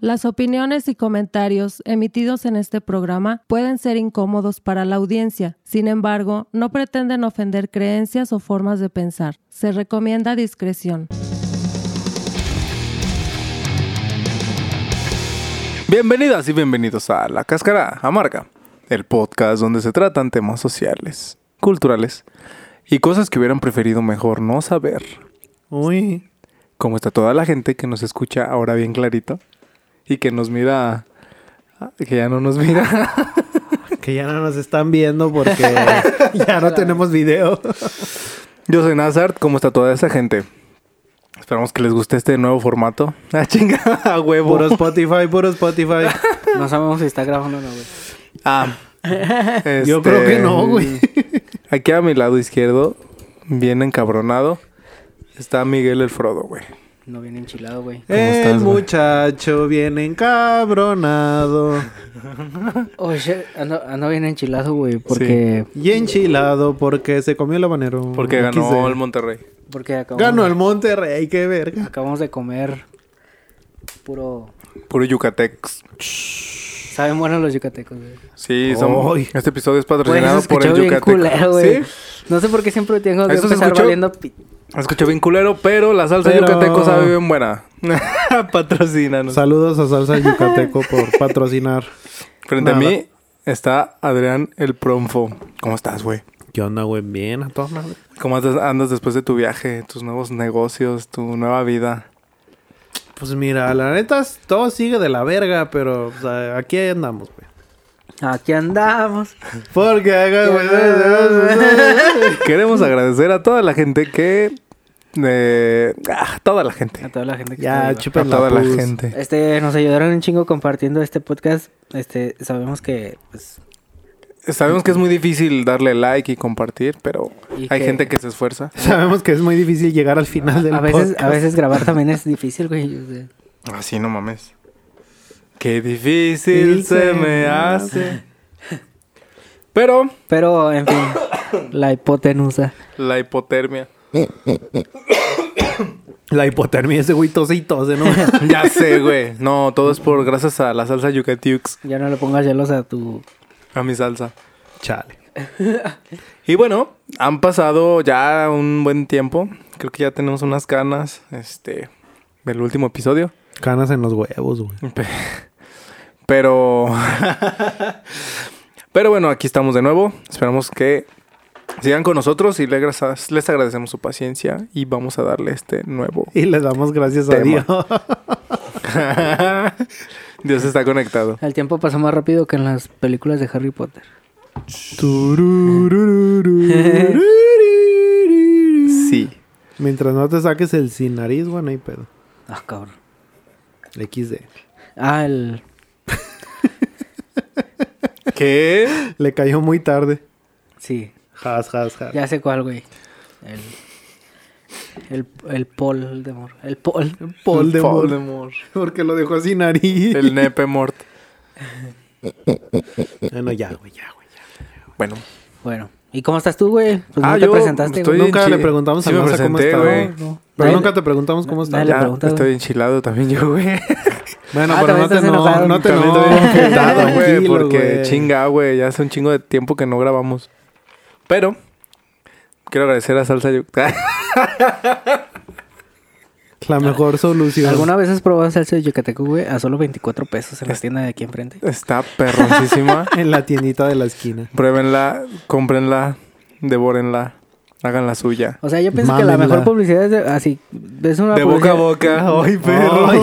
Las opiniones y comentarios emitidos en este programa pueden ser incómodos para la audiencia. Sin embargo, no pretenden ofender creencias o formas de pensar. Se recomienda discreción. Bienvenidas y bienvenidos a La Cáscara Amarga, el podcast donde se tratan temas sociales, culturales y cosas que hubieran preferido mejor no saber. Uy, ¿Cómo está toda la gente que nos escucha ahora bien clarito? Y que nos mira... Que ya no nos mira. que ya no nos están viendo porque ya no tenemos video. Yo soy Nazart, ¿cómo está toda esa gente? Esperamos que les guste este nuevo formato. Ah, chinga, a huevo. Puro Spotify, puro Spotify. No sabemos si está grabando o no, güey. Ah. Yo este, creo que no, güey. Aquí a mi lado izquierdo, bien encabronado, está Miguel el Frodo, güey. No viene enchilado, güey. ¿Cómo El estás, muchacho viene encabronado Oye, ando, ando bien enchilado, güey, porque... y enchilado porque se comió el habanero. Porque ganó XD. el Monterrey. Porque acabamos, Ganó el Monterrey, qué verga. acabamos de comer puro... Puro Yucatex. Saben buenos los yucatecos, güey. Sí, somos- Ay. este episodio es patrocinado por el Yucateco. culero. ¿Sí? No sé por qué siempre tengo que ¿Eso se empezar valiendo... pi- Escuché bien culero, pero la salsa Pero- Yucateco sabe bien buena. Patrocínanos. Saludos a Salsa Yucateco por patrocinar. Frente Nada. a mí está Adrián el Promfo. ¿Cómo estás, güey? ¿Qué onda, güey? Bien, a todas madres. ¿Cómo andas, andas después de tu viaje, tus nuevos negocios, tu nueva vida? Pues mira, la neta, todo sigue de la verga, pero o sea, aquí andamos, güey. Aquí andamos. Porque. Queremos agradecer a toda la gente que... eh, ah, toda la gente. A toda la gente que Ya, está viva. A chupen toda la gente. Este, nos ayudaron un chingo compartiendo este podcast. Este, sabemos que, pues... Sabemos que es muy difícil darle like y compartir, pero Y hay que- gente que se esfuerza. Sabemos que es muy difícil llegar al final del A veces, podcast. a veces grabar también es difícil, güey. Así no mames. Qué difícil se me hace. Pero Pero, en fin, la hipotenusa. la hipotermia. La hipotermia, ese güey tose y tose, ¿no? ya sé, güey. No, todo es por gracias a la salsa Yucatiux, Ya no le pongas hielos a tu... a mi salsa. Chale. Y bueno, han pasado ya un buen tiempo. Creo que ya tenemos unas canas, este, del último episodio. Canas en los huevos, güey. Pe- Pero. Pero bueno, aquí estamos de nuevo. Esperamos que sigan con nosotros y les, les agradecemos su paciencia y vamos a darle este nuevo. Y le damos gracias a. Dios. Dios está conectado. El tiempo pasó más rápido que en las películas de Harry Potter. Sí. Mientras no te saques el sin nariz, güey, no hay pedo. Ah, cabrón. XD. Ah, el... ¿Qué? Le cayó muy tarde. Sí, Has, has, has. ya sé cuál, güey. El... El, el Paul de Mor. El Paul. Paul de Mor-. Porque lo dejó sin nariz. El nepe mort. Bueno, ya, güey, ya, güey. ya. Bueno. Bueno. ¿Y cómo estás tú, güey? Pues Ah, no te yo presentaste, estoy. Nunca le preguntamos Sí a cómo estaba. güey. No, no. Pero nunca te preguntamos cómo le Ya, estoy enchilado también yo, güey. Bueno, Ah, pero no te no, no te no. güey, porque chinga, güey, ya hace un chingo de tiempo que no grabamos. Pero quiero agradecer a Salsa Yu- La mejor solución. ¿Alguna vez has probado salsa de yucateco, güey? A solo 24 pesos en la tienda de aquí enfrente. Está perroncísima. En la tiendita de la esquina. Pruébenla, cómprenla, devórenla, hagan la suya. O sea, yo pienso que la mejor publicidad es de- así. Es una De boca a boca. Ay, perro. Ay,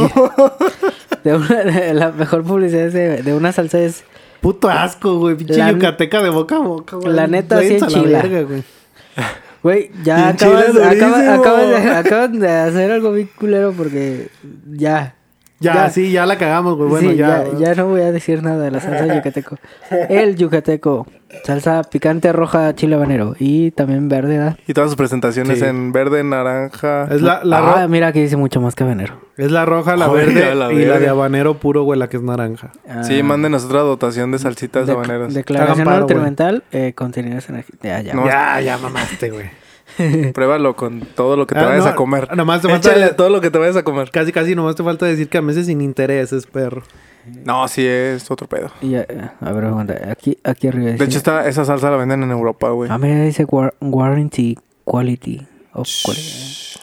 de una- de- la mejor publicidad de, de una salsa es. puto asco, güey. Pinche La- yucateca de boca a boca, güey. La neta, sí enchila. güey. Güey, ya acabas, acabas, acabas de, acaban de hacer algo bien culero porque ya. Ya, Ya. sí, ya la cagamos, güey. Bueno, sí, ya. ya, ya no voy a decir nada de la salsa yucateco. El yucateco. Salsa picante roja chile habanero. Y también verde, ¿verdad? Y todas sus presentaciones Sí. en verde, naranja. Es la, la ah, mira que dice mucho más que habanero. es la roja, la Joder, verde la y la de habanero puro, güey, la que es naranja. Sí, Ah, mándenos otra dotación de salsitas dec- habaneras. Declaración paro, nutrimental, eh, contenidos energéticos. Ya, ya. No. Ya, ya mamaste, güey. Pruébalo con todo lo que te Ah, vayas no, a comer. nomás te falta- Échale todo lo que te vayas a comer. Casi, casi nomás te falta decir que a meses sin intereses, perro. No, sí es otro pedo. Y a ver, aguanta. Aquí, aquí arriba. De dice- hecho, esta, esa salsa la venden en Europa, güey. Ah, mira, dice war- warranty quality. of quality.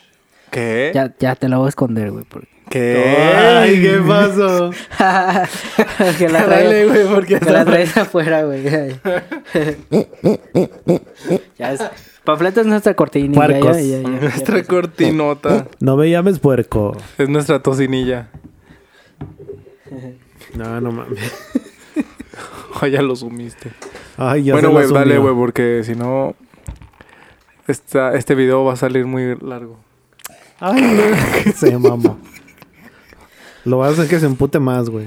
¿Qué? Ya, ya te la voy a esconder, güey. porque- ¿Qué? Ay, ¿qué pasó? que la Dale, traes, güey, porque que la traes afuera, güey. ya es. Panfleto es nuestra cortinilla. Ya, Puercos. ya, ya, ya, ya. Nuestra cortinota. No me llames puerco. Es nuestra tocinilla. No, no mames. Oh, ya lo sumiste. Ay, ya bueno, se güey, dale, güey, porque si no... Esta, este video va a salir muy largo. Ay, no. se mamó. Lo vas a hacer que se empute más, güey.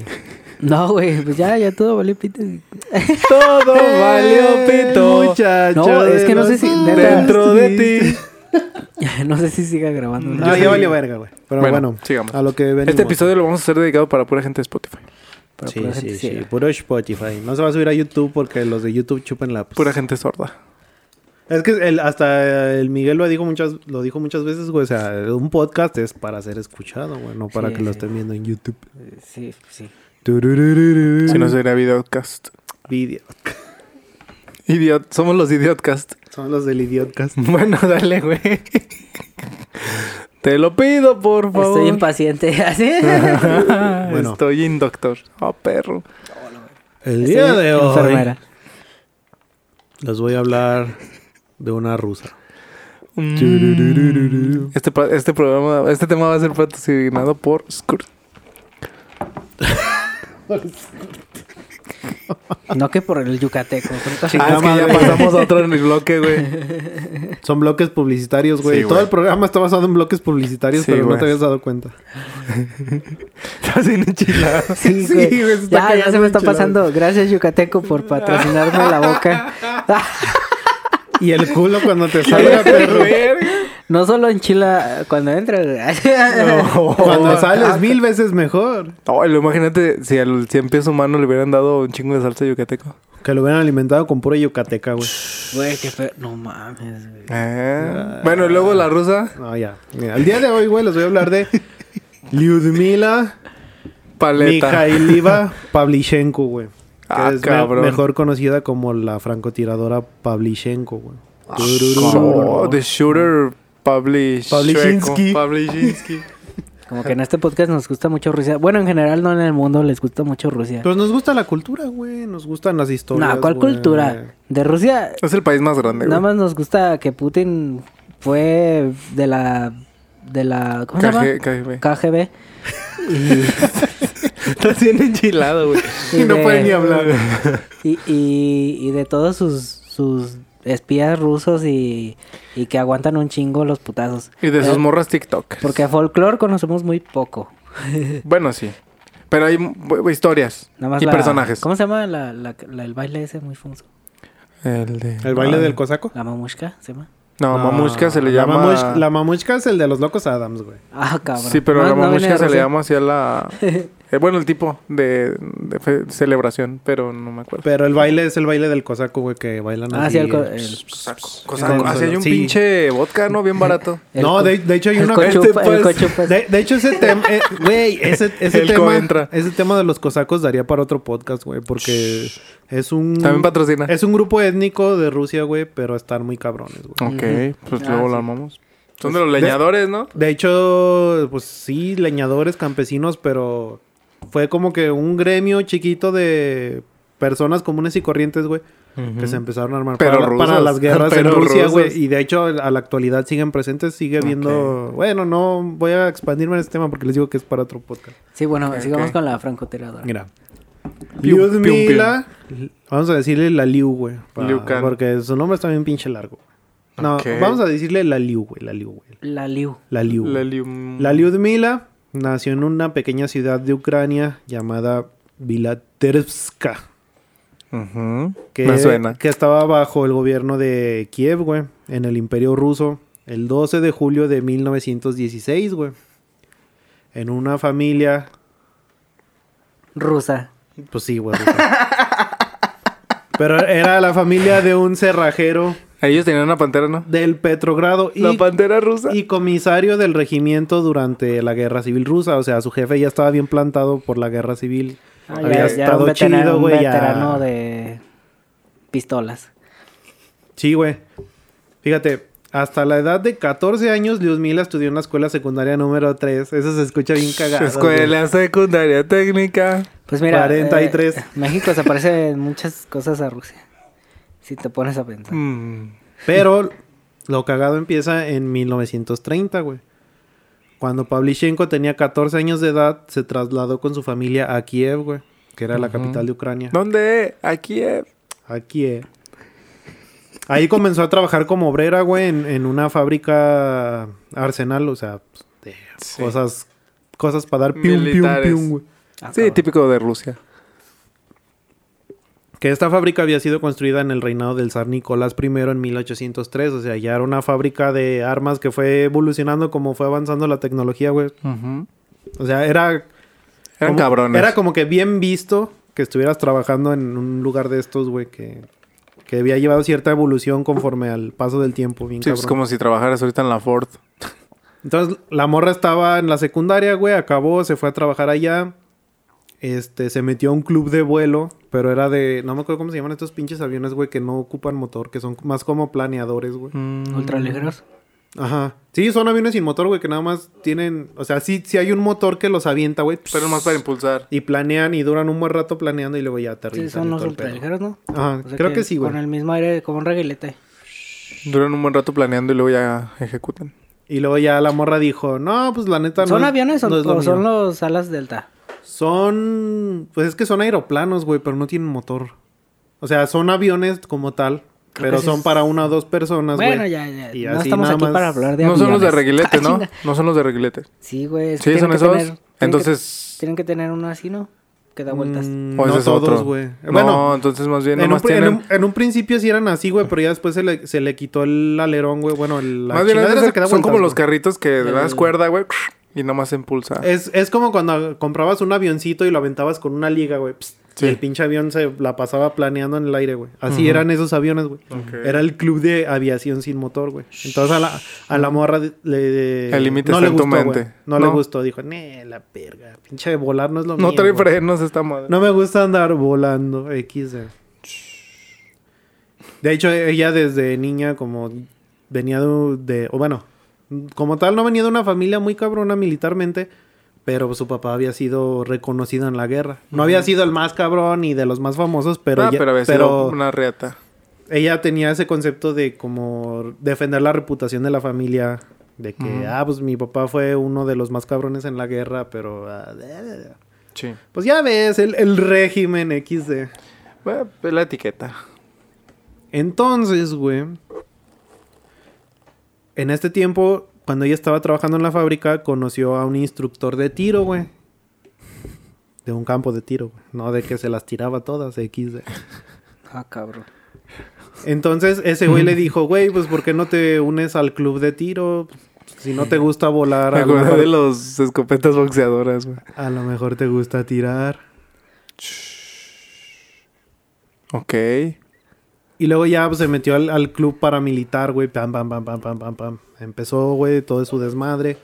No, güey, pues ya, ya todo valió pito. Todo valió pito. Muchacho No, es que no sé si- Dentro de ti. no sé si siga grabando. Ah, ya valió verga, güey. Pero Bueno, bueno, sigamos. a lo que venimos. Este episodio lo vamos a hacer dedicado para pura gente de Spotify. Para Sí, pura sí, gente sí. ciega. Puro Spotify. No se va a subir a YouTube porque los de YouTube chupan la... Pura gente sorda. Es que el, hasta el Miguel lo dijo muchas, lo dijo muchas veces, güey. O sea, un podcast es para ser escuchado, güey. No para Sí, que lo estén viendo en YouTube. Sí, sí. Tururururu. Si no sería videocast. Video. Idiot. Somos los idiotcast. Son los del Idiotcast. Bueno, dale, güey. Te lo pido, por favor. Estoy impaciente. ¿Así? Bueno. Estoy in doctor. Oh, perro. El Estoy día de hoy enfermera. les voy a hablar de una rusa. Mm. Este, este programa, este tema va a ser patrocinado por Skurt. No que por el yucateco. que- Ah, es que ya pasamos a otro en el bloque, güey. Son bloques publicitarios, güey. Sí, Todo güey. el programa está basado en bloques publicitarios, Sí, pero no te habías dado cuenta. Estás bien enchilado. Sí, Sí, güey. güey, ya, ya se me está enchilado. pasando. Gracias, Yucateco, por patrocinarme la boca. Y el culo cuando te salga, perro. No solo en Chila cuando entra. Cuando sales mil veces mejor. No, lo imagínate si al 100 pies humano le hubieran dado un chingo de salsa yucateco. Que lo hubieran alimentado con pura yucateca, güey. Güey, qué feo. No mames, güey. Eh. Bueno, y luego la rusa, No, ya. Mira, el día de hoy, güey, les voy a hablar de Lyudmila paleta. Mikhailiva Pavlichenko, güey. Que Ah, es me- cabrón. mejor conocida como la francotiradora Pavlichenko, güey. Oh, the shooter. Pavlichinski. Pavlichinski. Como que en este podcast nos gusta mucho Rusia. Bueno, en general no en el mundo les gusta mucho Rusia. Pues nos gusta la cultura, güey. Nos gustan las historias. No, ¿cuál güey. cultura? De Rusia, es el país más grande, nada güey. más nos gusta que Putin fue de la... De la... ¿Cómo se llama? KG, KGB. KGB. Estás bien enchilado, güey. Y no de- puede ni hablar. Y, y, y de todos sus, sus espías rusos y, y que aguantan un chingo los putazos. Y de sus Eh, morras TikTok. Porque folclore conocemos muy poco. Bueno, sí. Pero hay historias Nada más y la- personajes. ¿Cómo se llama la, la- la- el baile ese muy famoso? El, de... ¿El baile Ah. del cosaco? La mamushka, ¿se llama? No, mamushka se le la llama... mamush- la mamushka es el de los locos Adams, güey. Ah, cabrón. Sí, pero No- la no mamushka se le llama hacia la... eh, bueno, el tipo de, de fe- celebración, pero no me acuerdo. Pero el baile es el baile del cosaco, güey, que bailan Ah, así. sí, el, co- el, Cosaco. Ah, Así hay un sí. pinche vodka, ¿no? Bien barato. el no, de, de hecho hay el una... cochupa, el pues, cochupa. De, de hecho, ese tema, eh, güey, ese, ese El tema, coentra. ese tema de los cosacos daría para otro podcast, güey, porque es un, También patrocina. es un grupo étnico de Rusia, güey, pero están muy cabrones, güey. Ok, pues Ah, luego sí. lo armamos. Son de los leñadores, ¿no? De hecho, pues sí, leñadores, campesinos, pero fue como que un gremio chiquito de personas comunes y corrientes, güey, que se empezaron a armar Pero para, rusos. para las guerras en Pero Rusia, rusos. güey. Y de hecho, a la actualidad siguen presentes, sigue habiendo... Bueno, no voy a expandirme en este tema porque les digo que es para otro podcast. Sí, bueno, sigamos con la francotiradora. Mira. Pium, Lyudmila. Vamos a decirle la Liu, güey. Liu. Porque su nombre está bien pinche largo. No, vamos a decirle la Liu, güey. La Liu, güey. La Liu. La Liu. La lium- La nació en una pequeña ciudad de Ucrania llamada Vilaterevska. Ujú. Que, Me suena. que estaba bajo el gobierno de Kiev, güey. En el Imperio Ruso. El 12 de julio de 1916, güey. En una familia... Rusa. Pues sí, güey. rusa. Pero era la familia de un cerrajero Ellos tenían una pantera, ¿no? del Petrogrado La y, pantera rusa. y comisario del regimiento durante la Guerra Civil Rusa. O sea, su jefe ya estaba bien plantado por la Guerra Civil. Ah, Había ya, ya estado un veterano, chido, güey. ya- veterano de pistolas. Sí, güey. Fíjate, hasta la edad de 14 años, Mila estudió en la escuela secundaria número 3. Eso se escucha bien cagado. güey. Escuela secundaria técnica. Pues mira, 43. eh, México se parece en muchas cosas a Rusia. Si te pones a pensar. Mm. Pero lo cagado empieza en 1930, güey. Cuando Pavlichenko tenía 14 años de edad, se trasladó con su familia a Kiev, güey. Que era la capital de Ucrania. ¿Dónde? Aquí. eh. A Kiev. Ahí comenzó a trabajar como obrera, güey, en, en una fábrica arsenal, o sea, pues, de Sí. cosas, cosas para dar pium, pium, pium, güey. Ah, Sí, cabrón. típico de Rusia. Que esta fábrica había sido construida en el reinado del zar Nicolás I en 1803. O sea, ya era una fábrica de armas que fue evolucionando como fue avanzando la tecnología, güey. O sea, era... Eran como- cabrones. Era como que bien visto que estuvieras trabajando en un lugar de estos, güey, que, que había llevado cierta evolución conforme al paso del tiempo. Bien Sí, pues cabrón. como si trabajaras ahorita en la Ford. Entonces, la morra estaba en la secundaria, güey, acabó, se fue a trabajar allá. Este, se metió a un club de vuelo, pero era de, no me acuerdo cómo se llaman estos pinches aviones, güey, que no ocupan motor, que son más como planeadores, güey. Mm. Ultraligeros. Ajá. Sí, son aviones sin motor, güey, que nada más tienen, o sea, sí, sí hay un motor que los avienta, güey. Pero más para impulsar. Y planean y duran un buen rato planeando y luego ya Sí, aterrizan. son y los ultraligeros, ¿no? Ajá, O sea creo que, sí, güey. Con el mismo aire, como un reguilete. Duran un buen rato planeando y luego ya ejecutan. Y luego ya la morra dijo, no, pues la neta no. ¿Son es- aviones o, no es lo o son mío". los alas delta? Son, pues es que son aeroplanos, güey, pero no tienen motor. O sea, son aviones como tal, Creo pero son es- para una o dos personas, güey. Bueno, ya, ya. Y no así estamos nada aquí más- para hablar de No son los de reguilete, ¿no? No son los de reguilete. Sí, güey. es Sí, son esos. tener- tienen que- Entonces. Tienen que tener uno así, ¿no? Que da vueltas. Mm, O no es todos, güey. No, Bueno, entonces más bien en un, nomás pri- en, tienen... un, en un principio sí eran así, güey, pero ya después se le, se le quitó el alerón, güey. Bueno, el, la Más bien son como los carritos que le das El- cuerda, güey, y nomás se impulsa. Es, es como cuando comprabas un avioncito y lo aventabas con una liga, güey. Sí. Y el pinche avión se la pasaba planeando en el aire, güey. Así Ujú. eran esos aviones, güey. Ok. Era el club de aviación sin motor, güey. Entonces a la, a la morra de- le... El límite no está le en tu gustó, mente. güey. No, le No. gustó. Dijo, nee, la verga. Pinche volar no es lo No mío, trae güey. frenos esta madre. No me gusta andar volando. X. De hecho, ella desde niña como venía de, de- O bueno, como tal no venía de una familia muy cabrona militarmente, pero su papá había sido reconocido en la guerra. No había sido el más cabrón ni de los más famosos, pero, ah, ya- pero había pero sido una reata. ella tenía ese concepto de como defender la reputación de la familia. De que, ah, pues mi papá fue uno de los más cabrones en la guerra, pero... ah, Sí. pues ya ves, el, el régimen XD. Bueno, es la etiqueta. Entonces, güey, en este tiempo, cuando ella estaba trabajando en la fábrica, conoció a un instructor de tiro, güey. De un campo de tiro, güey. No de que se las tiraba todas, XD. Ah, cabrón. Entonces, ese güey le dijo, güey, pues ¿por qué no te unes al club de tiro? Si no te gusta volar, Me a lo, mejor, de los escopetas boxeadoras, güey. a lo mejor te gusta tirar. Ok. Y luego ya pues, se metió al, al club paramilitar, güey. Pam, pam, pam, pam, pam, pam, pam. Empezó, güey, todo su desmadre.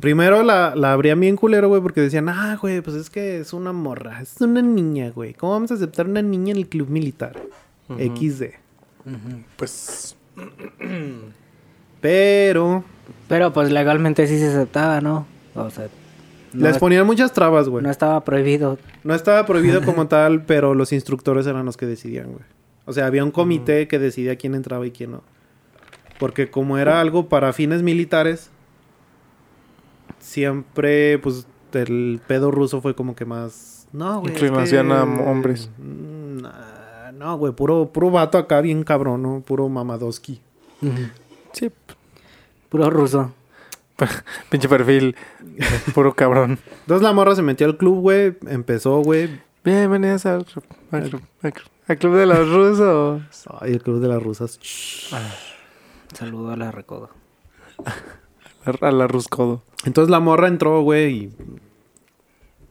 Primero la, la abrían bien culero, güey, porque decían, ah, güey, pues es que es una morra, es una niña, güey. ¿Cómo vamos a aceptar una niña en el club militar? XD. Pues. Pero Pero pues legalmente sí se aceptaba, ¿no? O sea, no, les ponían muchas trabas, güey. no No, estaba prohibido. estaba prohibido como tal, pero los instructores eran los que decidían, güey. O sea, había un comité que decidía quién entraba y quién no. Porque como era algo para fines militares, siempre, pues, el pedo ruso fue como que más... No, güey. es Inclinación que- a hombres. Mm, nah, No, güey, puro, puro vato acá bien cabrón, ¿no? Puro mamadowski. Sí. Puro ruso. Pinche perfil. Puro cabrón. Entonces la morra se metió al club, güey. Empezó, güey. Bienvenidos al, club- al, club- al club- al club de los rusos. Ay, el club de las rusas. Saludo a la recodo. A la ruscodo. Entonces la morra entró, güey, y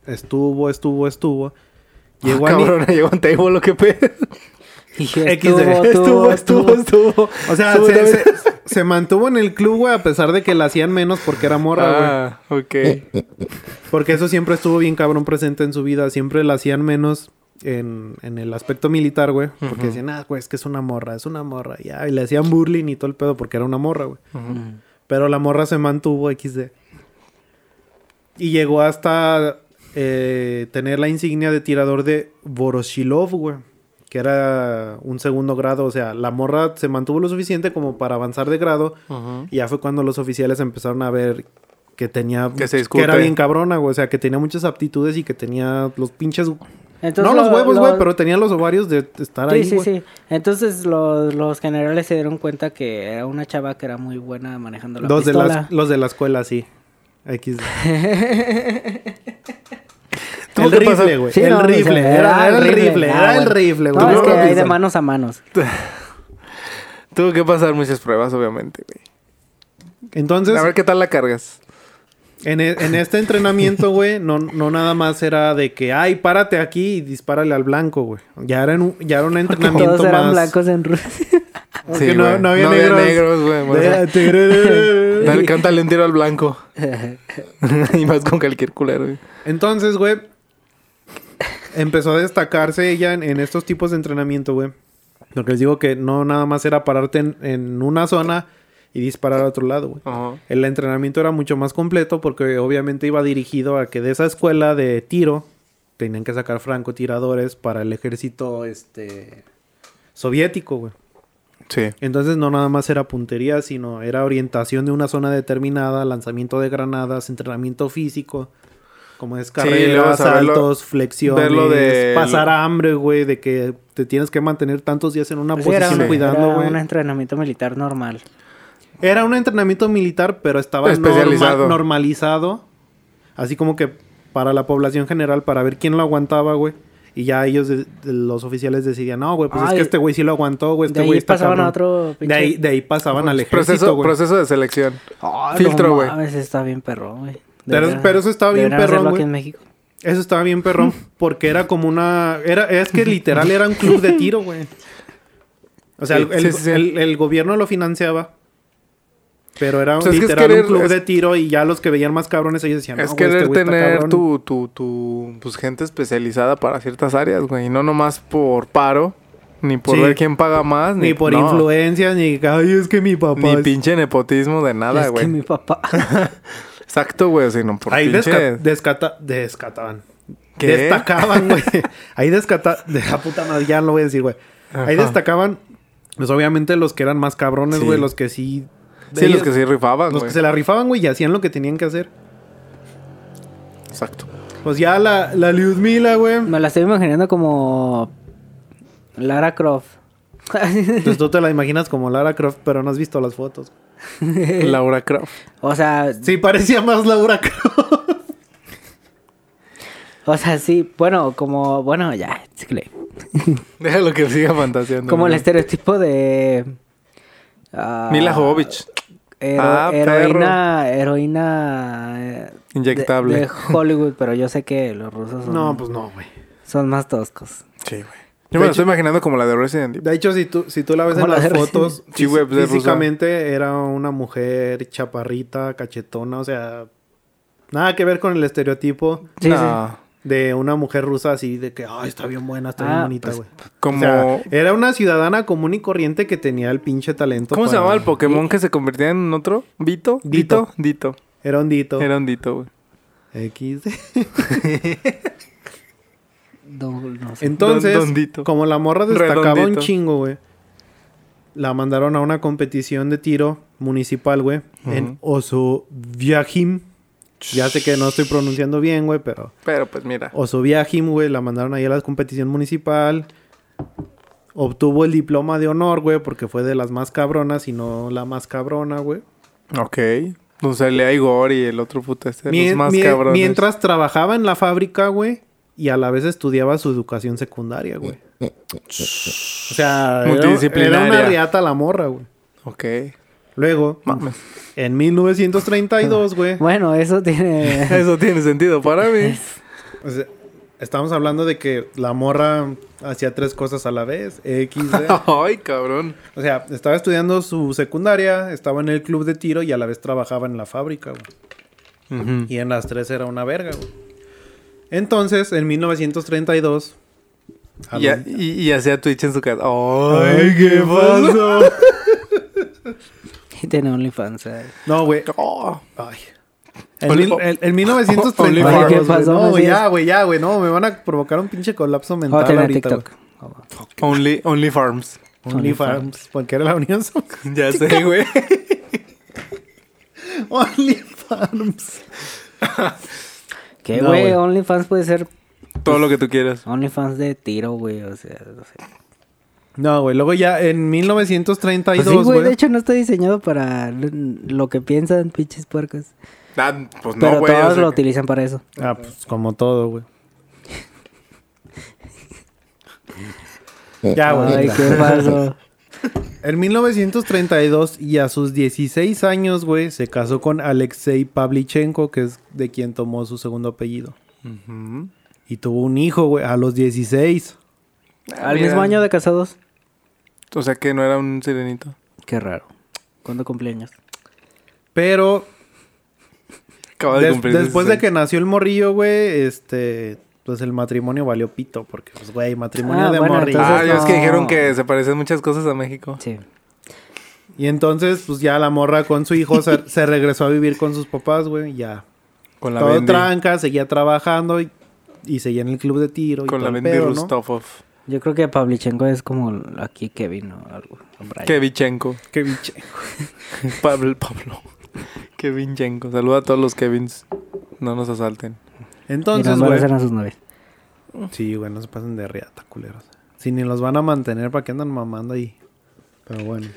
estuvo, estuvo, estuvo. Llegó Ah, a ni- cabrón, llegó un table, lo que pedo. Estuvo, Estuvo, estuvo, estuvo, estuvo. O sea, se- se mantuvo en el club, güey, a pesar de que la hacían menos porque era morra, güey. Ah, ok. Porque eso siempre estuvo bien cabrón presente en su vida. Siempre la hacían menos en, en el aspecto militar, güey. Porque decían, ah, güey, es que es una morra, es una morra. Ya, y le hacían burling y todo el pedo porque era una morra, güey. Pero la morra se mantuvo XD. Y llegó hasta eh, tener la insignia de tirador de Voroshilov, güey. Que era un segundo grado. O sea, la morra se mantuvo lo suficiente como para avanzar de grado. Y ya fue cuando los oficiales empezaron a ver que tenía... Que se discute. era bien cabrona, güey. O sea, que tenía muchas aptitudes y que tenía los pinches... Entonces, no los lo- huevos, lo- güey, pero tenía los ovarios de estar Sí, ahí, sí, güey. sí. Entonces los, los generales se dieron cuenta que era una chava que era muy buena manejando la Los de, las, los de la escuela, sí. X. ¿Tuvo el que rifle, güey. Sí, el no, rifle. Era, era el rifle. Ah, Era el rifle, güey. No, es que hay de manos a manos. Tuvo que pasar muchas pruebas, obviamente, güey. Entonces, A ver qué tal la cargas. En, e- en este entrenamiento, güey, no, no nada más era de que, ay, párate aquí y dispárale al blanco, güey. Ya era, en un- ya era un entrenamiento Todos eran más... blancos en Rusia. Porque Sí, no, no había negros. güey. Dale, cántale un tiro al blanco. y más con cualquier culero, güey. Entonces, güey, empezó a destacarse ella en, en estos tipos de entrenamiento, güey. Porque les digo que no nada más era pararte en, en una zona y disparar a otro lado, güey. Ajá. El entrenamiento era mucho más completo porque obviamente iba dirigido a que de esa escuela de tiro tenían que sacar francotiradores para el ejército este soviético, güey. Sí. Entonces no nada más era puntería, sino era orientación de una zona determinada, lanzamiento de granadas, entrenamiento físico, como es Sí, carreras, saberlo- saltos, flexiones, verlo de- pasar hambre, güey, de que te tienes que mantener tantos días en una Pues sí, era, posición un, cuidando, era güey. un entrenamiento militar normal. Era un entrenamiento militar, pero estaba Especializado. norma- normalizado. Así como que para la población general, para ver quién lo aguantaba, güey. Y ya ellos, de- de- los oficiales decidían, no, güey, pues es que este güey sí lo aguantó, güey, este de güey ahí está pasaban a cabrón". otro De ahí, de ahí pasaban al ejército, Proceso, güey. proceso de selección. Ay, Filtro, no güey. mames, está bien perrón, güey. Pero- eso estaba bien perrón, güey. aquí en México. Eso estaba bien perrón, porque era como una... Era, es que literal era un club de tiro, güey. O sea, Sí, el, sí, el- sí, sí. el- el gobierno lo financiaba. Pero era Pues es que es literal querer- un club es- de tiro y ya los que veían más cabrones ellos decían, es querer este está tener cabrón". tu, tu, tu, pues, gente especializada para ciertas áreas, güey. Y no nomás por paro, ni por Sí. ver quién paga más, ni, Ni por no, influencias, ni... Ay, es que mi papá... Ni es-". pinche nepotismo de nada, es güey. que mi papá. Exacto, güey, sino por Ahí pinche... descata- descataban. ¿Qué? Destacaban, güey. Ahí descataban... De la puta madre, ya lo voy a decir, güey. Ahí destacaban, pues obviamente los que eran más cabrones, Sí. güey. Los que sí... Sí, ellos- los que sí rifaban, Los que se la rifaban, güey, y hacían lo que tenían que hacer. Exacto. Pues ya la, la Liudmila, güey. Me la estoy imaginando como Lara Croft. Pues tú te la imaginas como Lara Croft, pero no has visto las fotos. Laura Croft. o sea, Sí, parecía más Laura Croft. o sea, sí, bueno, como, bueno, ya, chicle. Déjalo que siga fantaseando. Como el estereotipo de ah, Mila Jovovich. Hero- Ah, heroína, heroína eh, Inyectable. de, de Hollywood, pero yo sé que los rusos son, No, pues no, güey. son más toscos. Sí, güey. Yo me lo estoy imaginando como la de Resident Evil. De hecho, si tú, si tú la ves Como en la las fotos, Sí, güey, pues, físicamente era una mujer chaparrita, cachetona, o sea, nada que ver con el estereotipo Sí, No, de una mujer rusa así de que, ay, está bien buena, está bien Ah, bonita, pues, güey. Como... O sea, era una ciudadana común y corriente que tenía el pinche talento. ¿Cómo se llamaba el Pokémon que se convertía en otro? ¿Vito? Dito. ¿Dito? Dito. Era un dito. Era un Dito, güey. X. Don- no sé. Entonces, Don- Dondito. como la morra destacaba un chingo, güey. La mandaron a una competición de tiro municipal, güey. En Osoviajim. Ya sé que no estoy pronunciando bien, güey, pero... Pero pues mira. Osoviajim, güey. La mandaron ahí a la competición municipal. Obtuvo el diploma de honor, güey, porque fue de las más cabronas y no la más cabrona, güey. Ok. O sea, Lea Igor y el otro puta este. Mien- los más mien- cabrones. mientras trabajaba en la fábrica, güey, y a la vez estudiaba su educación secundaria, güey. O sea, era, era una riata la morra, güey. Ok. Luego, Mames. en 1932, güey. Bueno, eso tiene... Eso tiene sentido para mí. o sea, estamos hablando de que la morra hacía tres cosas a la vez. X. Ay, cabrón. O sea, estaba estudiando su secundaria, estaba en el club de tiro y a la vez trabajaba en la fábrica, güey. Y en las tres era una verga, güey. Entonces, en 1932... a Y, y, y hacía Twitch en su casa. Ay, ¿qué pasó? Y tiene OnlyFans. eh. No, güey. Oh. Ay. En, Only- mil- en 1932, OnlyFans. ¿Qué pasó. No, güey, ya, güey, ya, güey. No, me van a provocar un pinche colapso Oh, mental tiene ahorita, TikTok. güey. Only, only Farms. OnlyFans. Porque era la unión. Ya sé, güey. OnlyFans. ¿Qué, No, güey? güey. OnlyFans puede ser Todo lo que tú quieras. OnlyFans de tiro, güey. O sea, no sé. No, güey. Luego ya en 1932, Pues sí, güey. güey. De hecho, no está diseñado para lo que piensan pinches puercos. Ah, pues Pero no, güey. todos o sea lo que- utilizan para eso. Ah, pues como todo, güey. ya, güey. Ay, qué falso. En 1932 y a sus 16 años, güey, se casó con Alexei Pavlichenko, que es de quien tomó su segundo apellido. Y tuvo un hijo, güey, a los 16. Ah, Al mira. mismo año de casados. O sea que no era un sirenito. Qué raro. ¿Cuándo cumpleaños? Pero Acaba de des- cumplir después de 16. que nació el morrillo, güey, este, pues el matrimonio valió pito, porque, pues, güey, matrimonio Ah, de bueno, morrillo. Ah, ya es que no. dijeron que se parecen muchas cosas a México. Sí. Y entonces, pues ya la morra con su hijo se, se regresó a vivir con sus papás, güey, ya. Con la Todo Bendy. tranca, seguía trabajando y, y seguía en el club de tiro. y Con la Bendy pedo, ¿no? Rustofov. Yo creo que Pavlichenko es como aquí Kevin o algo. Kevinchenko. Biche. Pablo. Pablo. Kevinchenko. Saluda a todos los Kevins. No nos asalten. Entonces, no güey. embarazan a sus novias. Sí, güey, no se pasen de riata, culeros. Si ni los van a mantener, ¿para qué andan mamando ahí? Pero bueno.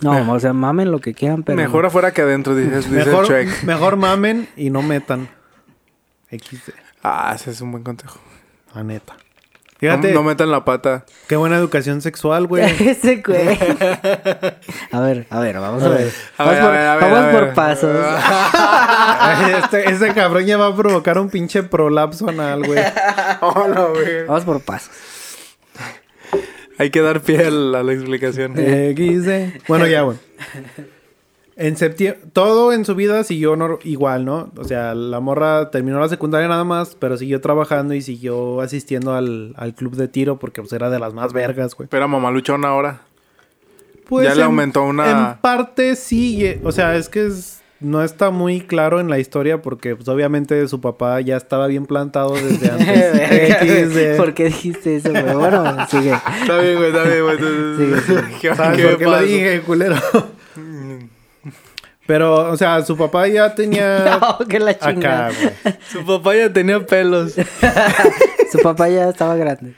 No, o sea, mamen lo que quieran, pero... Mejor afuera que adentro, dices, dice Mejor, Shrek. mejor mamen y no metan. XD, Ah, ese es un buen consejo. la neta. No, Fíjate, no metan la pata. qué buena educación sexual, güey. Ese güey. A ver, a ver, vamos a ver. A vamos ver, por, a ver, a ver, vamos a por ver. pasos. este, ese cabrón ya va a provocar un pinche prolapso anal, güey. Hola, güey. Vamos por pasos. Hay que dar pie a la, a la explicación. XD. Bueno, ya, güey. En septiembre, todo en su vida siguió igual, ¿no? O sea, la morra terminó la secundaria nada más, pero siguió trabajando y siguió asistiendo al, al club de tiro porque pues, era de las más vergas, güey. Pero mamaluchón ahora. Pues, Ya le en- aumentó una- En parte sí, o sea, es que es- no está muy claro en la historia porque pues, obviamente su papá ya estaba bien plantado desde antes. ¿Por qué dijiste eso, güey? Bueno, sigue. Está bien, güey, está bien, güey. Sigue, ¿Qué, ¿Sabes qué por qué lo dije, culero? Pero, o sea, su papá ya tenía No, que la chingada. acá, güey. Su papá ya tenía pelos. Su papá ya estaba grande.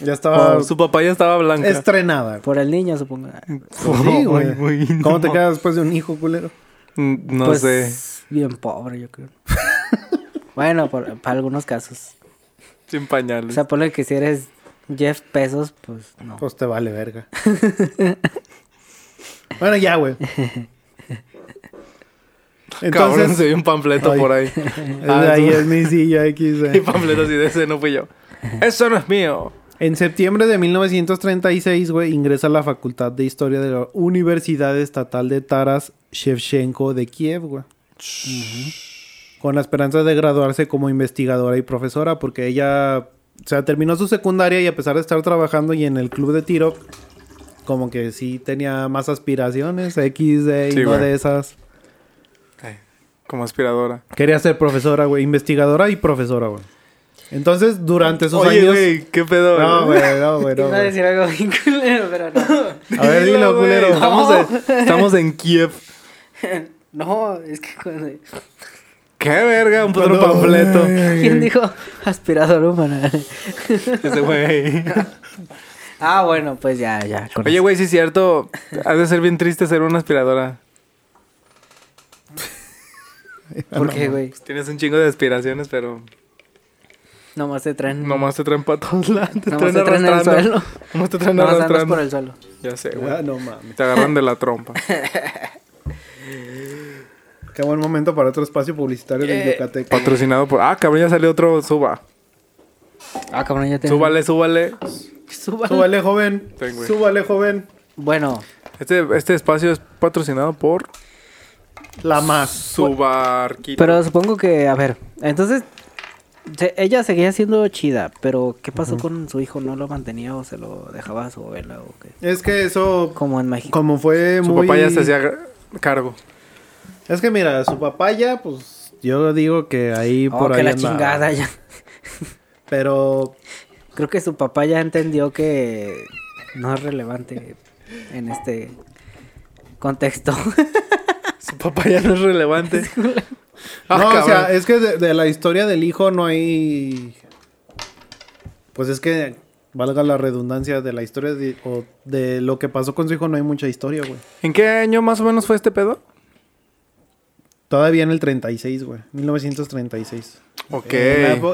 Ya estaba Oh, Su papá ya estaba blanca. estrenada. güey. Por el niño, supongo. Sí, güey. Ay, güey, ¿Cómo no. te quedas después de un hijo, culero? Mm, No Pues, sé. Bien pobre, yo creo. bueno, por- para algunos casos. Sin O pañales. sea, ponle que si eres Jeff Pesos, pues no. Pues te vale verga. bueno, ya, güey. Cabrón, Entonces, se ve un panfleto Ay. por ahí. Ah, ahí es mi silla X. Y panfleto así de ese no fui yo. Eso no es mío. En septiembre de 1936, güey, ingresa a la Facultad de Historia de la Universidad Estatal de Taras Shevchenko de Kiev, güey. Con la esperanza de graduarse como investigadora y profesora, porque ella, o sea, terminó su secundaria y a pesar de estar trabajando y en el club de tiro, como que sí tenía más aspiraciones, X, de, Sí, y no de esas. Como aspiradora. Quería ser profesora, güey, investigadora y profesora, güey. Entonces, durante Oye, años... güey, qué pedo. No, güey, no, güey, no, Iba a decir algo bien culero, pero no. A ver, dilo, güey. culero. Estamos, en, estamos en Kiev. No, es que cuando... Qué verga, un puto No, panfleto. ¿Quién dijo aspirador humana? Ese güey. ah, bueno, pues ya, ya. Oye, güey, sí es cierto. Ha de ser bien triste ser una aspiradora. ¿Por qué, güey? Tienes un chingo de aspiraciones, pero Nomás te traen... nomás te traen para todos lados. Te Nomás traen te traen el arrastrando. suelo. Nomás te traen Nomás andas arrastrando. por el suelo. Ya sé, güey. Ah, no mames. Te agarran de la trompa. Qué buen momento para otro espacio publicitario del Yucateco. Patrocinado por. Ah, cabrón, ya salió otro suba. Ah, cabrón, ya te. Súbale, súbale. Súbale. Súbale, joven. Ten. Súbale, joven. Bueno, Este, este espacio es patrocinado por La más. su barquito. pero supongo que, a ver, entonces. se- ella seguía siendo chida, pero ¿qué pasó con su hijo? ¿No lo mantenía o se lo dejaba a su abuela o qué? Es que eso, Como en México. como fue Su muy... papá ya se hacía cargo. Es que mira, su papá ya, pues, yo digo que ahí Oh, por que ahí la andaba. chingada ya. Pero Creo que su papá ya entendió que no es relevante en este contexto. Su papá ya no es relevante. Ah, no, o sea, es que de, de la historia del hijo no hay. Pues es que, valga la redundancia, de la historia de, o de lo que pasó con su hijo no hay mucha historia, güey. ¿En qué año más o menos fue este pedo? Todavía en el 36, güey. 1936. Ok.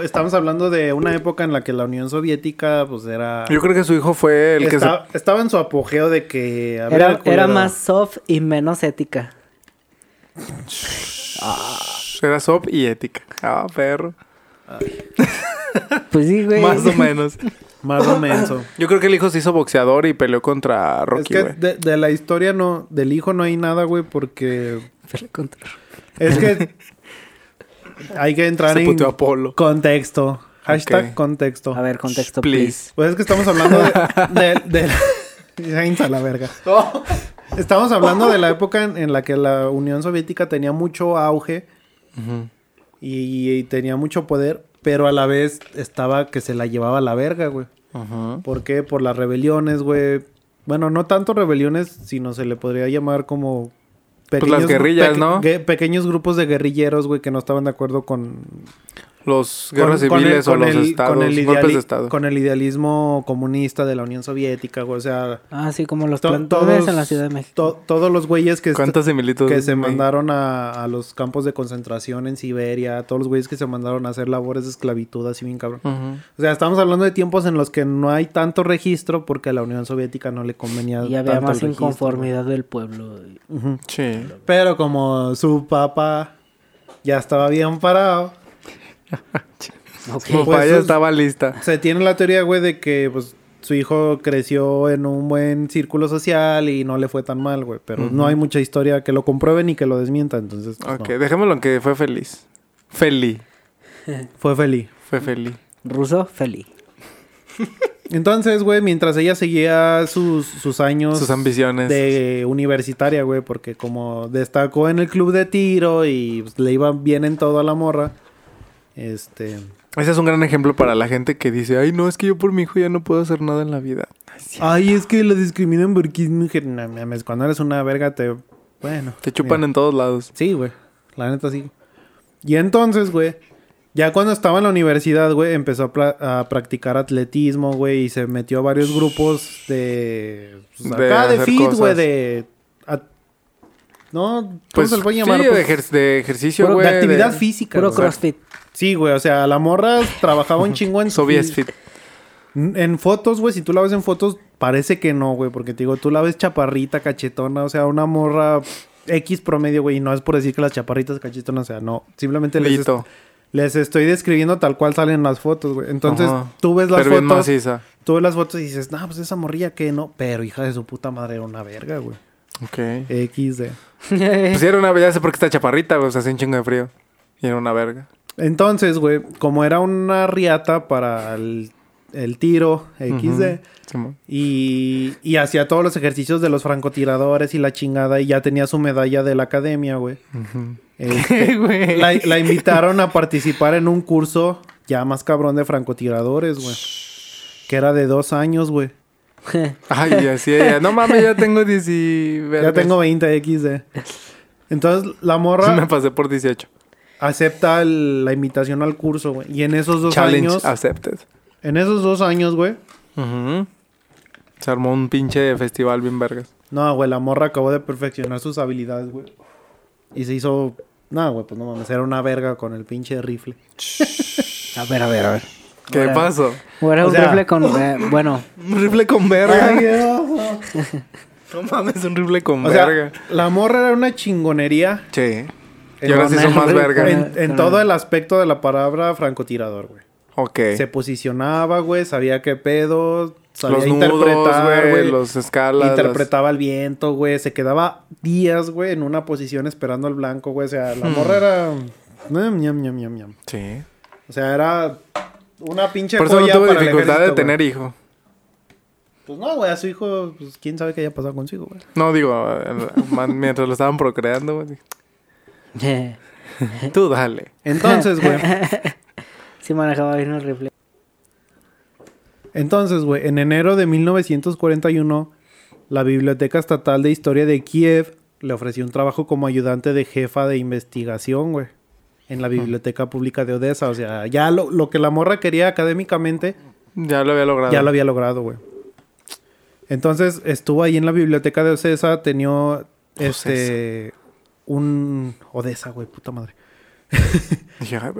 Estamos hablando de una época en la que la Unión Soviética, pues era. Yo creo que su hijo fue el que se... Estaba en su apogeo de que. Era, era más soft y menos ética. Era SOP y ética. Ah, perro. Pues sí, güey. Más o menos. Más o menos. Yo creo que el hijo se hizo boxeador y peleó contra es Rocky, que güey. de, de la historia no, del hijo no hay nada, güey, porque Pelea contra- es que hay que entrar Se en puteó a Polo. contexto. Hashtag contexto. A ver, contexto, Please. please. Pues es que estamos hablando de... de, de la verga. Estamos hablando de la época en, en la que la Unión Soviética tenía mucho auge y, y tenía mucho poder, pero a la vez estaba que se la llevaba a la verga, güey. Ajá. ¿Por qué? Por las rebeliones, güey. Bueno, no tanto rebeliones, sino se le podría llamar como... Pues las guerrillas, ¿no? pequeños grupos de guerrilleros, güey, que no estaban de acuerdo con... Los guerras con- con civiles el- o con los el- estados, con el golpes de estado. Con el idealismo comunista de la Unión Soviética, güey. O sea, Ah, sí, como los to- plantores en la Ciudad de México. to- todos los güeyes que, que se mandaron a, a los campos de concentración en Siberia, todos los güeyes que se mandaron a hacer labores de esclavitud, así bien cabrón. O sea, estamos hablando de tiempos en los que no hay tanto registro porque a la Unión Soviética no le convenía Y había tanto más el registro, inconformidad del pueblo. Sí. Pero como su papá ya estaba bien parado, Ok. Su papá Pues, ya sus- estaba lista. se tiene la teoría, güey, de que pues su hijo creció en un buen círculo social y no le fue tan mal, güey. Pero no hay mucha historia que lo compruebe ni que lo desmienta, entonces pues, Ok, no. dejémoslo en que fue feliz. Feliz. fue feliz. Fue feliz. Ruso, feliz. Entonces, güey, mientras ella seguía sus, sus años Sus ambiciones. de universitaria, güey, porque como destacó en el club de tiro y pues, le iba bien en todo a la morra, este... Ese es un gran ejemplo para la gente que dice, ay, no, es que yo por mi hijo ya no puedo hacer nada en la vida. Ay, es que la discriminan porque es mujer. No mames, cuando eres una verga te... Bueno. Te chupan mira. en todos lados. Sí, güey. La neta sí. Y entonces, güey, ya cuando estaba en la universidad, güey, empezó a, pra- a practicar atletismo, güey, y se metió a varios grupos de... pues, De acá de fit, güey, de... a- No, ¿cómo Pues se le puede sí, llamar? de, Pues, ejer- de ejercicio, güey. de actividad de- física. Puro crossfit. Sí, güey, o sea, la morra trabajaba un chingo en... Soviet Fit. En fotos, güey, si tú la ves en fotos, parece que no, güey, porque te digo, tú la ves chaparrita, cachetona, o sea, una morra X promedio, güey, y no es por decir que las chaparritas cachetonas, o sea, no, simplemente les, est- les estoy describiendo tal cual salen las fotos, güey. Entonces, Ajá. tú ves las Pero fotos, tú ves las fotos y dices, no, pues esa morrilla que no, pero hija de su puta madre era una verga, güey. Ok. XD. Pues era una... Ya sé por qué está chaparrita, güey. O sea, hace un chingo de frío. Y era una verga. Entonces, güey, como era una riata para el, el tiro XD. Y, y hacía todos los ejercicios de los francotiradores y la chingada. Y ya tenía su medalla de la academia, güey. Este, güey? la, la invitaron a participar en un curso ya más cabrón de francotiradores, güey. Que era de dos años, güey. Ay, así ella. No mames, ya tengo 10 y... Ya tengo 20 XD. Entonces la Me morra pasé por 18. Acepta el- la invitación al curso, güey. Y en esos dos Challenge años... accepted. En esos dos años, güey. Se armó un pinche festival bien vergas. No, güey, la morra acabó de perfeccionar sus habilidades, güey. Y se hizo... No, güey, pues no mames, era una verga con el pinche rifle. A ver, a ver, a ver. ¿Qué Ahora- pasó? O era O un sea- rifle con... eh, bueno, Un rifle con verga. no mames, un rifle con O sea, verga. la morra era una chingonería Sí. Y ahora sí son más verga. en, en todo el- aspecto de la palabra francotirador, güey. Ok. Se posicionaba, güey, sabía qué pedo, sabía los interpretar, nudos, güey, los escalas. las- Interpretaba el viento, güey. Se quedaba días, güey, en una posición esperando al blanco, güey. O sea, Hmm. la morra era... Ñam, ñam, ñam, ñam, ñam. Sí. O sea, era una pinche Por eso no el dificultad de tener hijo. Pues no, güey, a su hijo, pues quién sabe qué haya pasado consigo, güey. No, digo, mientras lo estaban procreando, güey. Tú dale. Entonces, güey. sí manejaba bien el rifle. Entonces, güey, en enero de 1941, la Biblioteca Estatal de Historia de Kiev le ofreció un trabajo como ayudante de jefa de investigación, güey. En la Biblioteca Pública de Odessa. O sea, ya lo, lo que la morra quería académicamente, Ya lo había logrado. ya lo había logrado, güey. Entonces, estuvo ahí en la Biblioteca de Odessa, tenía este... Un... Odessa, güey, puta madre.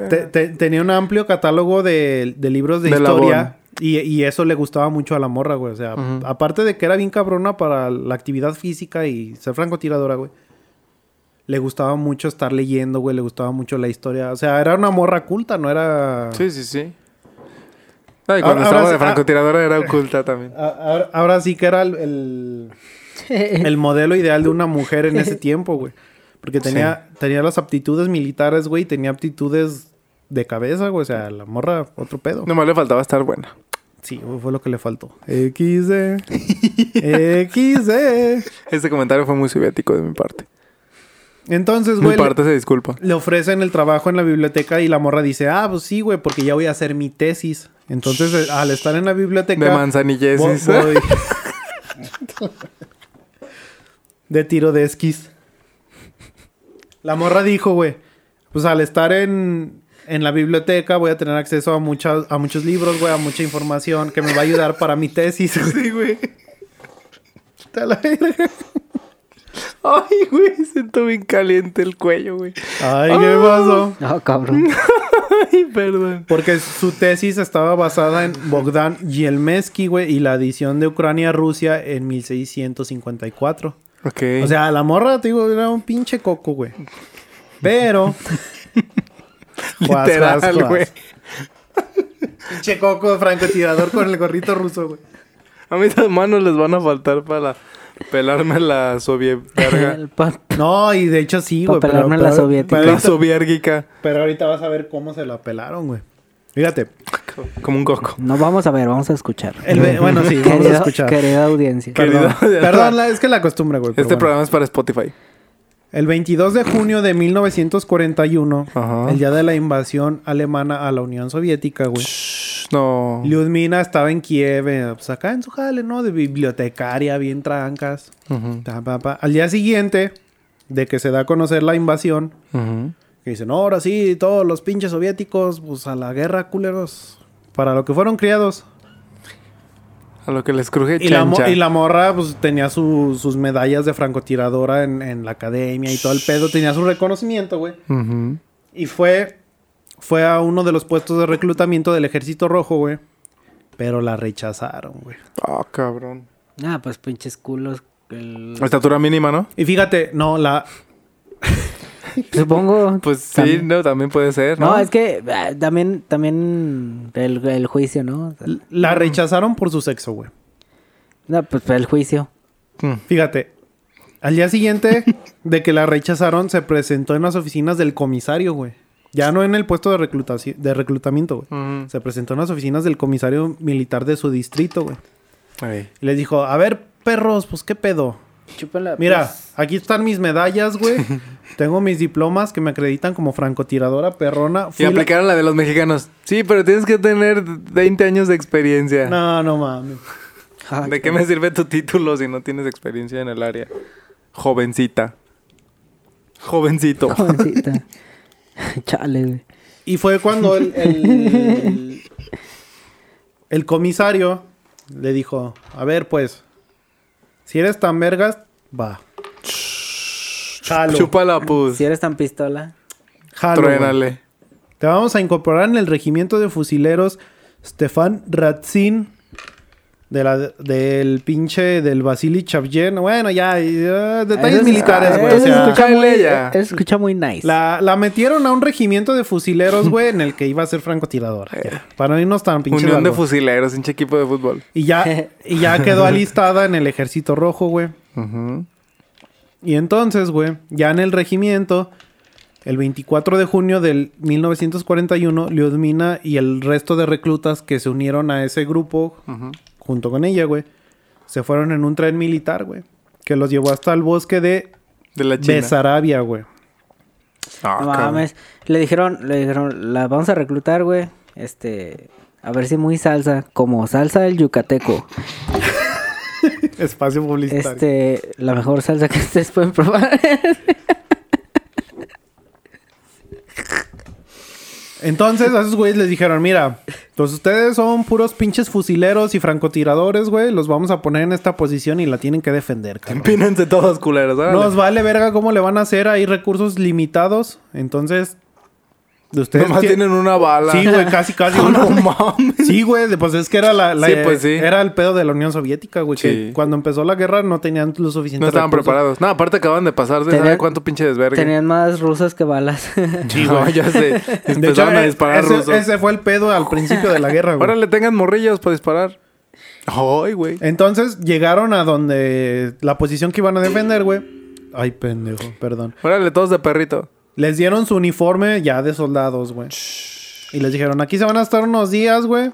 Te- te- tenía un amplio catálogo de, de libros de, De historia. Y, y eso le gustaba mucho a la morra, güey. O sea, aparte de que era bien cabrona para la actividad física y ser francotiradora, güey. Le gustaba mucho estar leyendo, güey. Le gustaba mucho la historia. O sea, era una morra culta, no era... Sí, sí, sí. Ay, cuando Ahora- estaba ahora de ah. francotiradora era oculta también. Ahora sí que era el, el, el modelo ideal de una mujer en ese tiempo, güey. Porque tenía, tenía las aptitudes militares, güey. y Tenía aptitudes de cabeza, güey. O sea, la morra, otro pedo. Nomás le faltaba estar buena. Sí, fue lo que le faltó. XD. XD. Este comentario fue muy soviético de mi parte. Entonces, Mi güey, le, parte se disculpa. le ofrecen el trabajo en la biblioteca y la morra dice, ah, pues sí, güey, porque ya voy a hacer mi tesis. Entonces, al estar en la biblioteca... De voy- manzanillesis. voy- de tiro de esquís. La morra dijo, güey, pues al estar en, en la biblioteca voy a tener acceso a, muchas, a muchos libros, güey, a mucha información que me va a ayudar para mi tesis. Sí, güey. Está la verga. Ay, güey, siento bien caliente el cuello, güey. Ay, ¿qué pasó? No, cabrón. Ay, perdón. Porque su tesis estaba basada en Bogdan Yelmensky, güey, y la adición de Ucrania a Rusia en 1654. Ok. O sea, la morra, te digo, era un pinche coco, güey. Pero... Literal, güey. Pinche coco francotirador con el gorrito ruso, güey. A mí las manos les van a faltar para pelarme la pa- No, y de hecho sí, güey. pero- pelarme la soviética. Pero, la soviérgica. pero ahorita vas a ver cómo se la pelaron, güey. Fíjate. Como un coco. No vamos a ver, vamos a escuchar. El bueno, sí, vamos a Querida- escuchar. Querida audiencia. Querido- Perdón, Perdón, la- es que la costumbre, güey. Este bueno. programa es para Spotify. El 22 de junio de 1941, Ajá. el día de la invasión alemana a la Unión Soviética, güey. Shh, no. Lyudmina estaba en Kiev, eh, pues acá en su jale, ¿no? De bibliotecaria, bien trancas. Al día siguiente de que se da a conocer la invasión, ujú. Que dicen, "No, ahora sí, todos los pinches soviéticos, pues a la guerra, culeros. Para lo que fueron criados. A lo que les cruje Y la, y la morra, pues tenía su- sus medallas de francotiradora en, en la academia y todo el pedo. Tenía su reconocimiento, güey. Y fue, fue a uno de los puestos de reclutamiento del Ejército Rojo, güey. Pero la rechazaron, güey. Ah, cabrón. Ah, pues pinches culos. el- Estatura mínima, ¿no? Y fíjate, no, la... Supongo. Pues sí, También. no, también puede ser, ¿no? No, es que ah, también, también el, el juicio, ¿no? La rechazaron por su sexo, güey. No, pues el juicio. Mm. Fíjate, al día siguiente de que la rechazaron, se presentó en las oficinas del comisario, güey. Ya no en el puesto de, reclutaci- de reclutamiento, güey. Se presentó en las oficinas del comisario militar de su distrito, güey. Ahí. Y les dijo, a ver, perros, pues qué pedo. Chúpala. Mira, pues. aquí están mis medallas, güey. Tengo mis diplomas que me acreditan como francotiradora perrona. Y Fui la- aplicaron la de los mexicanos. Sí, pero tienes que tener 20 años de experiencia. No, no mames. Ah, ¿De qué me sirve tu título si no tienes experiencia en el área? Jovencita. Jovencito. Jovencita. Chale, güey. Y fue cuando el, el, el comisario le dijo, a ver, pues, si eres tan vergas, va. Jalo. Chúpala, pues. Si eres tan pistola. jalo. Truénale. Te vamos a incorporar en el regimiento de fusileros Stefan Ratzin De la, del pinche del Vasily Chavyen. Bueno, ya, ya, detalles es- militares, ah, güey. O sea, escucha muy, escucha nice. la, la metieron a un regimiento de fusileros, güey, en el que iba a ser francotirador. Ya, Para no irnos tan pinche Unión de fusileros, hinche equipo de fútbol. Y ya, y ya quedó alistada en el ejército rojo, güey. Y entonces, güey, ya en el regimiento, el 24 de junio del 1941, Lyudmina y el resto de reclutas que se unieron a ese grupo, junto con ella, güey, se fueron en un tren militar, güey, que los llevó hasta el bosque de De la China. Besarabia, güey. Ah, no cabrón. mames. Le dijeron, le dijeron, la vamos a reclutar, güey. Este, a ver si muy salsa, como salsa del yucateco. Espacio publicitario. Este, la mejor salsa que ustedes pueden probar. Entonces a esos güeyes les dijeron, mira, pues ustedes son puros pinches fusileros y francotiradores, güey, los vamos a poner en esta posición y la tienen que defender, cabrón. Empínense todos culeros, órale. Nos vale verga cómo le van a hacer, hay recursos limitados, entonces... De ustedes Nomás tien- tienen una bala. Sí, güey, casi, casi. No, no mames. Sí, güey, pues es que era la, la- Sí, pues sí. era el pedo de la Unión Soviética, güey, que Sí. cuando empezó la guerra no tenían lo suficiente No estaban recursos. preparados. No, aparte acaban de pasar de Tenían- cuánto pinche desvergue. Tenían más rusas que balas. Sí, no, ya sé. De hecho, Empezaron a eh, disparar ese, rusos. ese fue el pedo al principio de la guerra, güey. Órale, tengan morrillos para disparar. Ay, güey. Entonces llegaron a donde la posición que iban a defender, güey. Ay, pendejo, perdón. Órale, todos de perrito. Les dieron su uniforme ya de soldados, güey. Y les dijeron, aquí se van a estar unos días, güey.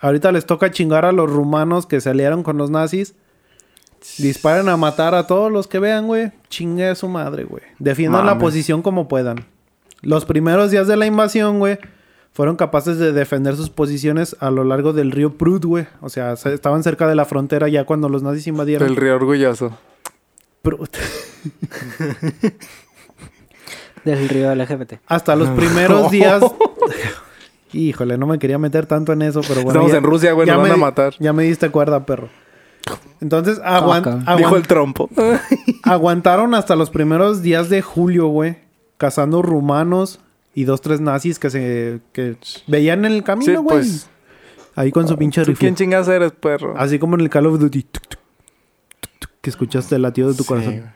Ahorita les toca chingar a los rumanos que se aliaron con los nazis. Disparen a matar a todos los que vean, güey. Chingue a su madre, güey. Defiendan la posición como puedan. Los primeros días de la invasión, güey, fueron capaces de defender sus posiciones a lo largo del río Prut, güey. O sea, se- estaban cerca de la frontera ya cuando los nazis invadieron. El río orgulloso. Prut. Del río LGBT. Hasta los primeros días. Híjole, no me quería meter tanto en eso, pero bueno. Estamos ya- en Rusia, güey, nos van me a matar. Ya me diste cuerda, perro. Entonces, aguan- Caca. aguan- Dijo el trompo. aguantaron hasta los primeros días de julio, güey. Cazando rumanos y dos, tres nazis que se que veían en el sí, camino, güey. pues. Ahí con su pinche ¿Tú rifle. quién chingas eres, perro? Así como en el Call of Duty. Tuc, tuc, que escuchaste el latido de tu Sí, corazón.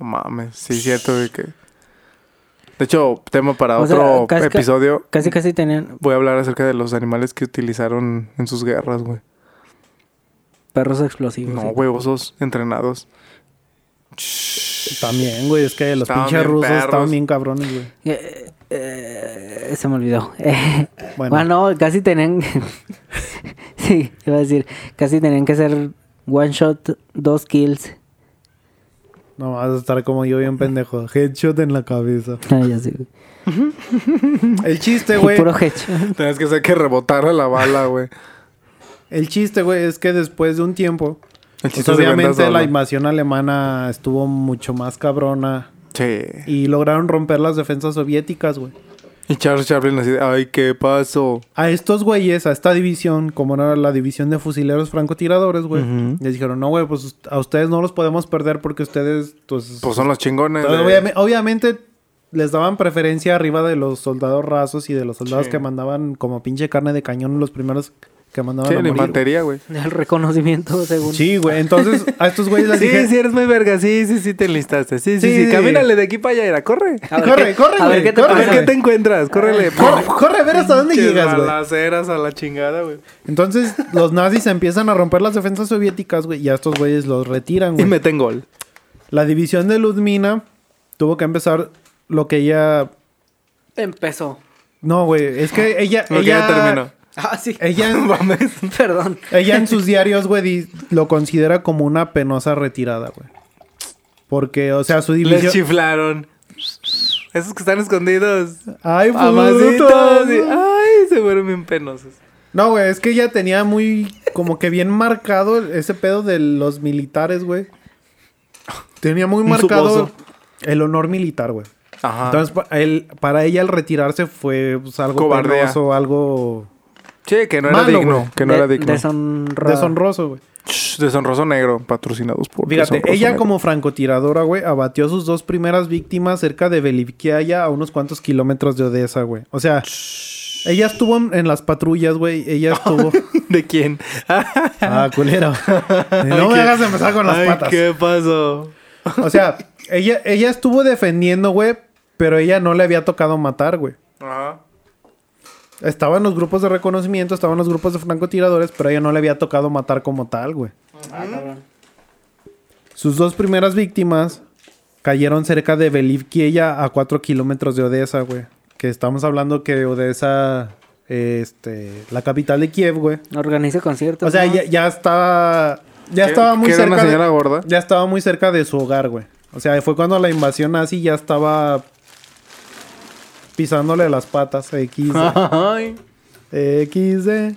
No mames. Sí, es cierto, güey, que... De hecho, tema para O sea, otro casi- episodio. Casi, casi tenían Voy a hablar acerca de los animales que utilizaron en sus guerras, güey. perros explosivos. No, güey, osos entrenados. También, güey. Es que los Estaban pinches rusos perros. estaban bien cabrones, güey. Eh, eh, se me olvidó. Bueno. Bueno, casi tenían. sí, iba a decir. Casi tenían que ser one shot, dos kills. No, vas a estar como yo bien pendejo. Headshot en la cabeza. Ah, ya sé. güey. El chiste, güey. Puro headshot. Tenías que hacer que rebotara la bala, güey. El chiste, güey, es que después de un tiempo, El pues, chiste cuenta obviamente la invasión alemana estuvo mucho más cabrona Sí. y lograron romper las defensas soviéticas, güey. Y Charles Chaplin así, de, ay, ¿qué pasó? A estos güeyes, a esta división, como era la división de fusileros francotiradores, güey, les dijeron, no, güey, pues a ustedes no los podemos perder porque ustedes, pues... Pues son los chingones. Entonces, de- obviame- obviamente les daban preferencia arriba de los soldados rasos y de los soldados Sí. que mandaban como pinche carne de cañón los primeros que mandaban Sí, a la morir. infantería, güey. El reconocimiento, según. Sí, güey. Entonces, a estos güeyes les Sí, dije... sí, eres muy verga. Sí, sí, sí, te enlistaste. Sí, sí, Sí, sí. sí. Camínale de aquí para allá, era, corre. A ver Corre, qué- corre, A ver güey, qué te corre, A ver pasa. qué te encuentras. Córrele. Corre, corre a ver hasta dónde llegas, güey. balaceras a la chingada, güey. Entonces, los nazis empiezan a romper las defensas soviéticas, güey. Y a estos güeyes los retiran, Y güey. meten gol. La división de Ludmina tuvo que empezar lo que ella... Empezó. No, güey. Es que ella... Lo que ella ya terminó. Ah, sí. Ella en. Perdón. ella en sus diarios, güey, lo considera como una penosa retirada, güey. Porque, o sea, su Les división... chiflaron. Esos que están escondidos. ¡Ay, y- Ay, se fueron bien penosos. No, güey, es que ella tenía muy, como que bien marcado ese pedo de los militares, güey. Tenía muy marcado el honor militar, güey. Ajá. Entonces, pa- él, para ella el retirarse fue pues, algo Cobardía. penoso, algo sí, que no era Malo, digno. Que no De- era digno. Deshonra- deshonroso, güey. Shh, Deshonroso negro, patrocinados por Fíjate, ella Negro. como francotiradora, güey, abatió a sus dos primeras víctimas cerca de Belikiaya, a unos cuantos kilómetros de Odessa, güey. O sea, Ella estuvo en, en las patrullas, güey. Ella estuvo. ¿De quién? ah, culero. No me hagas empezar con las Ay, patas. ¿Qué pasó? O sea, ella, ella estuvo defendiendo, güey. Pero ella no le había tocado matar, güey. Ajá. Estaba en los grupos de reconocimiento, estaba en los grupos de francotiradores, pero a ella no le había tocado matar como tal, güey. Sus dos primeras víctimas cayeron cerca de Belivkiella a 4 kilómetros de Odessa, güey. Que estamos hablando que Odessa, este, la capital de Kiev, güey. Organiza conciertos. O sea, ¿no? ya, ya estaba, ya ¿Qué- estaba muy cerca. de- gorda? Ya estaba muy cerca de su hogar, güey. O sea, fue cuando la invasión nazi ya estaba pisándole las patas. X, Ay. XD.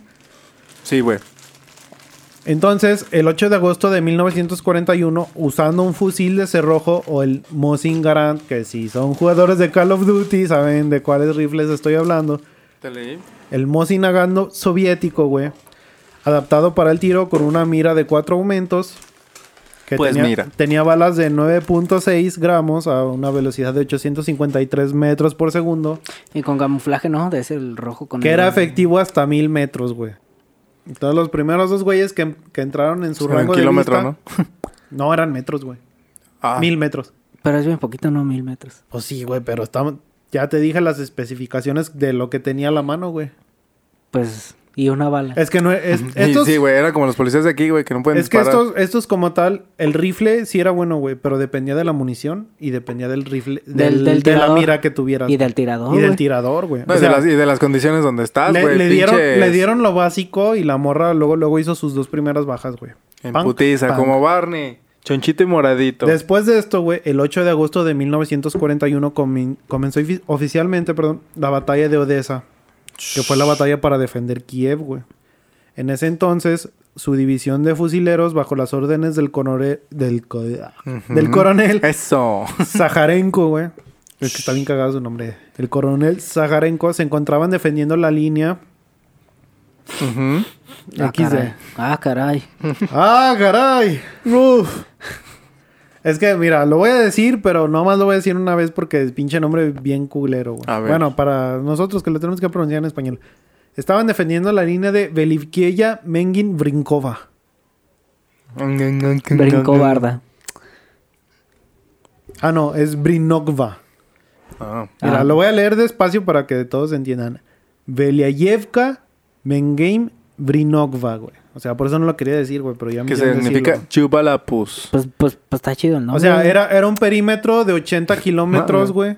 Sí, güey. Entonces, el 8 de agosto de 1941, usando un fusil de cerrojo o el Mosin Garand, que si son jugadores de Call of Duty, saben de cuáles rifles estoy hablando. Te leí. El Mosin Nagant soviético, güey, adaptado para el tiro con una mira de cuatro aumentos. Que Pues tenía, mira. tenía balas de 9.6 gramos a una velocidad de 853 metros por segundo, Y con camuflaje, ¿no? De ese el rojo con que el- era efectivo hasta mil metros, güey. Entonces, los primeros dos güeyes que, que entraron en su Era un rango kilómetro, de vista... ¿no? ¿no? eran metros, güey. Ah. Mil metros. Pero es bien poquito, no mil metros. Pues sí, güey, pero estamos... Ya te dije las especificaciones de lo que tenía a la mano, güey. Pues, y una bala. Es que no es... Sí, estos, Sí, güey, era como los policías de aquí, güey, que no pueden Es que disparar. estos, estos como tal, el rifle sí era bueno, güey, pero dependía de la munición y dependía del rifle, del, Del- del de la tirador. mira que tuvieras. Y del tirador, Y del güey. tirador, güey. No, O y, de sea, las, y de las condiciones donde estás, le, güey. le dieron, pinches le dieron lo básico y la morra luego, luego hizo sus dos primeras bajas, güey. En Punk, putiza, punk. como Barney. Chonchito y moradito. Después de esto, güey, el 8 de agosto de 1941 comi- comenzó ofi- oficialmente, perdón, la batalla de Odessa, que fue la batalla para defender Kiev, güey. En ese entonces, su división de fusileros bajo las órdenes del coronel del, co- del coronel Eso. Zaharenko, güey. Es que está bien cagado su nombre. El coronel Zaharenko se encontraban defendiendo la línea Ujú. Ah, XD. caray. Ah, caray. ¡Ah, caray! Uf. Es que, mira, lo voy a decir, pero nomás lo voy a decir una vez porque es pinche nombre bien culero, güey. A ver. Bueno, para nosotros que lo tenemos que pronunciar en español. Estaban defendiendo la línea de Belivkiella Mengin Brinkova. Brincó barda. Ah, no, es Brinokva. Ah. Mira, Ah. lo voy a leer despacio para que todos entiendan. Beliayevka Mengim Brinokva, güey. O sea, por eso no lo quería decir, güey, pero ya me Que significa decirlo. chubalapus. Pues, pues, pues está chido el O sea, güey. era, era un perímetro de 80 kilómetros, güey,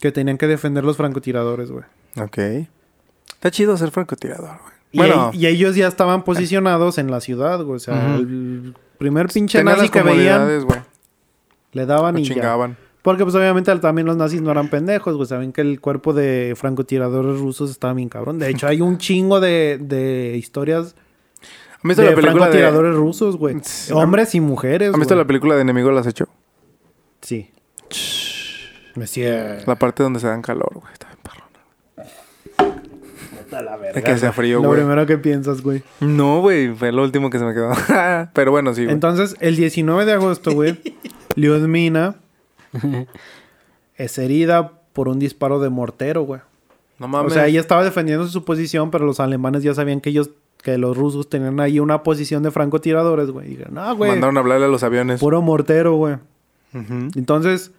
que tenían que defender los francotiradores, güey. Ok. Está chido ser francotirador, güey. Y, Bueno, ahí- y ellos ya estaban posicionados en la ciudad, güey. O sea, el primer pinche nazi las que veían, güey. le daban Lo y ya. chingaban. Porque, pues, obviamente también los nazis no eran pendejos, güey. Saben que el cuerpo de francotiradores rusos estaba bien cabrón. De hecho, hay un chingo de, de historias ¿Han visto de la película de... francotiradores rusos, güey. Hombres y mujeres, ¿Han visto la güey. película de Enemigo las hecho? Sí. Monsieur. La parte donde se dan calor, güey. Está bien perrona. Es que sea frío, Lo güey. primero que piensas, güey. No, güey. Fue lo último que se me quedó. Pero bueno, sí. Entonces, el 19 de agosto, güey, Lyudmina es herida por un disparo de mortero, güey. No O mames. sea, ella estaba defendiendo su posición, pero los alemanes ya sabían que ellos, que los rusos tenían ahí una posición de francotiradores, güey. Y dijeron, no, güey, Mandaron a hablarle a los aviones. puro mortero, güey. Entonces,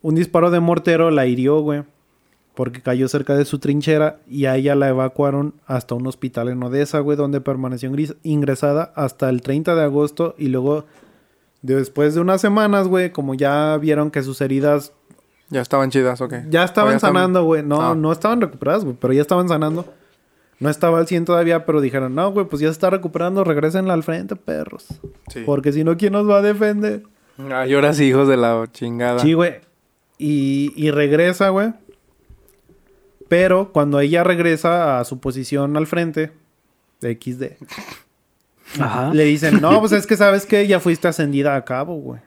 un disparo de mortero la hirió, güey. Porque cayó cerca de su trinchera y a ella la evacuaron hasta un hospital en Odessa, güey, donde permaneció ingres- ingresada hasta el 30 de agosto y luego, después de unas semanas, güey, como ya vieron que sus heridas Ya estaban chidas, ok. ya estaban- sanando, güey. No, Ah. no estaban recuperadas, güey, pero ya estaban sanando. No estaba al 100 todavía, pero dijeron, no, güey, pues ya se está recuperando, regresenla al frente, perros. Sí. Porque si no, ¿quién nos va a defender? Ay, ahora sí, hijos de la chingada. Sí, güey. Y, y regresa, güey. Pero cuando ella regresa a su posición al frente, de XD, Ajá. le dicen, no, pues es que sabes que ya fuiste ascendida a cabo, güey.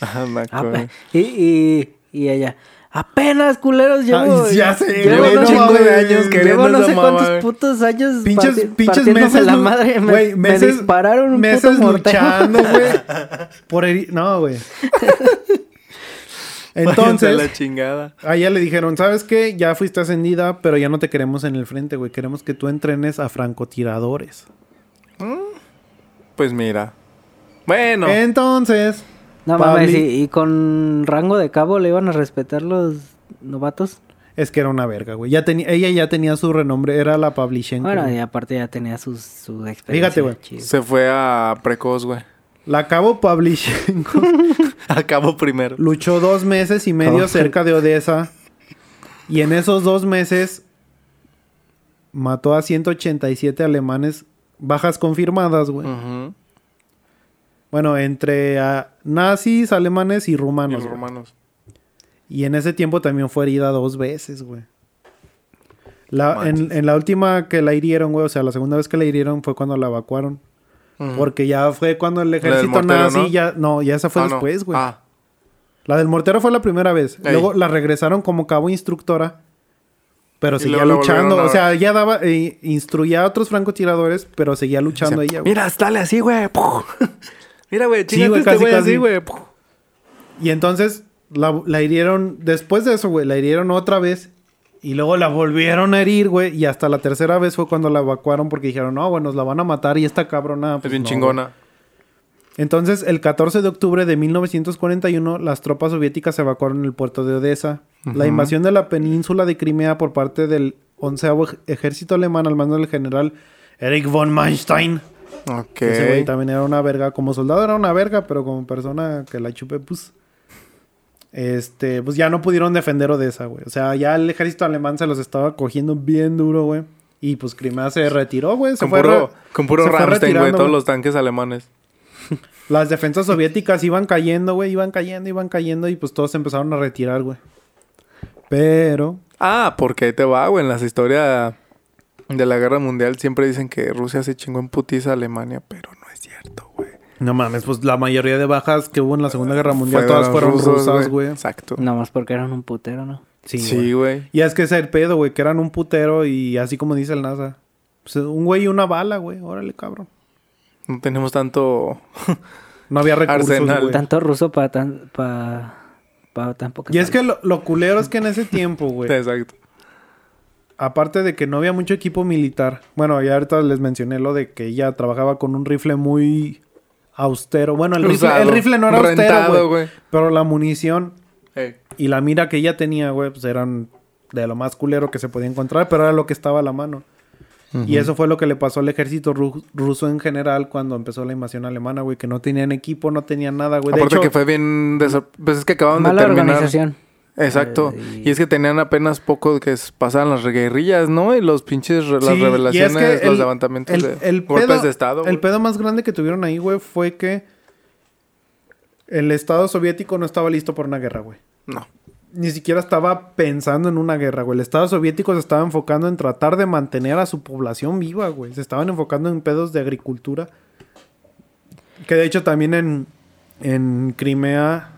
Ah, me Ah, acuerdo. y, y, y ella, apenas culeros llevo. Ya sé, llevo no no sé- mames, de años llevo queriendo no esa sé mamá, cuántos putos años Pinches, parti- pinches partiéndome meses, la madre. Me, me meses, dispararon un meses puto luchando, güey. Por heri- No, güey. La Entonces, chingada. a ella le dijeron, ¿sabes qué? Ya fuiste ascendida, pero ya no te queremos en el frente, güey. Queremos que tú entrenes a francotiradores. Pues mira. Bueno. Entonces, No Pabli- mames, ¿y, y con rango de cabo le iban a respetar los novatos? es que era una verga, güey. Ya ella ya tenía su renombre, era la Pavlichenko. Bueno, y aparte ya tenía sus, su experiencia. Fíjate, güey. Se fue a Precoz, güey. La cabo Pavlichenko Acabó primero. luchó dos meses y medio Oh. cerca de Odessa. Y en esos dos meses mató a 187 alemanes, bajas confirmadas, güey. Ujú. Bueno, entre ah, nazis, alemanes y Y rumanos. los güey. romanos. Y en ese tiempo también fue herida dos veces, güey. La, en, la última que la hirieron, güey, o sea, la segunda vez que la hirieron fue cuando la evacuaron. Porque ya fue cuando el ejército mortero, nazi ¿no? ya... No, ya esa fue Ah, después, güey. Ah, La del mortero fue la primera vez. Ey. Luego la regresaron como cabo instructora. Pero Y seguía luchando. O sea, ella daba... eh, instruía a otros francotiradores, pero seguía luchando ella, güey. Mira, dale así, güey. Mira, güey, Sí, güey, este casi, así, güey. Y entonces la, la hirieron... Después de eso, güey, la hirieron otra vez. Y luego la volvieron a herir, güey. Y hasta la tercera vez fue cuando la evacuaron porque dijeron, no, güey, nos la van a matar. Y esta cabrona... Es pues, bien no, chingona. güey". Entonces, el 14 de octubre de 1941, las tropas soviéticas evacuaron el puerto de Odessa. La invasión de la península de Crimea por parte del 11 ejército alemán al mando del general Erich von Manstein. Ok. Ese güey también era una verga. Como soldado era una verga, pero como persona que la chupe, pues... Este, pues ya no pudieron defender Odessa, güey. O sea, ya el ejército alemán se los estaba cogiendo bien duro, güey. Y pues Crimea se retiró, güey. Se Con fue puro, con puro Rammstein, güey. Todos los tanques alemanes. Las defensas soviéticas iban cayendo, güey. Iban cayendo, iban cayendo. Y pues todos se empezaron a retirar, güey. Pero... Ah, porque ahí te va, güey. En las historias de la guerra mundial siempre dicen que Rusia se chingó en putiza a Alemania, pero no es cierto, güey. No mames, pues la mayoría de bajas que hubo en la Segunda Guerra Mundial Fueron todas fueron rusos, rusas, güey. Exacto. Nada más porque eran un putero, ¿no? Sí, Sí, güey. Y es que ese es el pedo, güey, que eran un putero y así como dice el NASA. Pues, un güey y una bala, güey. Órale, cabrón. No tenemos tanto. No había recursos, Arsenal. güey. Tanto ruso para tan, pa, pa tan poca Y es que lo, lo culero es que en ese tiempo, güey, Exacto. Aparte de que no había mucho equipo militar. Bueno, ya ahorita les mencioné lo de que ella trabajaba con un rifle muy austero. Bueno, el rifle, Usado, el rifle no era rentado, austero, güey. Pero la munición y la mira que ella tenía, güey, pues eran de lo más culero que se podía encontrar, pero era lo que estaba a la mano. Y eso fue lo que le pasó al ejército ru- ruso en general cuando empezó la invasión alemana, güey, que no tenían equipo, no tenían nada, güey. De Aparte hecho, que fue bien... Pues es que acababan Mala de terminar... organización. Exacto. Eh, y... es que tenían apenas poco que pasaban las guerrillas, ¿no? Y los pinches... re- Sí, las revelaciones, es que los el- levantamientos el- de el golpes pedo- de estado. El güey. pedo más grande que tuvieron ahí, güey, fue que el Estado soviético no estaba listo por una guerra, güey. No. Ni siquiera estaba pensando en una guerra, güey. El Estado soviético se estaba enfocando en tratar de mantener a su población viva, güey. Se estaban enfocando en pedos de agricultura. Que de hecho también en, en Crimea,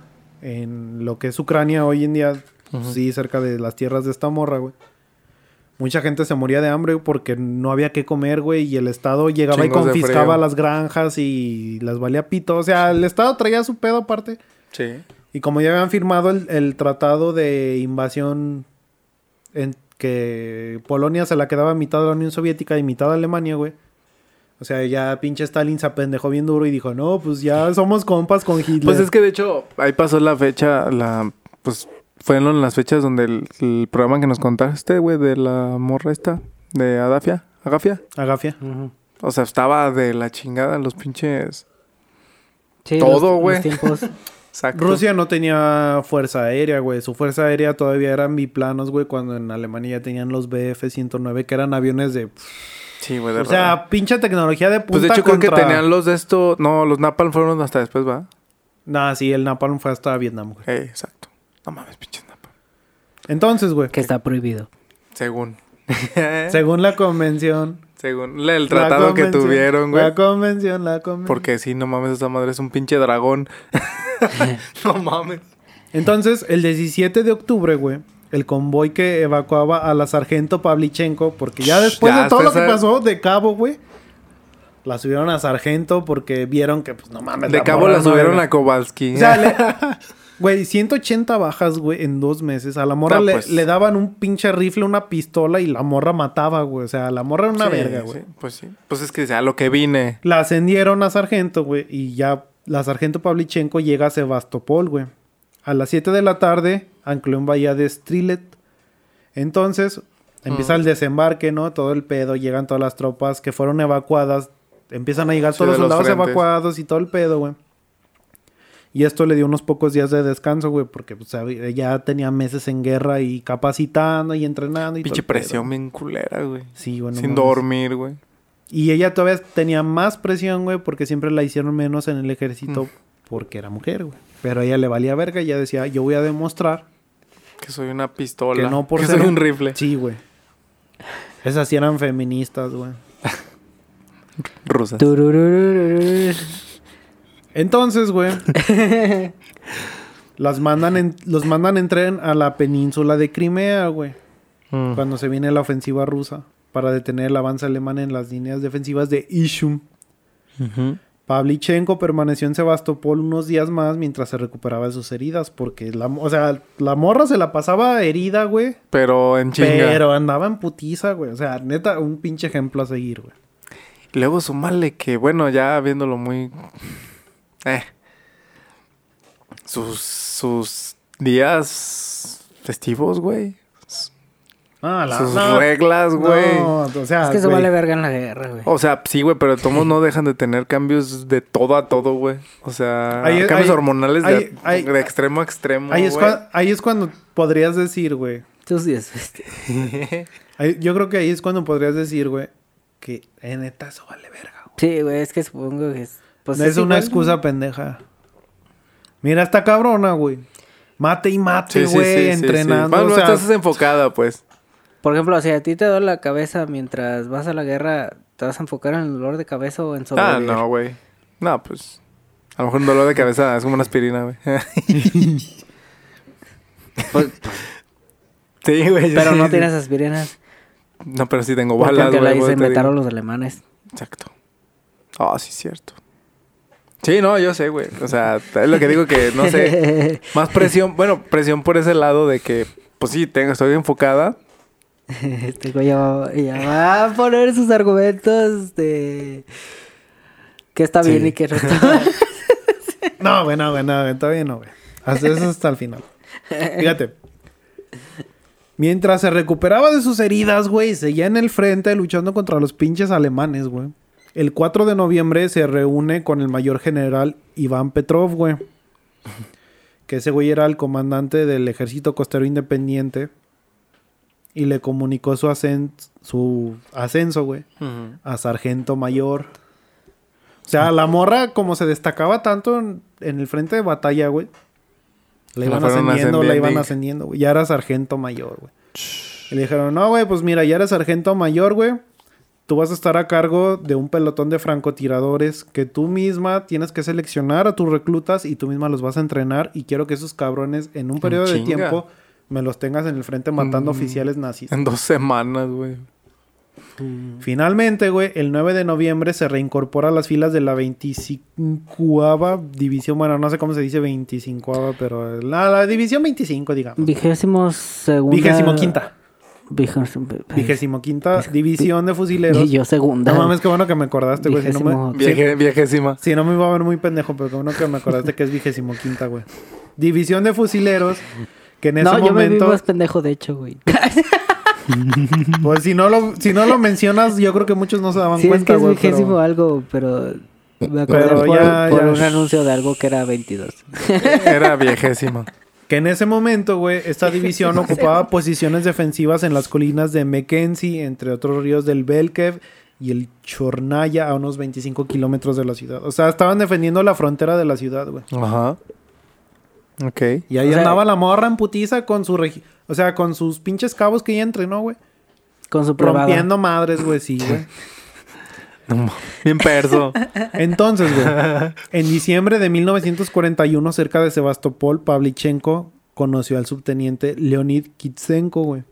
en lo que es Ucrania hoy en día, sí, cerca de las tierras de esta morra, güey. Mucha gente se moría de hambre porque no había qué comer, güey. Y el Estado llegaba Chingos y confiscaba las granjas y las valía pito. O sea, el Estado traía su pedo aparte. Sí. Y como ya habían firmado el, el tratado de invasión en que Polonia se la quedaba mitad de la Unión Soviética y mitad de Alemania, güey. O sea, ya pinche Stalin se apendejó bien duro y dijo, no, pues ya somos compas con Hitler. Pues es que de hecho, ahí pasó la fecha, la... Pues fueron las fechas donde el, el programa que nos contaste, güey, de la morra esta, de Adafia, Agafia. Agafia. Ujú. O sea, estaba de la chingada los pinches... Sí, Todo, güey. Rusia no tenía fuerza aérea, güey. Su fuerza aérea todavía eran biplanos, güey, cuando en Alemania ya tenían los BF-109, que eran aviones de... Sí, güey, de O sea, pinche tecnología de punta Pues de hecho creo que tenían los de esto... No, los Napalm fueron hasta después, ¿va? Nah, sí, el Napalm fue hasta Vietnam, güey. Eh, exacto. No mames, pinches Napalm. Entonces, güey, que está prohibido. Según. según la convención... Según el tratado que tuvieron, güey. La convención, la convención. Porque sí, no mames, esa madre es un pinche dragón. no mames. Entonces, el 17 de octubre, güey, el convoy que evacuaba a la sargento Pavlichenko, porque ya después Ya, de todo lo que pasó de cabo, güey, la subieron a sargento porque vieron que, pues, no mames. De cabo la subieron a Kowalski. O sea, le, Güey, 180 bajas, güey, en dos meses. A la morra No, le, pues. le daban un pinche rifle, una pistola y la morra mataba, güey. O sea, la morra era una Sí, verga, güey. sí, pues sí. Pues es que a lo que vine. La ascendieron a sargento, güey, y ya la sargento Pavlichenko llega a Sebastopol, güey. A las 7 de la tarde ancló en bahía de Strilet. Entonces, empieza el desembarque, ¿no? Todo el pedo, llegan todas las tropas que fueron evacuadas. Empiezan a llegar todos los soldados evacuados y todo el pedo, güey. Y esto le dio unos pocos días de descanso, güey, porque pues, ya tenía meses en guerra y capacitando y entrenando y Pinche presión bien culera, güey. Sí, güey. no Sin mames. dormir, güey. Y ella todavía tenía más presión, güey, porque siempre la hicieron menos en el ejército Mm. porque era mujer, güey. Pero a ella le valía verga y ella decía, yo voy a demostrar Que soy una pistola. que no por que ser soy un rifle. Sí, güey. Esas sí eran feministas, güey. Rusas. Entonces, güey, las mandan en, los mandan en tren a la península de Crimea, güey. Mm. Cuando se viene la ofensiva rusa para detener el avance alemán en las líneas defensivas de Ishum. Pavlichenko permaneció en Sebastopol unos días más mientras se recuperaba de sus heridas, porque la, o sea, la morra se la pasaba herida, güey, Pero en chinga. pero andaba en putiza, güey. O sea, neta, un pinche ejemplo a seguir, güey. Y luego sumarle que, bueno, ya viéndolo muy... Eh. Sus, sus días festivos, güey. Ah, sus reglas, güey. No, o sea, Es que se vale verga en la guerra, güey. O sea, sí, güey, pero todos no dejan de tener cambios de todo a todo, güey. O sea, Ahí- cambios ahí- hormonales de, ahí- ahí- de extremo a extremo, ahí, es cua- ahí es cuando podrías decir, güey. Tus días ahí- Yo creo que ahí es cuando podrías decir, güey, que en neta eso vale verga, güey. Sí, güey, es que supongo que es... Pues es, una igual, excusa pendeja. Mira esta cabrona, güey. Mate y mate, Sí, sí, güey, sí, sí, sí. entrenando. Bueno, o sea, estás enfocada, pues. Por ejemplo, si a ti te duele la cabeza mientras vas a la guerra, ¿te vas a enfocar en el dolor de cabeza o en Ah, sobrevivir? no, güey. No, pues... A lo mejor un dolor de cabeza es como una aspirina, güey. Pues, sí, güey. pero sí, no sí. tienes aspirinas. No, pero sí tengo balas, güey. la inventaron digo. los alemanes. Exacto. Ah, sí, cierto. Sí, no, yo sé, güey. O sea, es lo que digo que, no sé, más presión, bueno, presión por ese lado de que, pues sí, tengo, estoy enfocada. Este güey ya va, ya va a poner sus argumentos de... Que está bien Sí. y que no está No, güey, no, güey, no, güey, todavía no, güey. Hasta eso hasta el final. Fíjate. Mientras se recuperaba de sus heridas, güey, seguía en el frente luchando contra los pinches alemanes, güey. El 4 de noviembre se reúne con el mayor general Iván Petrov, güey. Que ese güey era el comandante del ejército costero independiente. Y le comunicó su, ascen- su ascenso, güey, a sargento mayor. O sea, la morra, como se destacaba tanto en, en el frente de batalla, güey. La iban ascendiendo, la iban ascendiendo. güey. Ya era sargento mayor, güey. Y le dijeron, no, güey, pues mira, ya eres sargento mayor, güey. Tú vas a estar a cargo de un pelotón de francotiradores que tú misma tienes que seleccionar a tus reclutas y tú misma los vas a entrenar. Y quiero que esos cabrones en un periodo de tiempo me los tengas en el frente matando Mm. oficiales nazis. En dos semanas, güey. Finalmente, güey, el 9 de noviembre se reincorpora a las filas de la 25 división. Bueno, no sé cómo se dice 25 pero la, la división 25, digamos. Vigésimo segunda... Vigésimo quinta. Vigésimo... Vigésimo quinta división de fusileros. Y yo segunda. No mames, qué bueno que me acordaste, güey. Si no Vigésimo- me, viejésima. si no me iba a ver muy pendejo, pero qué bueno que me acordaste que es vigésimo quinta, güey. División de fusileros. Que en ese no, yo me vi momento, más pendejo, de hecho, güey. pues si no lo, si no lo mencionas, yo creo que muchos no se daban Sí, es cuenta, que es güey. vigésimo pero- algo, pero... Me acordé Pero por, ya- por ya- un anuncio de algo que era 22. Era viejésima. Que en ese momento, güey, esta división ocupaba posiciones defensivas en las colinas de Mackenzie, entre otros ríos del Belkev y el Chornaya, a unos 25 kilómetros de la ciudad. O sea, estaban defendiendo la frontera de la ciudad, güey. Ajá. Ok. Y ahí O sea- andaba la morra en putiza con su... regi- O sea, con sus pinches cabos que ella entrenó, güey. Con su privada. Rompiendo madres, güey, sí, güey. No. Bien perso. Entonces, güey, en diciembre de 1941, cerca de Sebastopol, Pavlichenko conoció al subteniente Leonid Kitsenko, güey,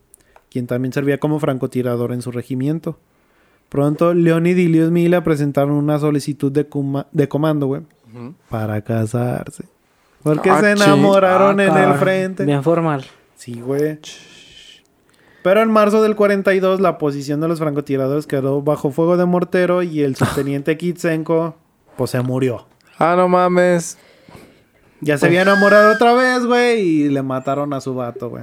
quien también servía como francotirador en su regimiento. Pronto, Leonid y Lyudmila presentaron una solicitud de, de comando, güey, para casarse. Porque Ah, se enamoraron Ah, en el frente. Bien formal. Sí, güey. Pero en marzo del 42, la posición de los francotiradores quedó bajo fuego de mortero y el subteniente Kitsenko, pues se murió. Ah, no mames. Ya se había enamorado otra vez, güey, y le mataron a su vato, güey.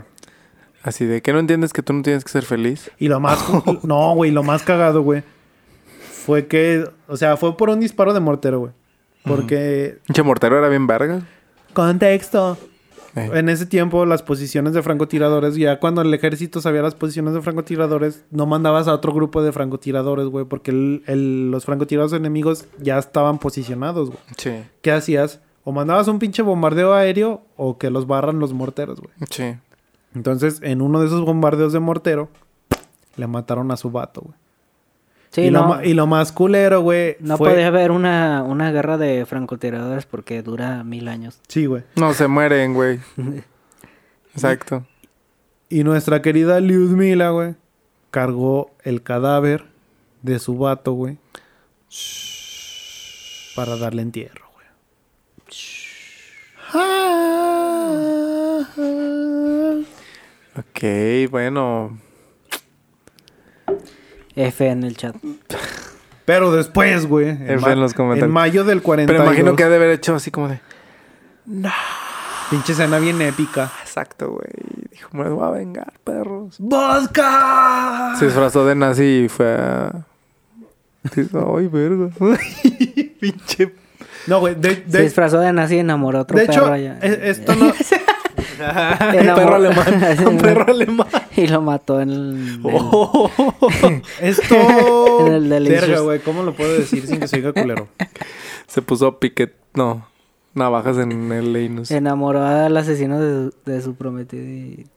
Así de que no entiendes que tú no tienes que ser feliz. Y lo más... no, güey, lo más cagado, güey. Fue que... O sea, fue por un disparo de mortero, güey. Porque... Pinche mortero era bien verga. Contexto. Eh. En ese tiempo, las posiciones de francotiradores, ya cuando el ejército sabía las posiciones de francotiradores, no mandabas a otro grupo de francotiradores, güey, porque el- el- los francotiradores enemigos ya estaban posicionados, güey. Sí. ¿Qué hacías? O mandabas un pinche bombardeo aéreo o que los barran los morteros, güey. Sí. Entonces, en uno de esos bombardeos de mortero, le mataron a su vato, güey. Sí, y, lo no, ma- y lo más culero, güey, no fue... podía haber una, una guerra de francotiradores porque dura mil años. Sí, güey. No, se mueren, güey. Exacto. Y nuestra querida Lyudmila, güey, cargó el cadáver de su vato, güey. Para darle entierro, güey. Ok, bueno. F en el chat. Pero después, güey. En, F en los comentarios. en mayo del 42. Pero imagino que ha de haber hecho así como de. Pinche escena bien épica. Exacto, güey. Dijo, me voy a vengar, perros. ¡Bosca! Se disfrazó de nazi y fue a. Ay, verga. Pinche. No, güey. De, Se disfrazó de nazi y enamoró a otro de perro hecho, allá. esto no... Enamoró- perro alemán. Un perro alemán. y lo mató en el... Oh. Esto... En el. Verga, güey. ¿Cómo lo puedo decir sin que se oiga culero? Se puso piquet. No. Navajas en el Linus. Enamoró al asesino de, su- de su prometido y...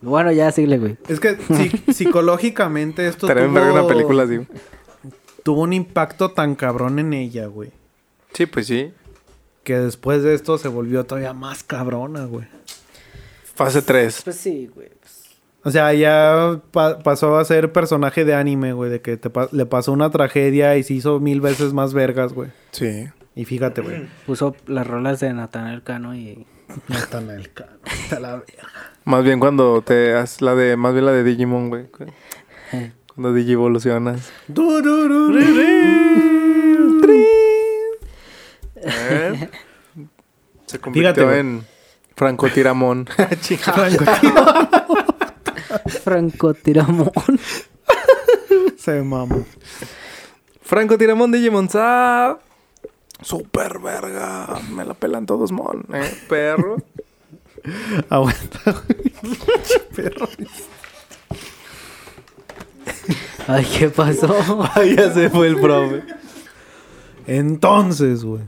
Bueno, ya síguele, güey. Es que si- psicológicamente esto tuvo, una película así. tuvo un impacto tan cabrón en ella, güey. Sí, pues sí. Que después de esto se volvió todavía más cabrona, güey. Fase 3. Pues sí, güey. O sea, ya pa- pasó a ser personaje de anime, güey. De que te pa- le pasó una tragedia y se hizo mil veces más vergas, güey. Sí. Y fíjate, güey. Puso las rolas de Natanael Cano y... No está en el cano. Está la verga. Más bien cuando te haces la de. Más bien la de Digimon, güey. Cuando Digivolucionas. ¿Eh? Se convirtió Fíjate, en Franco Tiramón. Franco Tiramón. Se mamó. Franco Tiramón Digimon Sa. Super verga. Me la pelan todos, mon. ¿Eh? Perro. Aguanta, güey. Perro. Ay, ¿qué pasó? Ahí ya se fue el profe. Entonces, güey.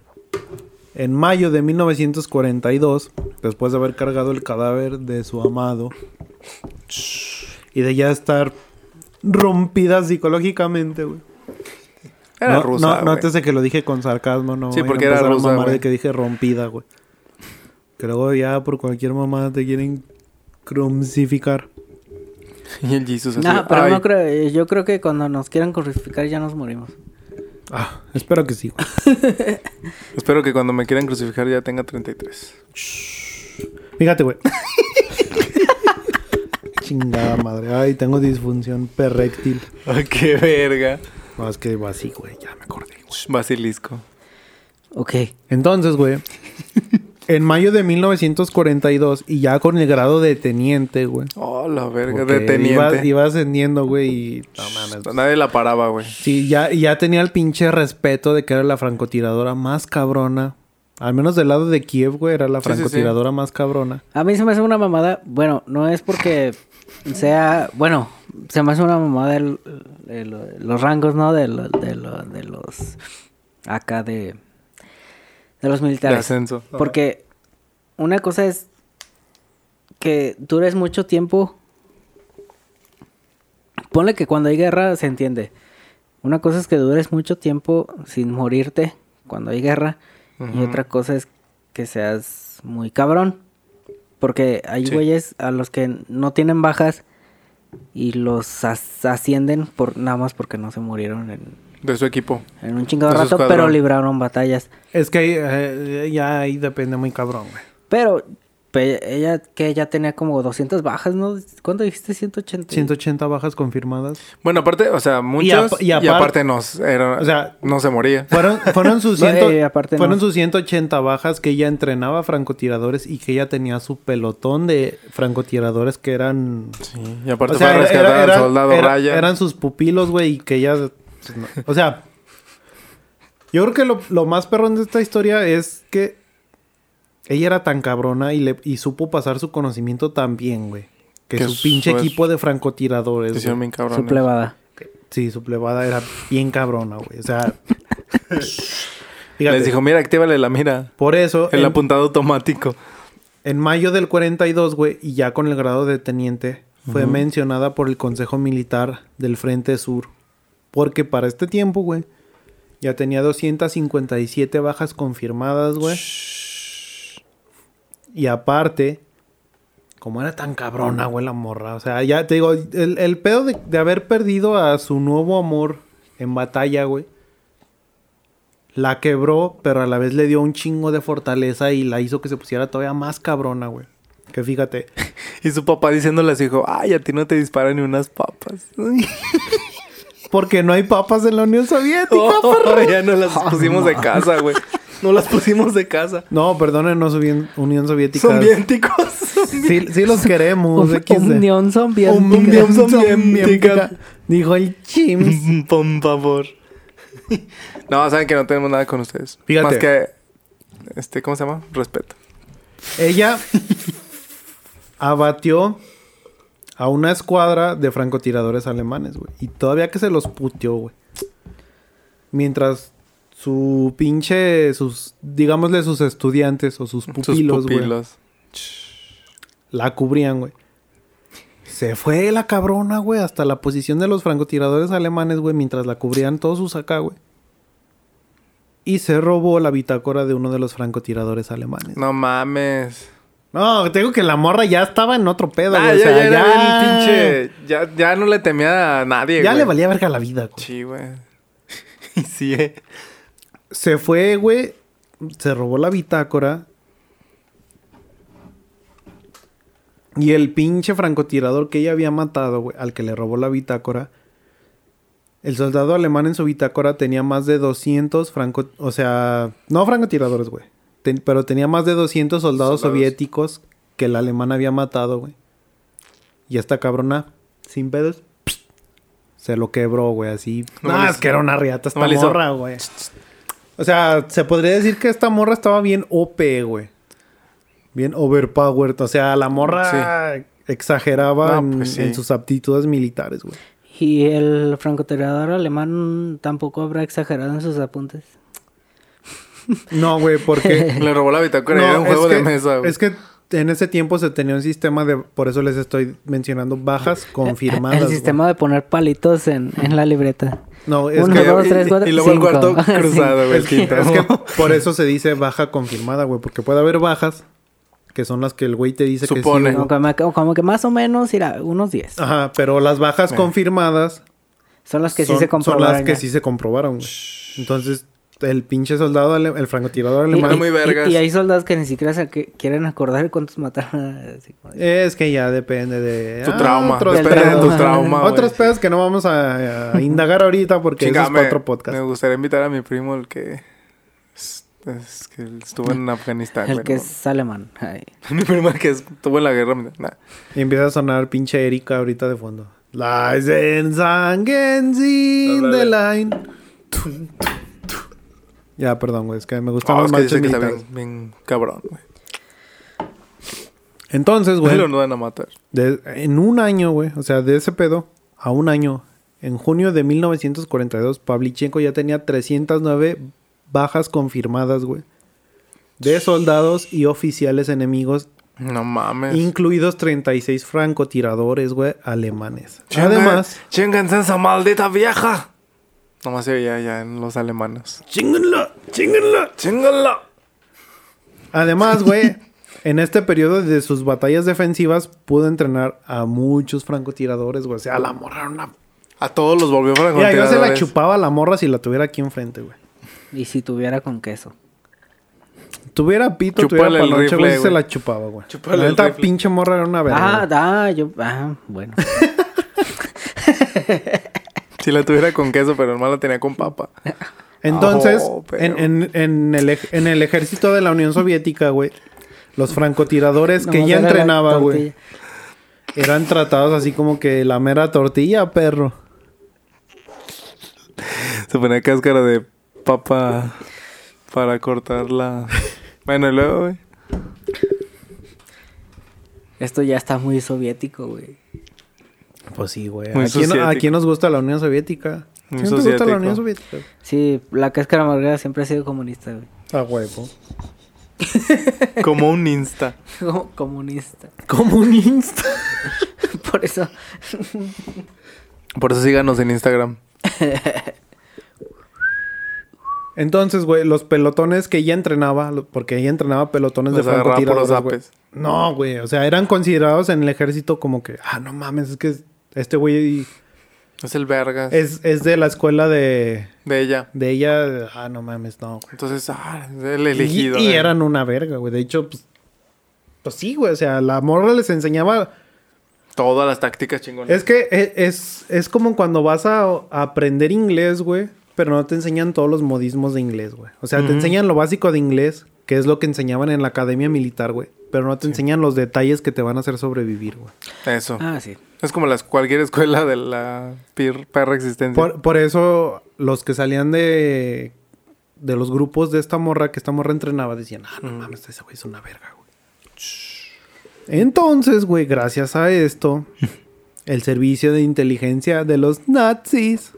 En mayo de 1942, después de haber cargado el cadáver de su amado y de ya estar rompida psicológicamente, güey. Era no, rusa. No, nótese que lo dije con sarcasmo, no. Sí, porque era rusa, mamar de que dije rompida, güey. Que luego ya por cualquier mamada te quieren crucificar. Y el Jesus así. No, pero ay, no creo... Yo creo que cuando nos quieran crucificar ya nos morimos. Ah, espero que sí, güey. Espero que cuando me quieran crucificar ya tenga 33. Fíjate, güey. Chingada madre. Ay, tengo disfunción perréctil. Ay, qué verga. No, es que así, güey. Ya me acordé, güey. Basilisco. Ok. Entonces, güey. En mayo de 1942, y ya con el grado de teniente, güey. Oh, la verga. porque De teniente. Iba, iba ascendiendo, güey, y... No mames. Nadie la paraba, güey. Sí, ya, ya tenía el pinche respeto de que era la francotiradora más cabrona. Al menos del lado de Kiev, güey, era la Sí, sí, sí. francotiradora más cabrona. A mí se me hace una mamada. Bueno, no es porque sea. Bueno, se me hace una mamada el- el- los rangos, ¿no? De, lo- de, lo- de los. Acá de. De los De militares. ascenso. Porque una cosa es que dures mucho tiempo. Ponle que cuando hay guerra se entiende. Una cosa es que dures mucho tiempo sin morirte cuando hay guerra. Y otra cosa es que seas muy cabrón. Porque hay Sí. güeyes a los que no tienen bajas y los as- ascienden por nada más porque no se murieron en, De su equipo. En un chingado De rato, escuadrón. pero libraron batallas. Es que ahí, eh, ya ahí depende muy cabrón, güey. Pero pe- ella que ya tenía como 200 bajas, ¿no? ¿Cuánto dijiste? 180. 180 bajas confirmadas. Bueno, aparte, o sea, muchos. Y, y apar- aparte nos, era, O sea- no se moría. Fueron, fueron sus, ciento- eh, aparte fueron no. sus 180 bajas que ella entrenaba francotiradores y que ella tenía su pelotón de francotiradores que eran... Sí, y aparte O sea, fue a rescatar era- al soldado era- Raya. eran sus pupilos, güey, y que ella... pues, no. O sea, yo creo que lo, lo más perrón de esta historia es que ella era tan cabrona y, le, y supo pasar su conocimiento tan bien, güey. Que, Que su pinche es- equipo de francotiradores... Bien cabrones. Su plebada. Sí, su plebada era bien cabrona, güey. O sea... fíjate, Les dijo, mira, actívale la mira. por eso... El en- apuntado automático. En mayo del 42, güey, y ya con el grado de teniente, fue mencionada por el Consejo Militar del Frente Sur. Porque para este tiempo, güey, ya tenía 257 bajas confirmadas, güey. Y aparte, como era tan cabrona, güey, la morra. O sea, ya te digo, el, el pedo de, de haber perdido a su nuevo amor en batalla, güey. La quebró, pero a la vez le dio un chingo de fortaleza y la hizo que se pusiera todavía más cabrona, güey. Que fíjate. Y su papá diciéndole a su hijo, ay, a ti no te disparan ni unas papas. Porque no hay papas en la Unión Soviética. Oh, ya no las pusimos de casa, güey. No las pusimos de casa. No, perdonen, Unión, Unión Soviética. Son vienticos. Sí, sí los queremos. Unión Soviética. Unión. Soviética. Dijo el Chims. Por favor. No, saben que no tenemos nada con ustedes. Fíjate. Más que, este, ¿cómo se llama? Respeto. Ella abatió a una escuadra de francotiradores alemanes, güey. Y todavía que se los puteó, güey. Mientras su pinche, sus, digámosle sus estudiantes o sus Sus pupilos, güey, pupilos. la cubrían, güey. Se fue la cabrona, güey, hasta la posición de los francotiradores alemanes, güey, mientras la cubrían todos sus acá, güey. Y se robó la bitácora de uno de los francotiradores alemanes. No mames. No, te digo que la morra ya estaba en otro pedo, Ah, güey. ya, o sea, ya, ya, era pinche. Ya, ya no le temía a nadie, Ya güey. le valía verga la vida, güey. Sí, güey. Y sí, eh. Se fue, güey. Se robó la bitácora. Y el pinche francotirador que ella había matado, güey, al que le robó la bitácora. El soldado alemán en su bitácora tenía más de 200 franco... O sea, no francotiradores, güey. Ten- pero tenía más de 200 soldados, Soldados. soviéticos que el alemán había matado, güey. Y esta cabrona, sin pedos, se lo quebró, güey, así. No es que era una riata esta no morra, güey. O sea, se podría decir que esta morra estaba bien OP, güey. Bien overpowered. O sea, la morra exageraba No, en, pues sí. en sus aptitudes militares, güey. Y el francotirador alemán tampoco habrá exagerado en sus apuntes. No, güey, porque... Le robó la bitácora y era un juego que- de mesa, güey. Es que en ese tiempo se tenía un sistema de... Por eso les estoy mencionando bajas confirmadas. El güey. sistema de poner palitos en, en la libreta. No, es Uno, que... dos, tres, cuatro, y luego el cinco. cuarto cruzado, güey. Es que, es que por eso se dice baja confirmada, güey. Porque puede haber bajas que son las que el güey te dice Supone. que sí. Como como que más o menos, irá, unos 10. Ajá, pero las bajas Eh. confirmadas Son las que son, sí se son comprobaron. las que ya. sí se comprobaron, güey. Entonces, el pinche soldado, ale- el francotirador alemán... Está muy vergas. y- y hay soldados que ni siquiera se que- quieren acordar cuántos mataron. así como de- Es que ya depende de... Tu ah, trauma. de tu trauma. Otros pedos que no vamos a, a indagar ahorita porque eso es me- para otro podcast. Me gustaría invitar a mi primo, el que... Es, es que estuvo en Afganistán, el que es alemán. Ay. Mi primo el que estuvo en la guerra. Nah. Y empieza a sonar pinche Erika ahorita de fondo. The line. Tum, tum, tum. Ya, perdón, güey. Es que me gustan Oh, los es que está bien, bien cabrón, güey. Entonces, güey, Lo no van a matar. de- en un año, güey, o sea, de ese pedo a un año, en junio de 1942, Pavlichenko ya tenía 309 bajas confirmadas, güey, de soldados y oficiales enemigos, No mames. incluidos 36 francotiradores, güey, alemanes. Chinga- Además, Chinganse esa maldita vieja. Nomás se veía ya en los alemanes. ¡Chinganla! ¡Chinganla! ¡Chingala! Además, güey, en este periodo de sus batallas defensivas pudo entrenar a muchos francotiradores, güey. O sea, la morra era una A todos los volvió Mira, yo se la francotiradores. chupaba a la morra si la tuviera aquí enfrente, güey. Y si tuviera con queso. Tuviera pito, Chúpale tuviera rifle, güey, se la chupaba, güey. Chúpale La neta, pinche morra era una verga. Ah, ah, yo. Ah, bueno. Si la tuviera con queso, pero nomás la tenía con papa. Entonces, Oh, pero- en, en- en el, ej- en el ejército de la Unión Soviética, güey, los francotiradores que ya entrenaba, güey, eran tratados así como que la mera tortilla, perro. Se ponía cáscara de papa para cortarla. Bueno, y luego, güey. Esto ya está muy soviético, güey. Pues sí, güey. Muy ¿A quién. ¿A nos gusta la Unión Soviética? Muy ¿Quién te gusta la. Unión Soviética? Sí, la cáscara amarga siempre ha sido comunista, güey. A huevo. Como un insta. Como comunista. Comunista. Por eso. Por eso síganos en Instagram. Entonces, güey, los pelotones que ella entrenaba, porque ella entrenaba pelotones Los de agarraba por los francotiradores, güey. No, güey, o sea, eran considerados en el ejército como que, ah, no mames, es que este güey Es el vergas es, es de la escuela de, de ella. de ella, ah, no mames, no, güey. Entonces, ah, es el elegido. Y, y eh. eran una verga, güey. De hecho, pues, pues sí, güey, o sea, la morra les enseñaba Todas las tácticas chingonas. Es que e- es, es como cuando vas a, a aprender inglés, güey, pero no te enseñan todos los modismos de inglés, güey. O sea, te enseñan lo básico de inglés, que es lo que enseñaban en la academia militar, güey. Pero no te enseñan los detalles que te van a hacer sobrevivir, güey. Eso. Ah, sí. Es como las, cualquier escuela de la perra existencia. Por, por eso los que salían de, de los grupos de esta morra, que esta morra entrenaba, decían, ah, no mames, ese güey es una verga, güey. Entonces, güey, gracias a esto, el servicio de inteligencia de los nazis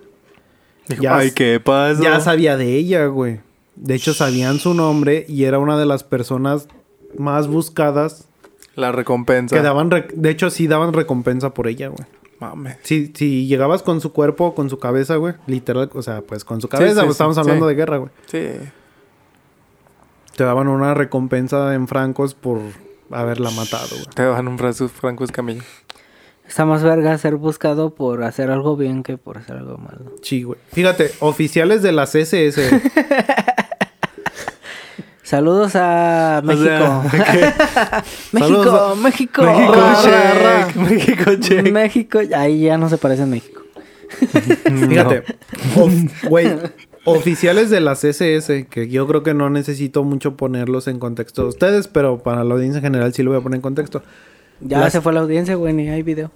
Dijo, ya- Ay, ¿qué pasa? ya sabía de ella, güey. De hecho, sabían su nombre y era una de las personas más buscadas La recompensa. que daban... De hecho, sí daban recompensa por ella, güey. Mames. Si, si llegabas con su cuerpo o con su cabeza, güey, literal, o sea, pues con su cabeza, sí, pues, sí, estamos sí. hablando de guerra, güey. Sí. Te daban una recompensa en francos por haberla matado, güey. Te dan un brazo franco escamillo. Está más verga ser buscado por hacer algo bien que por hacer algo malo. Sí, güey. Fíjate, oficiales de las SS. Saludos a México. sea, México, a- México. México, check. México, check. México. Ahí ya no se parece a México. Fíjate, of- güey, oficiales de las SS, que yo creo que no necesito mucho ponerlos en contexto de ustedes, pero para la audiencia en general sí lo voy a poner en contexto. Ya Las- se fue la audiencia, güey, ni hay video.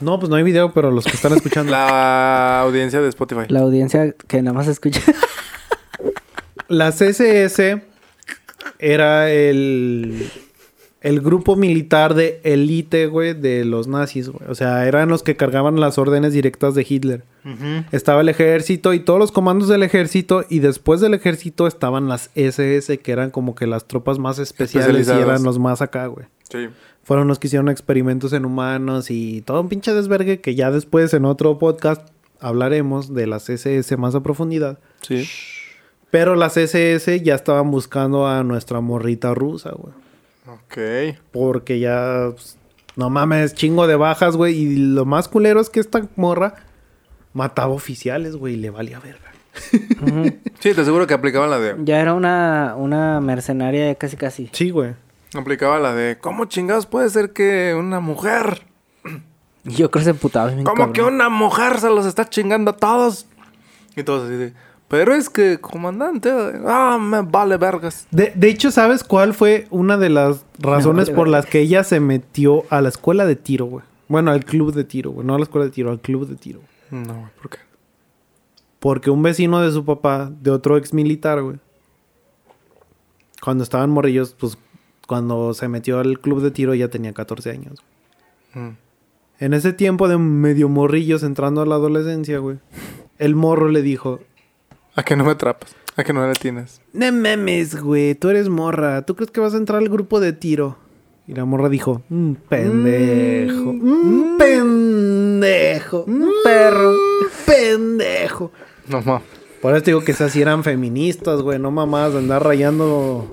No, pues no hay video, pero los que están escuchando. La audiencia de Spotify. La audiencia que nada más escucha. Las SS era el, el grupo militar de élite, güey, de los nazis, güey. O sea, eran los que cargaban las órdenes directas de Hitler. Estaba el ejército y todos los comandos del ejército y después del ejército estaban las SS, que eran como que las tropas más especiales y eran los más acá, güey. Sí. Fueron los que hicieron experimentos en humanos y todo un pinche desvergue que ya después en otro podcast hablaremos de las SS más a profundidad. Sí. Pero las SS ya estaban buscando a nuestra morrita rusa, güey. Ok. Porque ya, pues, no mames, chingo de bajas, güey. Y lo más culero es que esta morra mataba oficiales, güey, y le valía verga. Ujú. Sí, te aseguro que aplicaban la de... Ya era una, una mercenaria casi casi. Sí, güey. Aplicaba la de... ¿Cómo chingados puede ser que una mujer... Yo creo que se emputaba. Como cabrón. que una mujer se los está chingando a todos? Y todos así de... Pero es que, comandante... Ah, me vale vergas. De, de hecho, ¿sabes cuál fue una de las razones vale por las que ella se metió a la escuela de tiro, güey? Bueno, al club de tiro, güey. No a la escuela de tiro, al club de tiro. No, güey, ¿por qué? Porque un vecino de su papá, de otro ex militar, güey. Cuando estaban morrillos, pues cuando se metió al club de tiro ya tenía 14 años. Mm. En ese tiempo de medio morrillos entrando a la adolescencia, güey. El morro le dijo, ¿A que no me atrapas? ¿A que no me tienes? no mames, güey, tú eres morra. ¿Tú crees que vas a entrar al grupo de tiro? Y la morra dijo, un pendejo. Un pendejo. Un perro. pendejo. No, ma. Por eso te digo que esas sí eran feministas, güey. No mamás andar rayando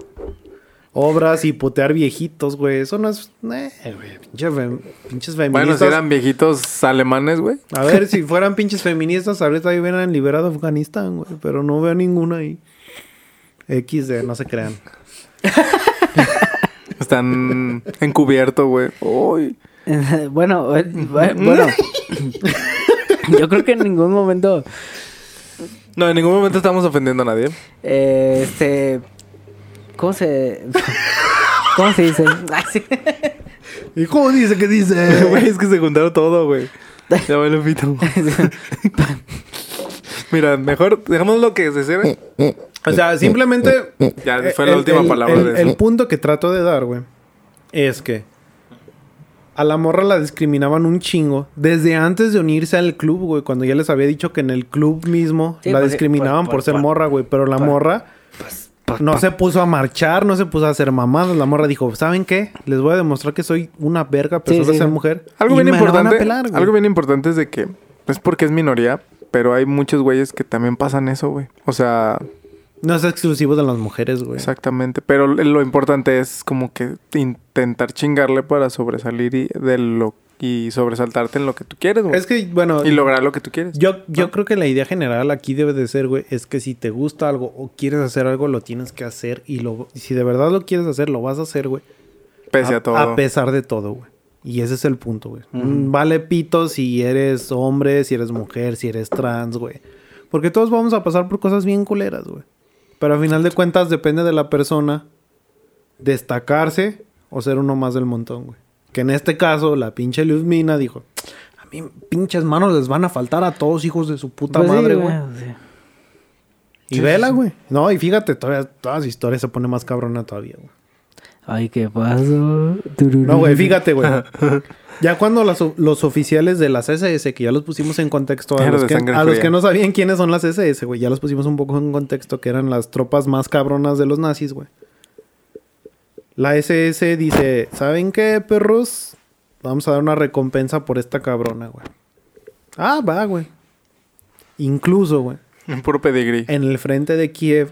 obras y putear viejitos, güey. Eso no es... Eh, güey. Pinche fem- pinches feministas. Bueno, si eran viejitos alemanes, güey. A ver, si fueran pinches feministas, ahorita ya hubieran liberado Afganistán, güey. Pero no veo ninguna ahí. XD, no se crean. Están encubierto, güey. Uy. bueno, eh, bu- bueno. Yo creo que en ningún momento No, en ningún momento estamos ofendiendo a nadie. eh, este ¿Cómo se ¿Cómo se dice? Sí. ¿Y cómo dice que dice? Güey, es que se juntaron todo, güey. Ya me lo pito. Mira, mejor dejamos lo que se cierre. O sea, simplemente... Ya fue la última palabra el, de el eso. punto que trato de dar, güey, es que a la morra la discriminaban un chingo desde antes de unirse al club, güey. Cuando ya les había dicho que en el club mismo Sí, la pues, discriminaban por- por, por- ser por- morra, güey. Pero la morra no se puso a marchar, no se puso a hacer mamadas. La morra dijo, ¿saben qué? Les voy a demostrar que soy una verga a pesar Sí, de sí, ser mujer. Algo Y bien importante. pelar, algo bien importante es de que es porque es minoría, pero hay muchos güeyes que también pasan eso, güey. O sea, No es exclusivo de las mujeres, güey. exactamente. Pero lo importante es como que intentar chingarle para sobresalir y de lo y sobresaltarte en lo que tú quieres, güey. Es que, bueno, Y lograr lo que tú quieres. Yo, yo creo que la idea general aquí debe de ser, güey, es que si te gusta algo o quieres hacer algo, lo tienes que hacer. Y lo, si de verdad lo quieres hacer, lo vas a hacer, güey. Pese a, todo. A pesar de todo, güey. Y ese es el punto, güey. Mm, Vale pito si eres hombre, si eres mujer, si eres trans, güey. Porque todos vamos a pasar por cosas bien culeras, güey. Pero al final de cuentas depende de la persona destacarse o ser uno más del montón, güey. Que en este caso, la pinche Luzmina dijo... A mí pinches manos les van a faltar a todos hijos de su puta Pues madre, güey. sí. Y vela, güey. No, y fíjate, todavía toda su historia se pone más cabrona todavía, güey. Ay, ¿qué pasó? Tururú. No, güey, fíjate, güey. Ya cuando las los oficiales de las SS, que ya los pusimos en contexto, a, los que, a los que no sabían quiénes son las SS, güey, ya los pusimos un poco en contexto, que eran las tropas más cabronas de los nazis, güey. La SS dice, ¿saben qué, perros? Vamos a dar una recompensa por esta cabrona, güey. Ah, va, güey. Incluso, güey, Un puro pedigrí. en el frente de Kiev,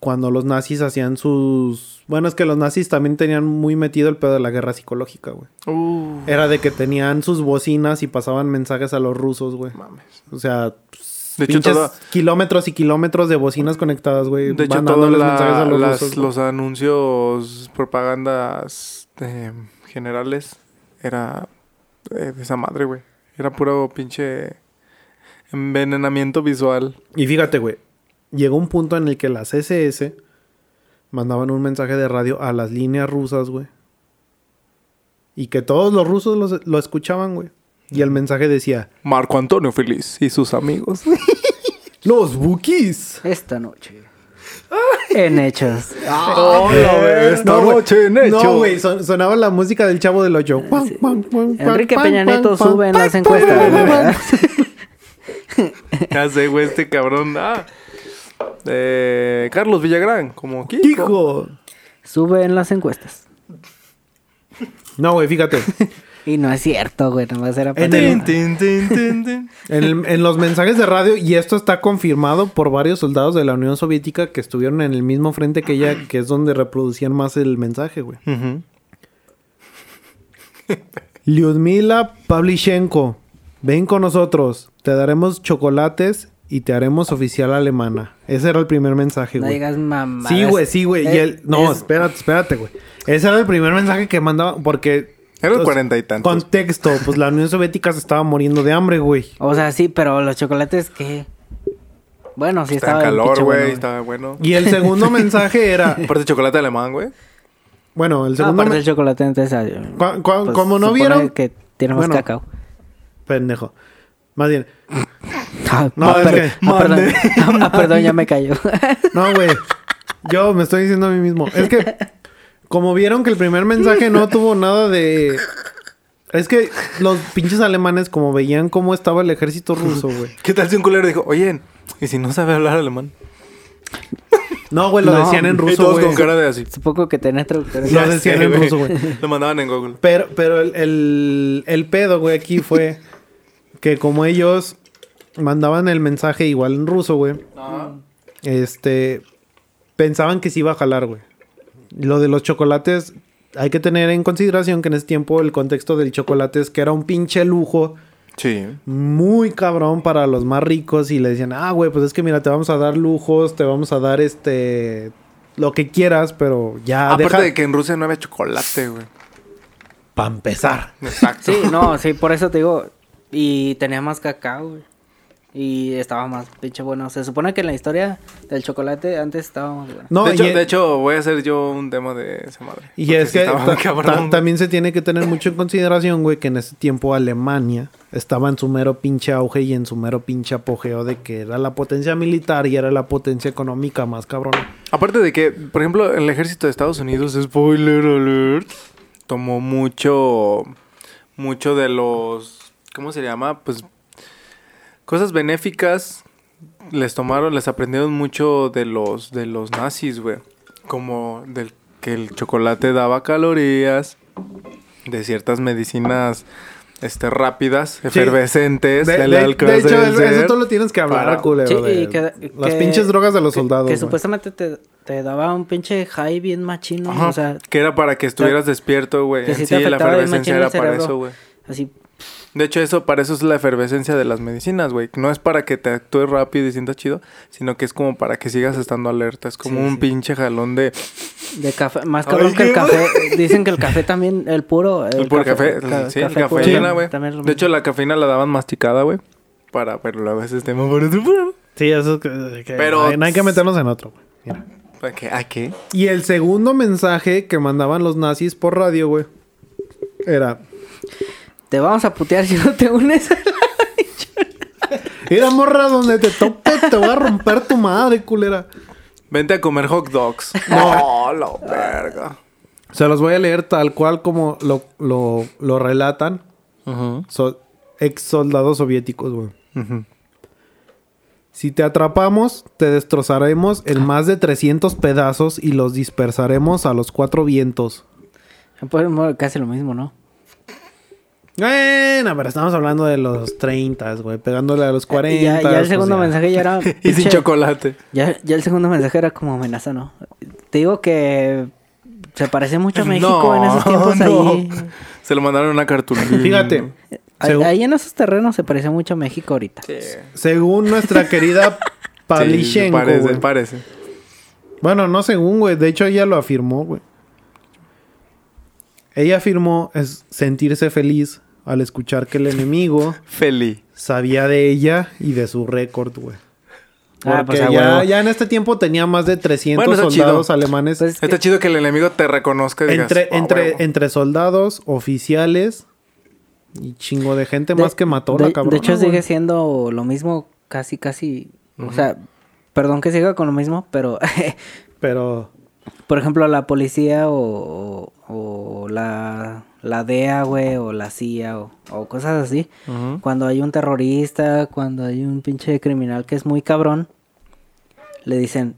cuando los nazis hacían sus... Bueno, es que los nazis también tenían muy metido el pedo de la guerra psicológica, güey. Uh, Era de que tenían sus bocinas y pasaban mensajes a los rusos, güey. mames. O sea, De hecho, kilómetros y kilómetros de bocinas conectadas, güey. De hecho, todos dándoles mensajes a los las- los anuncios, propagandas eh, generales, era eh, de esa madre, güey. Era puro pinche envenenamiento visual. Y fíjate, güey. Llegó un punto en el que las SS mandaban un mensaje de radio a las líneas rusas, güey. Y que todos los rusos los- lo escuchaban, güey. Y el mensaje decía, Marco Antonio Feliz y sus amigos. ¡Los Bukis! Esta noche. En hechos. esta No, noche en hecho. No, güey, son- sonaba la música del Chavo del Ocho. Enrique Peña Nieto sube en las encuestas. Ya sé, güey, este cabrón. Ah. Eh, Carlos Villagrán, como Kiko. ¡Hijo! Sube en las encuestas. No, güey, fíjate. Y no es cierto, güey. Nomás era para... En el- tin, tin, tin. En, el- en los mensajes de radio, y esto está confirmado por varios soldados de la Unión Soviética que estuvieron en el mismo frente que ella, que es donde reproducían más el mensaje, güey. Ujú. Lyudmila Pavlichenko, ven con nosotros, te daremos chocolates y te haremos oficial alemana. Ese era el primer mensaje, No güey. digas mamá. sí, güey, sí, güey. Y el- No, espérate, espérate, güey. Ese era el primer mensaje que mandaba, porque... Era el cuarenta y tantos. Contexto, pues la Unión Soviética se estaba muriendo de hambre, güey. O sea, sí, pero los chocolates que... Bueno, sí Estaba estaba... calor, güey. bueno, estaba bueno. Y el segundo mensaje era... Aparte, chocolate alemán, güey. Bueno, el No, segundo... aparte el chocolate entonces... ah, Cu- pues, como no vieron... que tiene más Bueno. cacao. Pendejo. Más bien... Ah, No, ah, es per- que- ah, perdón. Ah, perdón, ya me cayó. No, güey. Yo me estoy diciendo a mí mismo. Es que, como vieron que el primer mensaje no tuvo nada de. Es que los pinches alemanes, como veían cómo estaba el ejército ruso, güey. ¿Qué tal si un culero dijo, oye, ¿y si no sabe hablar alemán? No, güey, lo No, decían en y ruso, todos güey. con cara de así. Supongo que tenés traductores. Lo decían sé, en ruso, güey. Lo mandaban en Google. Pero, pero el, el, el pedo, güey, aquí fue que como ellos mandaban el mensaje igual en ruso, güey. Este. Pensaban que se iba a jalar, güey. Lo de los chocolates, hay que tener en consideración que en ese tiempo el contexto del chocolate es que era un pinche lujo Sí. muy cabrón para los más ricos y le decían, ah, güey, pues es que mira, te vamos a dar lujos, te vamos a dar este, lo que quieras, pero ya Aparte deja de que en Rusia no había chocolate, güey. para empezar. Exacto. Sí, no, sí, por eso te digo. Y tenía más cacao, güey. Y estaba más pinche bueno. Se supone que en la historia del chocolate antes estaba más bueno. No, de, hecho, y, de hecho, voy a hacer yo un demo de esa madre. y es sí que también se tiene que tener mucho en consideración, güey, que en ese tiempo Alemania estaba en su mero pinche auge y en su mero pinche apogeo de que era la potencia militar y era la potencia económica más cabrona. Aparte de que, por ejemplo, el ejército de Estados Unidos, spoiler alert, tomó mucho, mucho de los, ¿cómo se llama? Pues cosas benéficas. Les tomaron, les aprendieron mucho de los, de los nazis, güey. Como del que el chocolate daba calorías, de ciertas medicinas, este, rápidas, efervescentes, De, del de- de Alka-Seltzer. hecho, eso, eso tú lo tienes que hablar, Para- culero. Sí, de y que- las que- pinches drogas de los que- soldados. Que, supuestamente te, te daba un pinche high bien machino. Ajá, O sea, que era para que estuvieras despierto, güey. sí la efervescencia era para eso, güey. así. De hecho, eso para eso es la efervescencia de las medicinas, güey. No es para que te actúes rápido y sientas chido, sino que es como para que sigas estando alerta. Es como Sí, un sí. pinche jalón de... De café. Más Ay, cabrón que el café. Dicen que el café también, el puro. El puro café. ca- sí, el café puro cafeína, güey. De hecho, la cafeína la daban masticada, güey. Para, pero a veces te por Sí, eso es que, que- Pero- no hay que meternos en otro, güey. Mira. ¿Para qué? ¿A qué? Y el segundo mensaje que mandaban los nazis por radio, güey, era... Te vamos a putear si no te unes. Era morra donde te tope, te voy a romper tu madre, culera. Vente a comer hot dogs. No, la verga. Se los voy a leer tal cual como lo, lo, lo relatan so- ex soldados soviéticos, güey. Si te atrapamos, te destrozaremos en más de 300 pedazos y los dispersaremos a los cuatro vientos. Pues bueno, casi lo mismo, ¿no? Bueno, pero estamos hablando de los 30, güey, pegándole a los 40. Eh, ya, ya el pues segundo ya. mensaje ya era. Y sin chocolate. Ya, ya el segundo mensaje era como amenaza, ¿no? Te digo que se parece mucho a México No, en esos tiempos no. ahí. Se lo mandaron una cartulina. Fíjate, Ahí, en esos terrenos se parece mucho a México ahorita. Sí. según nuestra querida Sí, Pavlichenko, parece, güey. parece. Bueno, no según, güey. De hecho, ella lo afirmó, güey. Ella afirmó es sentirse feliz al escuchar que el enemigo Feli. sabía de ella y de su récord, güey. Ah, Porque pues, a ya, ya en este tiempo tenía más de 300 Bueno, está soldados chido. alemanes. Pues, Está chido que el enemigo te reconozca digas, entre, "Ah, entre, huevo". entre soldados, oficiales y chingo de gente de- más que mató de, la cabrona. de hecho, güey. sigue siendo lo mismo, casi, casi. O sea, perdón que siga con lo mismo, pero Pero por ejemplo, la policía o, o la, la DEA, güey, o la CIA o, o cosas así. Cuando hay un terrorista, cuando hay un pinche criminal que es muy cabrón, le dicen,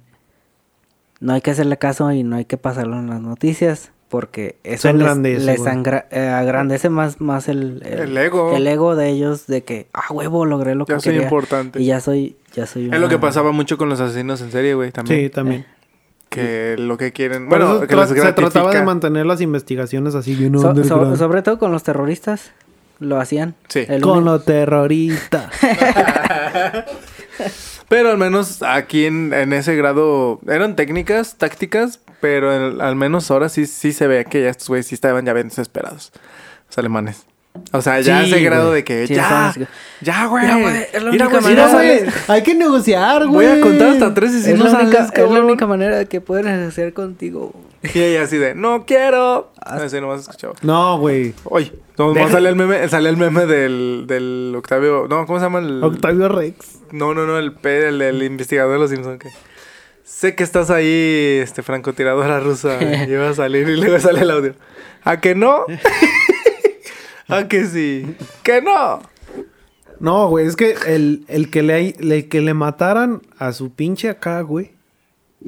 no hay que hacerle caso y no hay que pasarlo en las noticias. Porque eso les, les angra- eh, agrandece más, más el, El ego. el ego de ellos de que, ah, huevo, logré lo Ya que soy quería. importante. Y ya soy, ya soy Es lo que pasaba mucho con los asesinos en serie, güey, también. sí, también. Que lo que quieren... Bueno, eso que tra- les se trataba de mantener las investigaciones así bien So- so- underground. sobre todo con los terroristas, lo hacían. Sí. El Con los terroristas. Pero al menos aquí en, en ese grado... Eran técnicas, tácticas, pero el- al menos ahora sí, sí se ve que ya estos güeyes sí estaban ya bien desesperados. Los alemanes. O sea, ya Sí, ese grado de que Sí, ya, ya, güey. Mira, güey, es la Mira, única güey, manera, no hay que negociar, Voy güey. a contar hasta tres y si es, no la única, sales, es la única manera que pueden hacer contigo. Y ella así de, no quiero. Así nomás escuchaba. No, güey. Oye, no, Deja- sale el meme, sale el meme del, del Octavio. No, ¿cómo se llama el? Octavio Rex. No, no, no, el P, el, el investigador de los Simpsons que. Sé que estás ahí, este francotiradora rusa. y va a salir y luego sale el audio. ¿A que no? ¿A que sí? ¡Que no! No, güey, es que el, el que le, el que le mataran a su pinche acá, güey.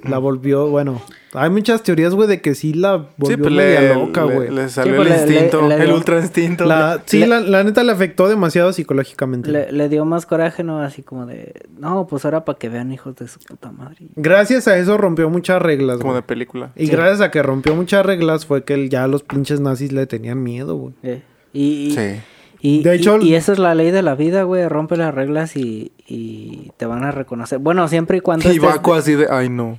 la volvió, bueno, hay muchas teorías, güey, de que sí la Sí, volvió pues media le, loca, le- güey. le salió pues, el le- le- instinto, le el ultra instinto. La- sí, le- la, la neta le afectó demasiado psicológicamente. Le, le dio más coraje, ¿no? Así como de... No, pues ahora para que vean hijos de su puta madre. Gracias a eso rompió muchas reglas, Como güey. de película. Y gracias a que rompió muchas reglas fue que el- ya los pinches nazis le tenían miedo, güey. Eh, Y, y, Sí. y, De hecho- y eso es la ley de la vida, güey. Rompe las reglas y, y te van a reconocer. Bueno, siempre y cuando... Y Baco así de, ay no.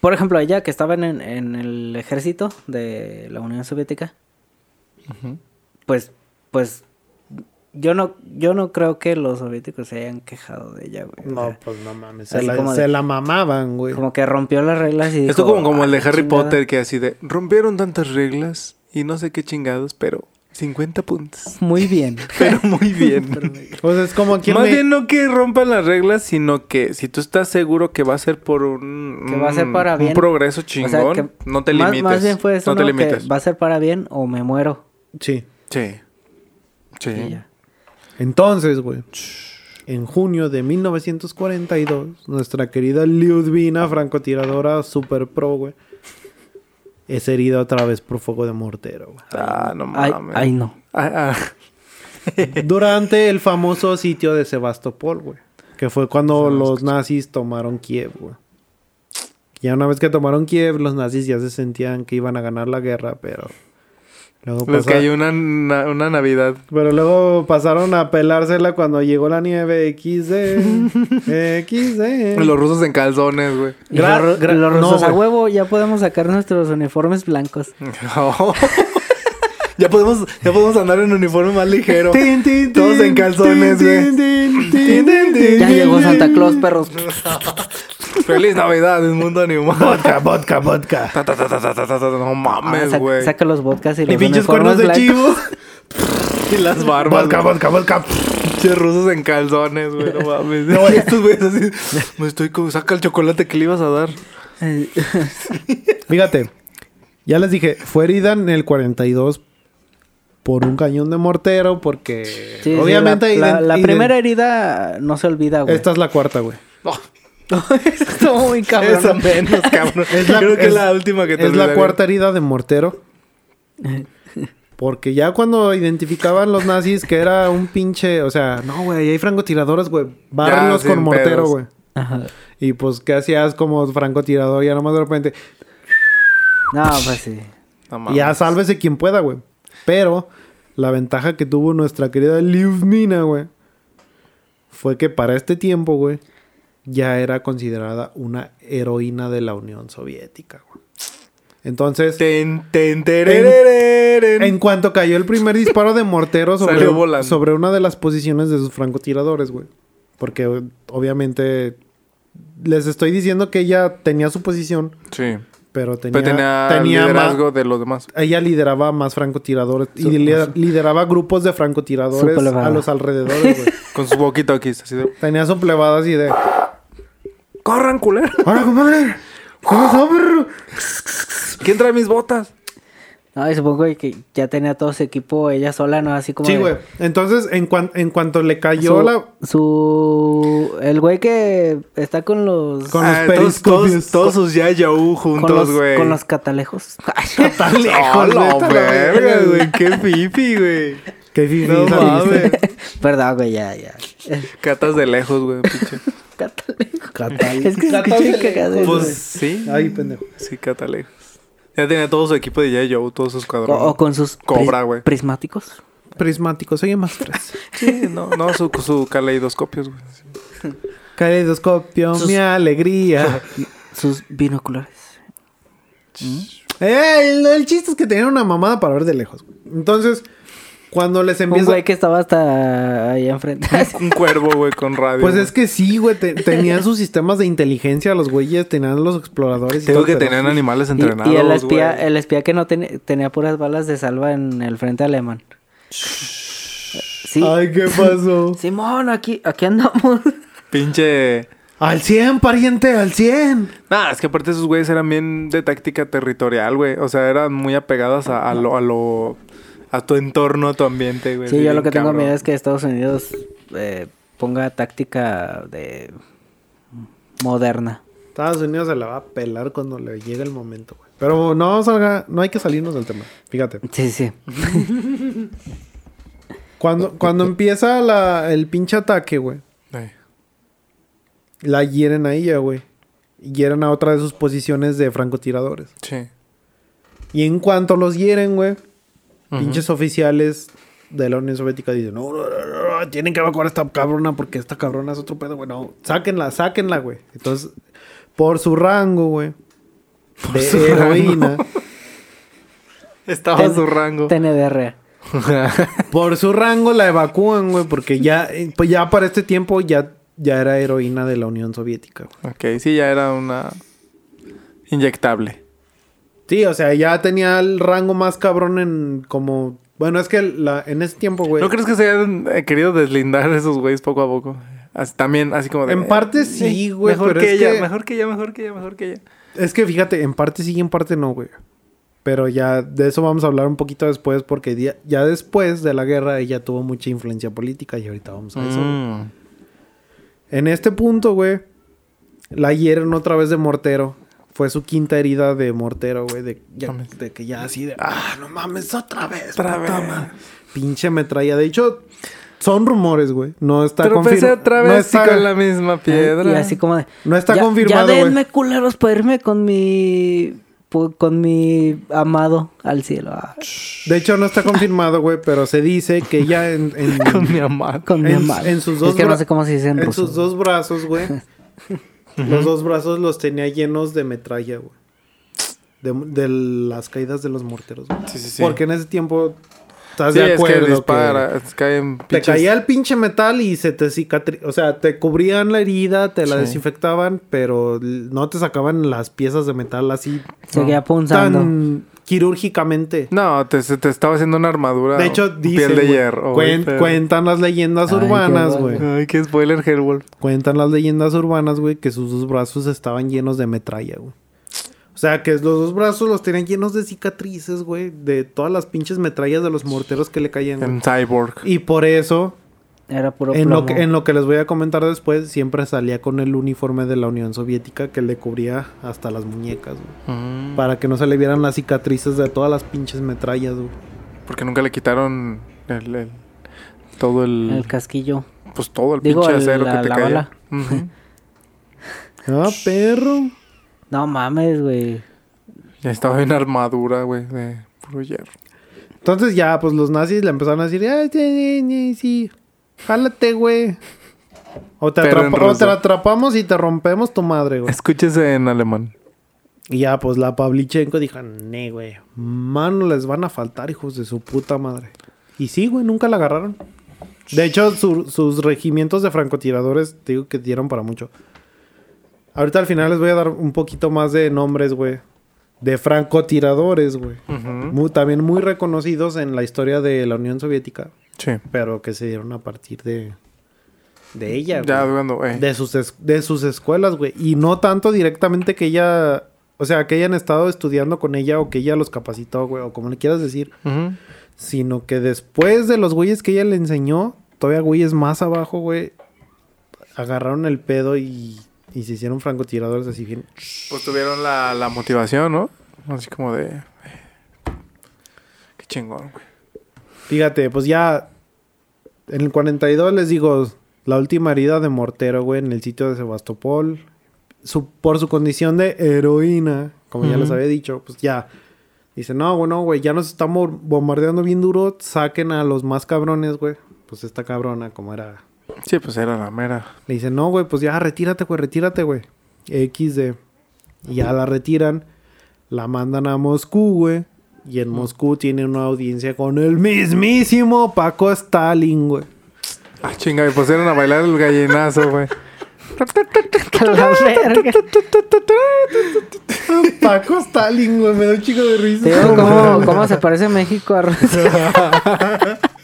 Por ejemplo, ella que estaba en, en el ejército de la Unión Soviética, pues, pues, yo no, yo no creo que los soviéticos se hayan quejado de ella, güey. O No, sea, pues no mames. Se, la, de- mamaban, güey. como que rompió las reglas y Esto dijo, como, como el de "Ah, Harry chingada". Potter que así de, rompieron tantas reglas y no sé qué chingados, pero 50 puntos. Muy bien. Pero muy bien. O sea, es como quien Más me- bien no que rompan las reglas, sino que si tú estás seguro que va a ser por un, Que va a ser un- para un bien. progreso O chingón, sea, que no te más, limites. Más bien fue eso, no te ¿no? Que limites. va a ser para bien o me muero. Sí. Sí. Sí. Y ya. Entonces, güey. En junio de 1942, nuestra querida Liudvina, francotiradora super pro, güey, es herida otra vez por fuego de mortero, güey. Ah, no mames. ay, no. Ah, ah. Durante el famoso sitio de Sebastopol, güey. Que fue cuando los nazis tomaron Kiev, güey. Ya una vez que tomaron Kiev, los nazis ya se sentían que iban a ganar la guerra, pero... Luego Les cayó una, na- una Navidad. Pero luego pasaron a pelársela cuando llegó la nieve XD. XD. Los rusos en calzones, güey. Los, los no, rusos a güey. huevo ya podemos sacar nuestros uniformes blancos. ya podemos, ya podemos andar en uniforme más ligero. Tin, tin, Todos en calzones, güey. tin, tin, tin, tin, tin, Ya llegó. Santa Claus, perros. Feliz Navidad, es mundo animal. Vodka, vodka, vodka. Ta, ta, ta, ta, ta, ta, ta, ta, No Ah, mames, sa- güey. saca los vodkas y los Y pinches cuernos de chivo. Y las barbas. Vodka, vodka, vodka. Pinches rusos en calzones, güey. No mames. No, estos güeyes así. Me estoy como. Saca el chocolate que le ibas a dar. Fíjate, ya les dije, fue herida en el 42 por un cañón de mortero, porque sí, sí, obviamente... la, primera herida no se olvida, güey. Esta es la cuarta, güey. Estuvo muy cabrón. Esa menos, cabrón. Es la- Creo que es- es la última que te Es la cuarta herida de mortero. Porque ya cuando identificaban los nazis que era un pinche... O sea, no, güey, hay francotiradores, güey. Bárrenlos con mortero, güey. Ajá. Y pues, ¿qué hacías como francotirador? Ya nomás de repente... No, pues sí. No. Ya sálvese quien pueda, güey. Pero la ventaja que tuvo nuestra querida Lyudmina, güey, fue que para este tiempo, güey, ya era considerada una heroína de la Unión Soviética, güey. Entonces, Ten, ten, en cuanto cayó el primer disparo de mortero sobre, una de las posiciones de sus francotiradores, güey. Porque obviamente les estoy diciendo que ella tenía su posición, Sí. pero tenía, Pero tenía, tenía más- liderazgo de los demás. ella lideraba más francotiradores y lider- lideraba grupos de francotiradores a los alrededores, güey. Con sus walkie-talkies. Así de... Tenía suplevadas y de... ¡Corran, culero! ¡Ahora, compadre! ¿Qué pasó, perro? ¿Quién trae mis botas? No, y supongo que ya tenía todo su equipo ella sola, ¿no? Así como. Sí, de- güey. Entonces, en, cuan- en cuanto le cayó su, la... su- El güey que está con los. Con los Ah, todos, periscopios. todos, todos sus Yayou con juntos, los, güey. con los catalejos. Tan lejos, ¡Oh, la verga, güey! ¡Qué fifi, güey! Qué fifi No mames. Perdón, güey, ya, ya. Catas de lejos, güey, pinche. Catalejos. Catal- Es que se Catal- escucha bien cagado, Pues sí. Ay, pendejo. Sí, Catalejos. Ya tenía todo su equipo de Yayou, todos sus cuadros. o con sus Cobra, pris- güey. prismáticos. Prismático, soy más tres. Sí, no, no, su, su caleidoscopios, güey. Sí. Caleidoscopio, Sus- mi alegría. Sus binoculares. Eh, el, el chiste es que tenían una mamada para ver de lejos. güey. Entonces, cuando les Un empieza... güey que estaba hasta ahí enfrente. Un cuervo, güey, con radio. Pues es que sí, güey. te- tenían sus sistemas de inteligencia los güeyes, tenían los exploradores. y Tengo todo, que pero- tenían animales Y- entrenados, y, el espía, güey. el espía que no ten- tenía puras balas de salva en el frente alemán. Sí. Ay, ¿qué pasó? Simón, aquí, aquí andamos. Pinche... al 100, pariente, al 100. Nah, es que aparte esos güeyes eran bien de táctica territorial, güey. O sea, eran muy apegados a, a lo... A lo a tu entorno, a tu ambiente, güey. Sí, yo lo que tengo cabrón. miedo es que Estados Unidos eh, ponga táctica de moderna. Estados Unidos se la va a pelar cuando le llegue el momento, güey. Pero no salga, no hay que salirnos del tema. Fíjate. Sí, sí. Cuando, cuando empieza la, el pinche ataque, güey. Ey. La hieren a ella, güey. Y hieren a otra de sus posiciones de francotiradores. Sí. Y en cuanto los hieren, güey, pinches oficiales de la Unión Soviética dicen, no, no, no, no, tienen que evacuar a esta cabrona porque esta cabrona es otro pedo, güey. No, sáquenla, sáquenla, güey. Entonces, por su rango, güey, de heroína, Estaba Ten- su rango. TNDR. por su rango la evacúan, güey, porque ya, pues ya para este tiempo ya, ya era heroína de la Unión Soviética, güey. ok, sí, ya era una inyectable. Sí, o sea, ya tenía el rango más cabrón en como... Bueno, es que la, en ese tiempo, güey... ¿No crees que se hayan eh, querido deslindar esos güeyes poco a poco? Así- también, así como de... En parte sí, güey, Mejor pero que es ella, que- mejor que ella, mejor que ella, mejor que ella. Es que fíjate, en parte sí y en parte no, güey. Pero ya de eso vamos a hablar un poquito después, porque ya, ya después de la guerra ella tuvo mucha influencia política y ahorita vamos a eso. Mm. En este punto, güey, la hieren otra vez de mortero. Fue su quinta herida de mortero, güey. De, ya- que ya así de, ah, no mames, otra vez. Otra puta vez. madre". Pinche metralla. De hecho, son rumores, güey. No está confirmado. otra no vez y está, con la misma piedra. Y así como de... no está ya, confirmado, Ya güey. denme culeros para irme con mi... Con mi amado al cielo. Ah, De hecho, no está confirmado, güey, pero se dice que ella en, en- Con mi amado. con mi amado. en sus dos es que no sé cómo se dice en, en ruso. sus dos brazos, güey. los dos brazos los tenía llenos de metralla, güey. De, de las caídas de los morteros, güey. Sí, sí, sí. Porque en ese tiempo estás Sí, de es que acuerdo que dispara, es que caen te caía el pinche metal y se te cicatri... O sea, te cubrían la herida, te la Sí. desinfectaban, pero no te sacaban las piezas de metal así Seguía punzando. tan quirúrgicamente. No, te, se te estaba haciendo una armadura. De hecho, piel dicen, de hierro. cuen- pero- cuentan las leyendas Ay, urbanas, güey. Ay, qué spoiler, Hellwolf. Cuentan las leyendas urbanas, güey, que sus dos brazos estaban llenos de metralla, güey. O sea, que los dos brazos los tenían llenos de cicatrices, güey, de todas las pinches metrallas de los morteros que le caían, güey. En Cyborg. Y por eso, Era puro en lo, que, en lo que les voy a comentar después, siempre salía con el uniforme de la Unión Soviética que le cubría hasta las muñecas, güey. Mm. Para que no se le vieran las cicatrices de todas las pinches metrallas, güey. Porque nunca le quitaron el, el- todo el, El casquillo. pues todo el Digo, pinche el- acero la- que te la caía. bala. Ah, perro. No mames, güey. Ya estaba en armadura, güey, de puro hierro. Entonces ya, pues los nazis le empezaron a decir, ay, sí, sí, sí, jálate, güey. O te, Pero en atrapa- o te atrapamos y te rompemos tu madre, güey. Escúchese en alemán. Y ya, pues la Pavlichenko dijo, ne, güey. Mano, les van a faltar, hijos de su puta madre. Y sí, güey, nunca la agarraron. De hecho, su- sus regimientos de francotiradores, te digo que dieron para mucho. Ahorita al final les voy a dar un poquito más de nombres, güey. De francotiradores, güey. Muy- también muy reconocidos en la historia de la Unión Soviética. Sí. Pero que se dieron a partir de... De ella, Ya, güey. cuando, eh. De sus, es- de sus escuelas, güey. Y no tanto directamente que ella... O sea, que hayan estado estudiando con ella o que ella los capacitó, güey. O como le quieras decir. Sino que después de los güeyes que ella le enseñó... Todavía güeyes más abajo, güey. Agarraron el pedo y... Y se hicieron francotiradores así bien... Pues tuvieron la, la motivación, ¿no? Así como de... eh, Qué chingón, güey. Fíjate, pues ya... En el 42 les digo... La última herida de mortero, güey. En el sitio de Sebastopol. Su, por su condición de heroína. Como ya les había dicho. Pues ya... Dice, no, bueno, güey, ya nos estamos bombardeando bien duro. Saquen a los más cabrones, güey. Pues esta cabrona, como era. Sí, pues era la mera. Le dice, no, güey, pues ya retírate, güey, retírate, güey. XD. Y ya la retiran. La mandan a Moscú, güey. Y en Moscú tiene una audiencia con el mismísimo Paco Stalin, güey. Ah, chinga, y pusieron a bailar el gallinazo, güey. Paco Stalin, güey, me da un chico de risa. Cómo, cómo se parece México a Rusia.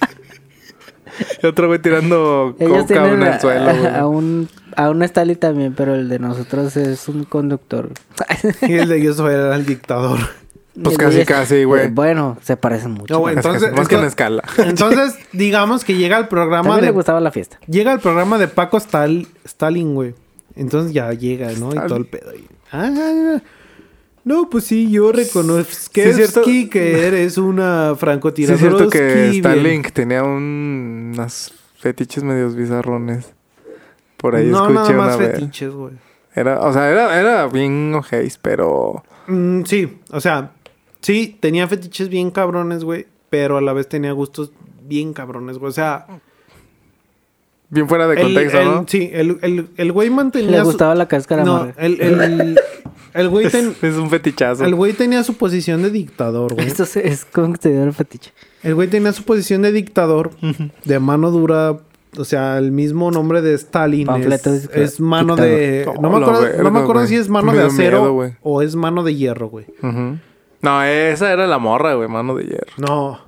Y otro güey tirando Ellos coca en el suelo, a, güey. a un a un Stalin también, pero el de nosotros es un conductor. Y el de ellos era el dictador. Pues casi, casi, güey. Eh, Bueno, se parecen mucho. No, güey, Más que- entonces- más que en escala. Entonces, digamos que llega el programa También le de gustaba la fiesta. Llega el programa de Paco Stal- Stalin, güey. Entonces ya llega, ¿no? Y todo el pedo. y, ah, no, pues sí, yo reconozco Sí, que eres una Sí, francotiradora. es cierto que Starlink tenía un, unas fetiches medios bizarrones. Por ahí no, nada escuché más una vez. fetiches, güey. Era, o sea, era, era bien ojéis, pero... Mm, sí, o sea, sí, tenía fetiches bien cabrones, güey. Pero a la vez tenía gustos bien cabrones, güey. O sea, Bien fuera de contexto, el- ¿no? Sí, el, el, el güey mantenía. Le su- gustaba la cáscara No, el, el, güey ten- Es un fetichazo. el güey tenía su posición de dictador, güey. Esto es como que te dio el fetiche. El güey tenía su posición de dictador, de mano dura. O sea, el mismo nombre de Stalin es, de es mano dictador. de... Oh, No me acuerdo, no me acuerdo si es mano Me de acero miedo, o es mano de hierro, güey. Ujú. No, esa era la morra, güey, mano de hierro. No.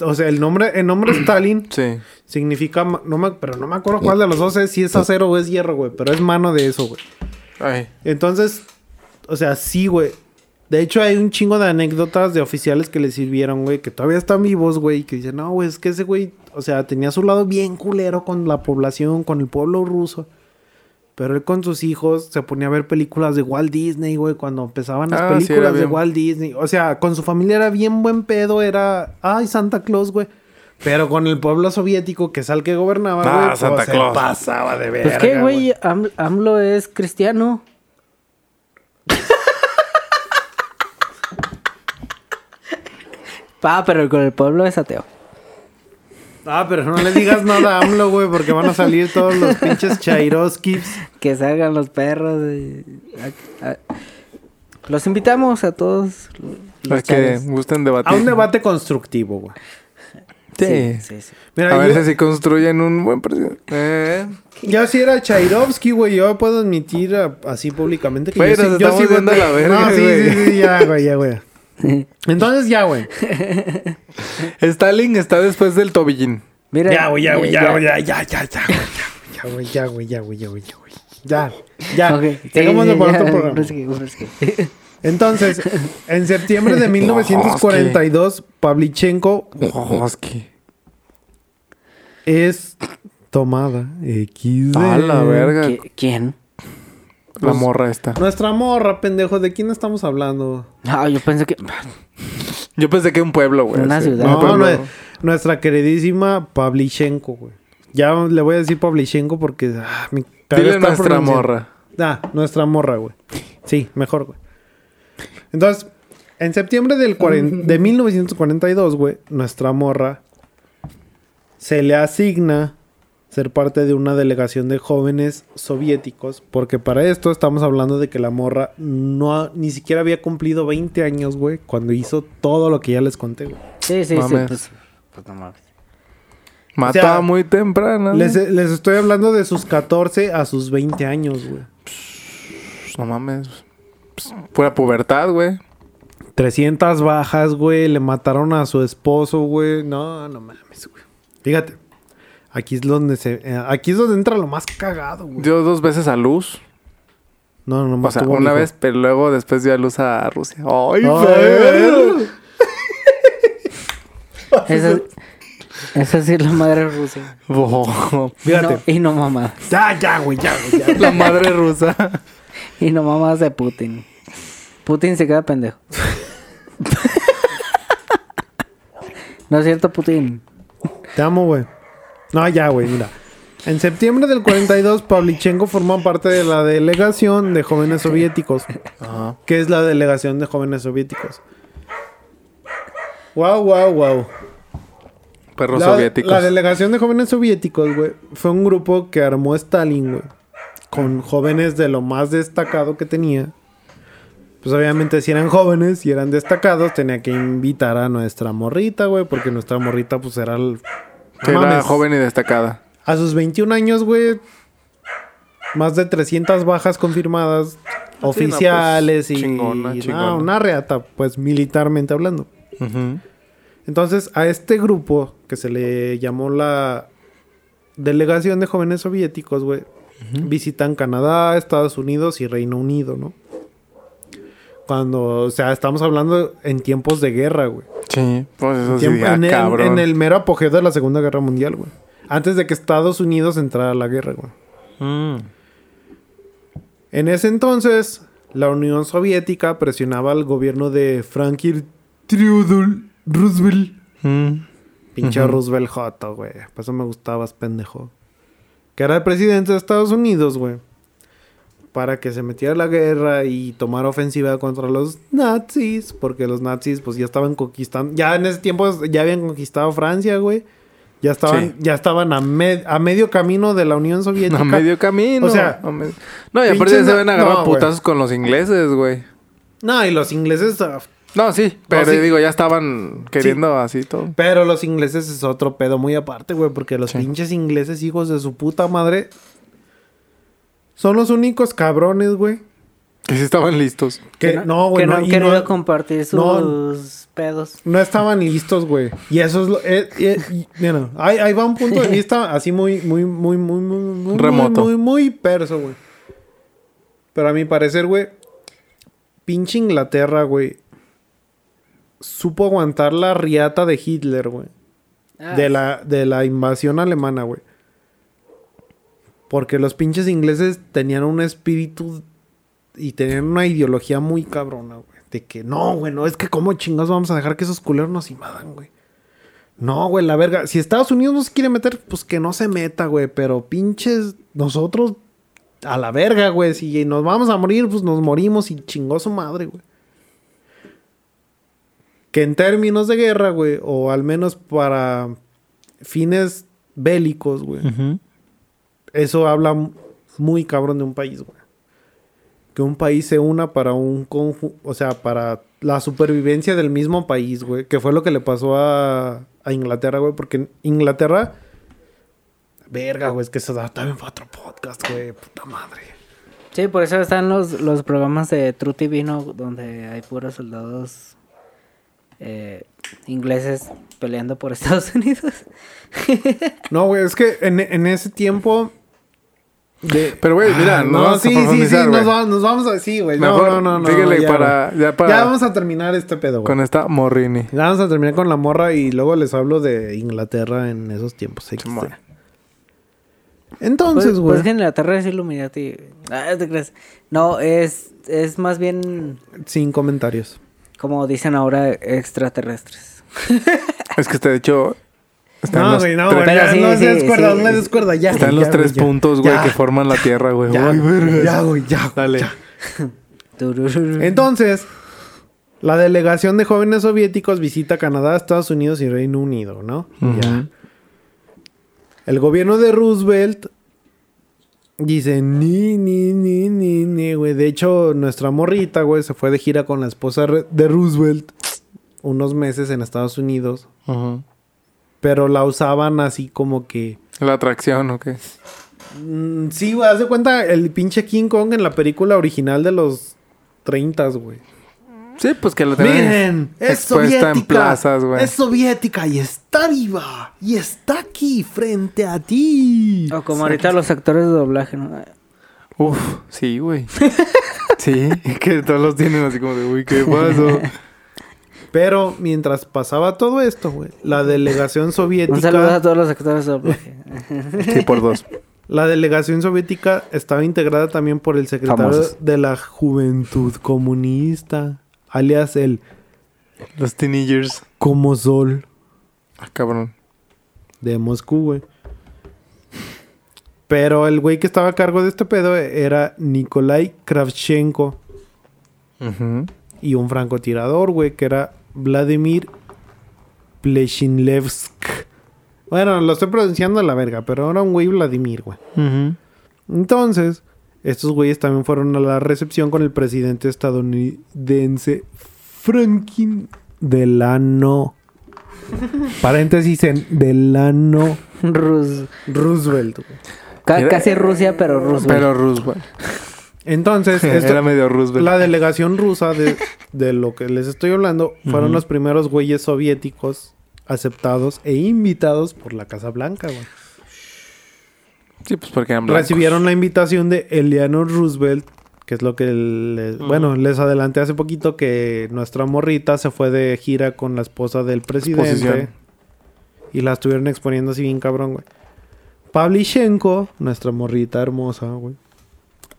O sea, el nombre, el nombre Stalin Sí. significa... No me, pero no me acuerdo cuál de los dos es, si es acero o es hierro, güey. Pero es mano de eso, güey. Ay. Entonces, o sea, sí, güey. De hecho, hay un chingo de anécdotas de oficiales que le sirvieron, güey, que todavía están vivos, güey, y que dicen, no, güey, es que ese güey, o sea, tenía su lado bien culero con la población, con el pueblo ruso. Pero él con sus hijos se ponía a ver películas de Walt Disney, güey, cuando empezaban las Ah, sí, películas de Walt Disney. O sea, con su familia era bien buen pedo, era, ay, Santa Claus, güey. Pero con el pueblo soviético, que es al que gobernaba, Ah, güey, pues, Santa se Claus. pasaba de Pues verga, que, güey, Am- AMLO es cristiano. Pa, pero con el pueblo es ateo. Ah, pero no le digas nada a AMLO, güey, porque van a salir todos los pinches Chairovskis. Que salgan los perros. y- a- a- Los invitamos a todos. los que gusten debatir. A un debate constructivo, güey. Sí. sí, sí. Mira, a ver yo- si construyen un buen presidente. Eh. ya si era Chairovsky, güey, yo puedo admitir a- así públicamente que Güey, yo, sí, yo sí la verga, No, sí, güey. sí, sí, ya, güey, ya, güey. Entonces ya, güey. Stalin está después del tobillín. Mira, Ya, güey, ya, güey, ya, güey, ya, ya, ya, ya, güey, ya, güey, ya, güey, ya, güey, ya, güey, ya, güey. Ya, ya. Sí, por ya, otro programa. Entonces, en septiembre de 1942, Pavlichenko es tomada. XD. A la verga. ¿Qui- ¿Quién? La morra esta. Nuestra morra, pendejo. ¿De quién estamos hablando? Ah, yo pensé que... Yo pensé que un pueblo, güey. Una así. ciudad. No, nue- nuestra queridísima Pavlichenko, güey. Ya le voy a decir Pavlichenko porque ah, mi Dile nuestra morra. Ah, nuestra morra, güey. Sí, mejor, güey. Entonces, en septiembre del cuaren- de 1942, güey, nuestra morra se le asigna ser parte de una delegación de jóvenes soviéticos, porque para esto estamos hablando de que la morra no ha- ni siquiera había cumplido 20 años, güey, cuando hizo todo lo que ya les conté, güey. Sí, sí, sí. Pues, pues no mames. Mató sea, muy temprano. Les, les estoy hablando de sus 14 a sus 20 años, güey. No mames. Pues, pura pubertad, güey. 300 bajas, güey. Le mataron a su esposo, güey. No, no mames, güey. Fíjate. Aquí es donde se... eh, aquí es donde entra lo más cagado, güey. Dio dos veces a luz. No, no, O sea, una vez, pero luego después dio a luz a Rusia. ¡Ay, Ay! Esa, esa sí es la madre rusa. Oh, Fíjate. Y no, y no mamá. Ya, ya, güey, ya, güey, ya. la madre rusa. Y no mamás de Putin. Putin se queda pendejo. no es cierto, Putin. Te amo, güey. No, ya, güey, mira. En septiembre del 42, Pavlichenko formó parte de la delegación de jóvenes soviéticos. Ajá. ¿Qué es la delegación de jóvenes soviéticos? Wow, wow, wow. Perros La, soviéticos. la delegación de jóvenes soviéticos, güey, fue un grupo que armó Stalin, güey, con jóvenes de lo más destacado que tenía. Pues obviamente si eran jóvenes y eran destacados, tenía que invitar a nuestra morrita, güey, porque nuestra morrita pues era el... Que No era mames. joven y destacada. A sus 21 años, güey, más de 300 bajas confirmadas, oficiales pues, y... chingona, y- chingona. no, una reata, pues militarmente hablando. Entonces, a este grupo que se le llamó la Delegación de Jóvenes Soviéticos, güey, visitan Canadá, Estados Unidos y Reino Unido, ¿no? Cuando, o sea, estamos hablando en tiempos de guerra, güey. Sí, pues eso sí, Tiempo- en, cabrón. en el mero apogeo de la Segunda Guerra Mundial, güey. Antes de que Estados Unidos entrara a la guerra, güey. Mm. En ese entonces, la Unión Soviética presionaba al gobierno de Franklin Theodore Roosevelt. Mm. Pinche. Roosevelt Joto, güey. Por eso me gustabas, pendejo. Que era el presidente de Estados Unidos, güey. Para que se metiera la guerra y tomara ofensiva contra los nazis. Porque los nazis, pues ya estaban conquistando. Ya en ese tiempo ya habían conquistado Francia, güey. Ya estaban, Sí. ya estaban a, med- a medio camino de la Unión Soviética. A medio camino. O sea, me- No, y aparte se ven a agarrar no, putazos con los ingleses, güey. No, y los ingleses. ah, No, sí, pero sí. digo, ya estaban queriendo así todo. Pero los ingleses es otro pedo muy aparte, güey. Porque los Sí. pinches ingleses, hijos de su puta madre. Son los únicos cabrones, güey. Que sí estaban listos. Que, no, güey. que no, no, querido no- compartir sus no. pedos. No estaban listos, güey. Y eso es lo... eh, eh, y- mira, ahí, ahí va un punto de vista así muy, muy, muy, muy, muy, muy, Remoto. muy, muy, muy perso, güey. Pero a mi parecer, güey, pinche Inglaterra, güey, supo aguantar la riata de Hitler, güey. Ah, De la, de la invasión alemana, güey. Porque los pinches ingleses tenían un espíritu y tenían una ideología muy cabrona, güey. De que no, güey, no, es que cómo chingados vamos a dejar que esos culeros nos invadan, güey. No, güey, la verga. Si Estados Unidos no se quiere meter, pues que no se meta, güey. Pero pinches, nosotros a la verga, güey. Si nos vamos a morir, pues nos morimos y chingó su madre, güey. Que en términos de guerra, güey, o al menos para fines bélicos, güey. Eso habla muy cabrón de un país, güey. Que un país se una para un conjunto, o sea, para la supervivencia del mismo país, güey. Que fue lo que le pasó a, a Inglaterra, güey. Porque Inglaterra... Verga, güey, es que eso da también para otro podcast, güey. Puta madre. Sí, por eso están los, los programas de True TV, ¿no? Donde hay puros soldados eh, ingleses peleando por Estados Unidos. No, güey, es que en, en ese tiempo... De... Pero, güey, mira, Ah, no vamos a sí, sí, sí, nos, va- nos vamos a... Sí, güey. No, Mejor no, no, no. síguele ya, para- ya para- Ya vamos a terminar este pedo, güey. Con esta morrini. Ya vamos a terminar con la morra y luego les hablo de Inglaterra en esos tiempos. Simón. Entonces, Pues, güey. pues que Inglaterra es Illuminati. Ah, ¿te crees? No, es, es más bien, Sin comentarios. como dicen ahora, extraterrestres. Es que de hecho. Está en No, los, güey, no, güey. Ya, sí, no sí, se descuerda, sí. no se descuerda. Ya, está en güey, los ya, tres güey, ya. puntos, güey, Ya, que forman la Tierra, güey. Ya, Ay, vergas. ya, güey, ya. Dale. ya. Entonces, la delegación de jóvenes soviéticos visita Canadá, Estados Unidos y Reino Unido, ¿no? Ya. El gobierno de Roosevelt dice, ni, ni, ni, ni, ni, güey. De hecho, nuestra morrita, güey, se fue de gira con la esposa de Roosevelt unos meses en Estados Unidos. Ujú. Pero la usaban así como que... La atracción, ¿o qué? Mm, sí, güey, haz de cuenta el pinche King Kong en la película original de los 30, güey. Sí, pues que la tienen Miren, es soviética. en plazas, güey. Es soviética y está viva. Y está aquí frente a ti. O como ahorita los actores de doblaje, ¿no? Uf, sí, güey. sí, que todos los tienen así como de, uy, ¿qué pasó? Pero mientras pasaba todo esto, güey, la delegación Un saludo a soviética, todos los actores de. Sí, por dos. la delegación soviética estaba integrada también por el secretario Famosos. de la Juventud Comunista, alias el Los teenagers. Comosol Ah, cabrón. de Moscú, güey. Pero el güey que estaba a cargo de este pedo era Nikolai Kravchenko. Y un francotirador, güey, que era Vladimir Pleshinlevsk. Bueno, lo estoy pronunciando a la verga, pero era un güey Vladimir, güey. Entonces, estos güeyes también fueron a la recepción con el presidente estadounidense Franklin Delano. Paréntesis en Delano Rus- Roosevelt. güey. casi Rusia, pero Roosevelt. Pero Roosevelt. Entonces, esto- Era medio Roosevelt. La delegación rusa de, de lo que les estoy hablando fueron los primeros güeyes soviéticos aceptados e invitados por la Casa Blanca, güey. Sí, pues porque eran. Recibieron la invitación de Eleanor Roosevelt, que es lo que les... Bueno, les adelanté hace poquito que nuestra morrita se fue de gira con la esposa del presidente. Exposición. Y la estuvieron exponiendo así bien cabrón, güey. Pavlichenko, nuestra morrita hermosa, güey.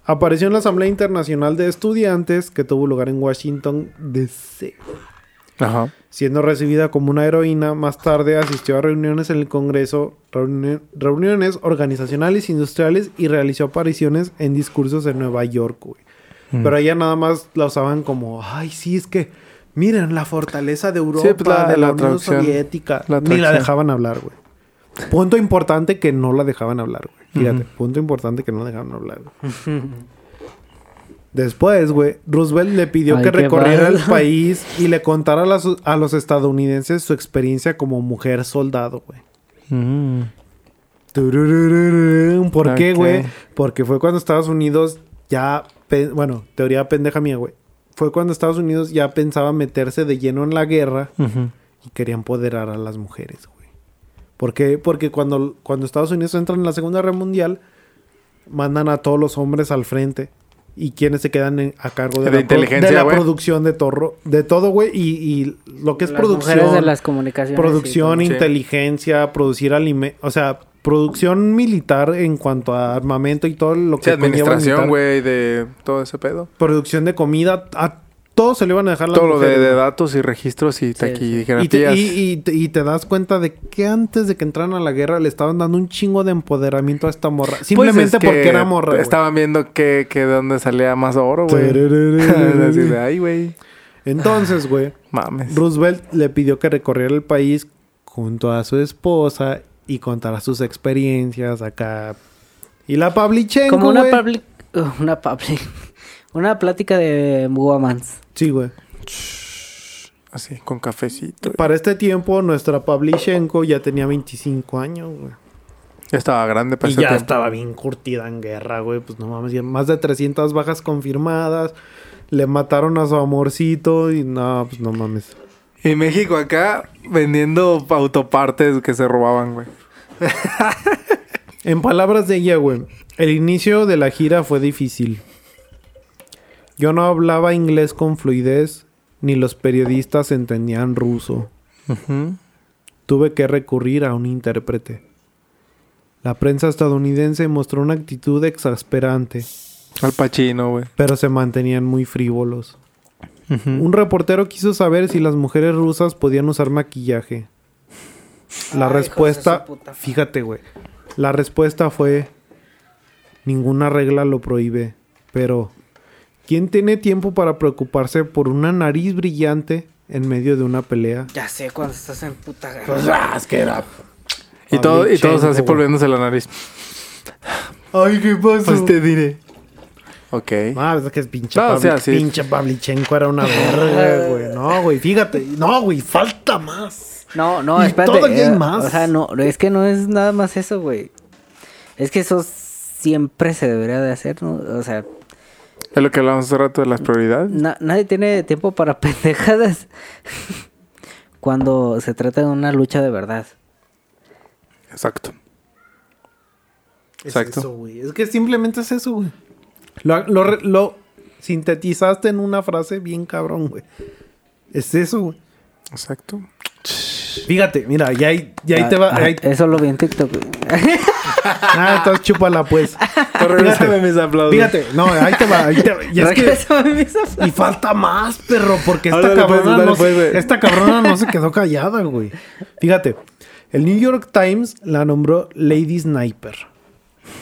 Apareció en la Asamblea Internacional de Estudiantes que tuvo lugar en Washington, D.C. Ajá. Siendo recibida como una heroína, más tarde asistió a reuniones en el Congreso, reuni- reuniones organizacionales, industriales y realizó apariciones en discursos en Nueva York, güey. Mm. Pero ella nada más la usaban como, ay, sí, es que miren la fortaleza de Europa, Sí, pues, la- de la, la Unión. Soviética. La Ni la dejaban hablar, güey. Punto importante que no la dejaban hablar, güey. Fíjate, punto importante que no la dejaban hablar. Después, güey, Roosevelt le pidió Ay, que recorriera el país y le contara a, las- a los estadounidenses su experiencia como mujer soldado, güey. Mm. ¿Por qué, güey? Porque fue cuando Estados Unidos ya... Bueno, teoría pendeja mía, güey. Fue cuando Estados Unidos ya pensaba meterse de lleno en la guerra y quería empoderar a las mujeres, güey. ¿Por qué? Porque cuando, cuando Estados Unidos entra en la Segunda Guerra Mundial, mandan a todos los hombres al frente. ¿Y quienes se quedan en- a cargo de, De la, pro- inteligencia, de la güey. producción de, torro, de todo, güey? Y, y lo que es Las producción, de las comunicaciones. producción, Sí. inteligencia, producir alimentos, o sea, producción militar en cuanto a armamento y todo lo Sí, que conlleva administración, güey, de todo ese pedo. Producción de comida, a todo se le iban a dejar las Todo lo de, datos y registros y sí. Y te, taquigrafías. y, y te- y te das cuenta de que antes de que entraran a la guerra le estaban dando un chingo de empoderamiento a esta morra. Pues Simplemente es que porque era morra. Estaban viendo que, que de dónde salía más oro, güey. Así de ahí, güey. Entonces, güey, Mames. Roosevelt le pidió que recorriera el país junto a su esposa y contara sus experiencias acá. Y la Pavlichenko, Como una uh, Una public... Una plática de Womans. Sí, güey. Así, con cafecito. Para este tiempo, nuestra Pavlichenko ya tenía 25 años, güey. Ya estaba grande para Y ese ya tiempo. estaba bien curtida en guerra, güey. Pues no mames, más de 300 bajas confirmadas. Le mataron a su amorcito y no, pues no mames. Y México acá vendiendo autopartes que se robaban, güey. En palabras de ella, güey, el inicio de la gira fue difícil. Yo no hablaba inglés con fluidez, ni los periodistas entendían ruso. Tuve que recurrir a un intérprete. La prensa estadounidense mostró una actitud exasperante, Al Pachino, güey. pero se mantenían muy frívolos. Un reportero quiso saber si las mujeres rusas podían usar maquillaje. La Ay, respuesta, fíjate, güey. La respuesta fue ninguna regla lo prohíbe, pero ¿quién tiene tiempo para preocuparse por una nariz brillante en medio de una pelea? Ya sé, cuando estás en puta guerra. Pues, ah, es que era Y, todo, y todos así volviéndose la nariz. Ay, ¿qué pasó? Pues te diré. Ok. Ah, es que es pinche, No, o sea, sí. pinche Pavlichenko era una verga, güey. No, güey, fíjate. No, güey, falta más. No, no, Y espérate. todavía hay eh, más. O sea, no, es que no es nada más eso, güey. Es que eso siempre se debería de hacer, ¿no? O sea, Es lo que hablamos hace rato de las prioridades. na- nadie tiene tiempo para pendejadas cuando se trata de una lucha de verdad. Exacto. Es Exacto. eso, güey. Es que simplemente es eso, güey. Lo, lo re- lo sintetizaste en una frase bien cabrón, güey. Es eso, güey. Exacto. Fíjate, mira, ya ahí, ya ahí te va. Ah, ahí- Eso lo vi en TikTok, güey. ah, entonces chúpala, pues. Regrésame mis aplausos. Fíjate, no, ahí te va. Ahí te va. Y es que. Regrésame mis aplausos. Y falta más, perro, porque esta pues, cabrona, dale, no, pues, se- güey. esta cabrona no se quedó callada, güey. Fíjate, el New York Times la nombró Lady Sniper.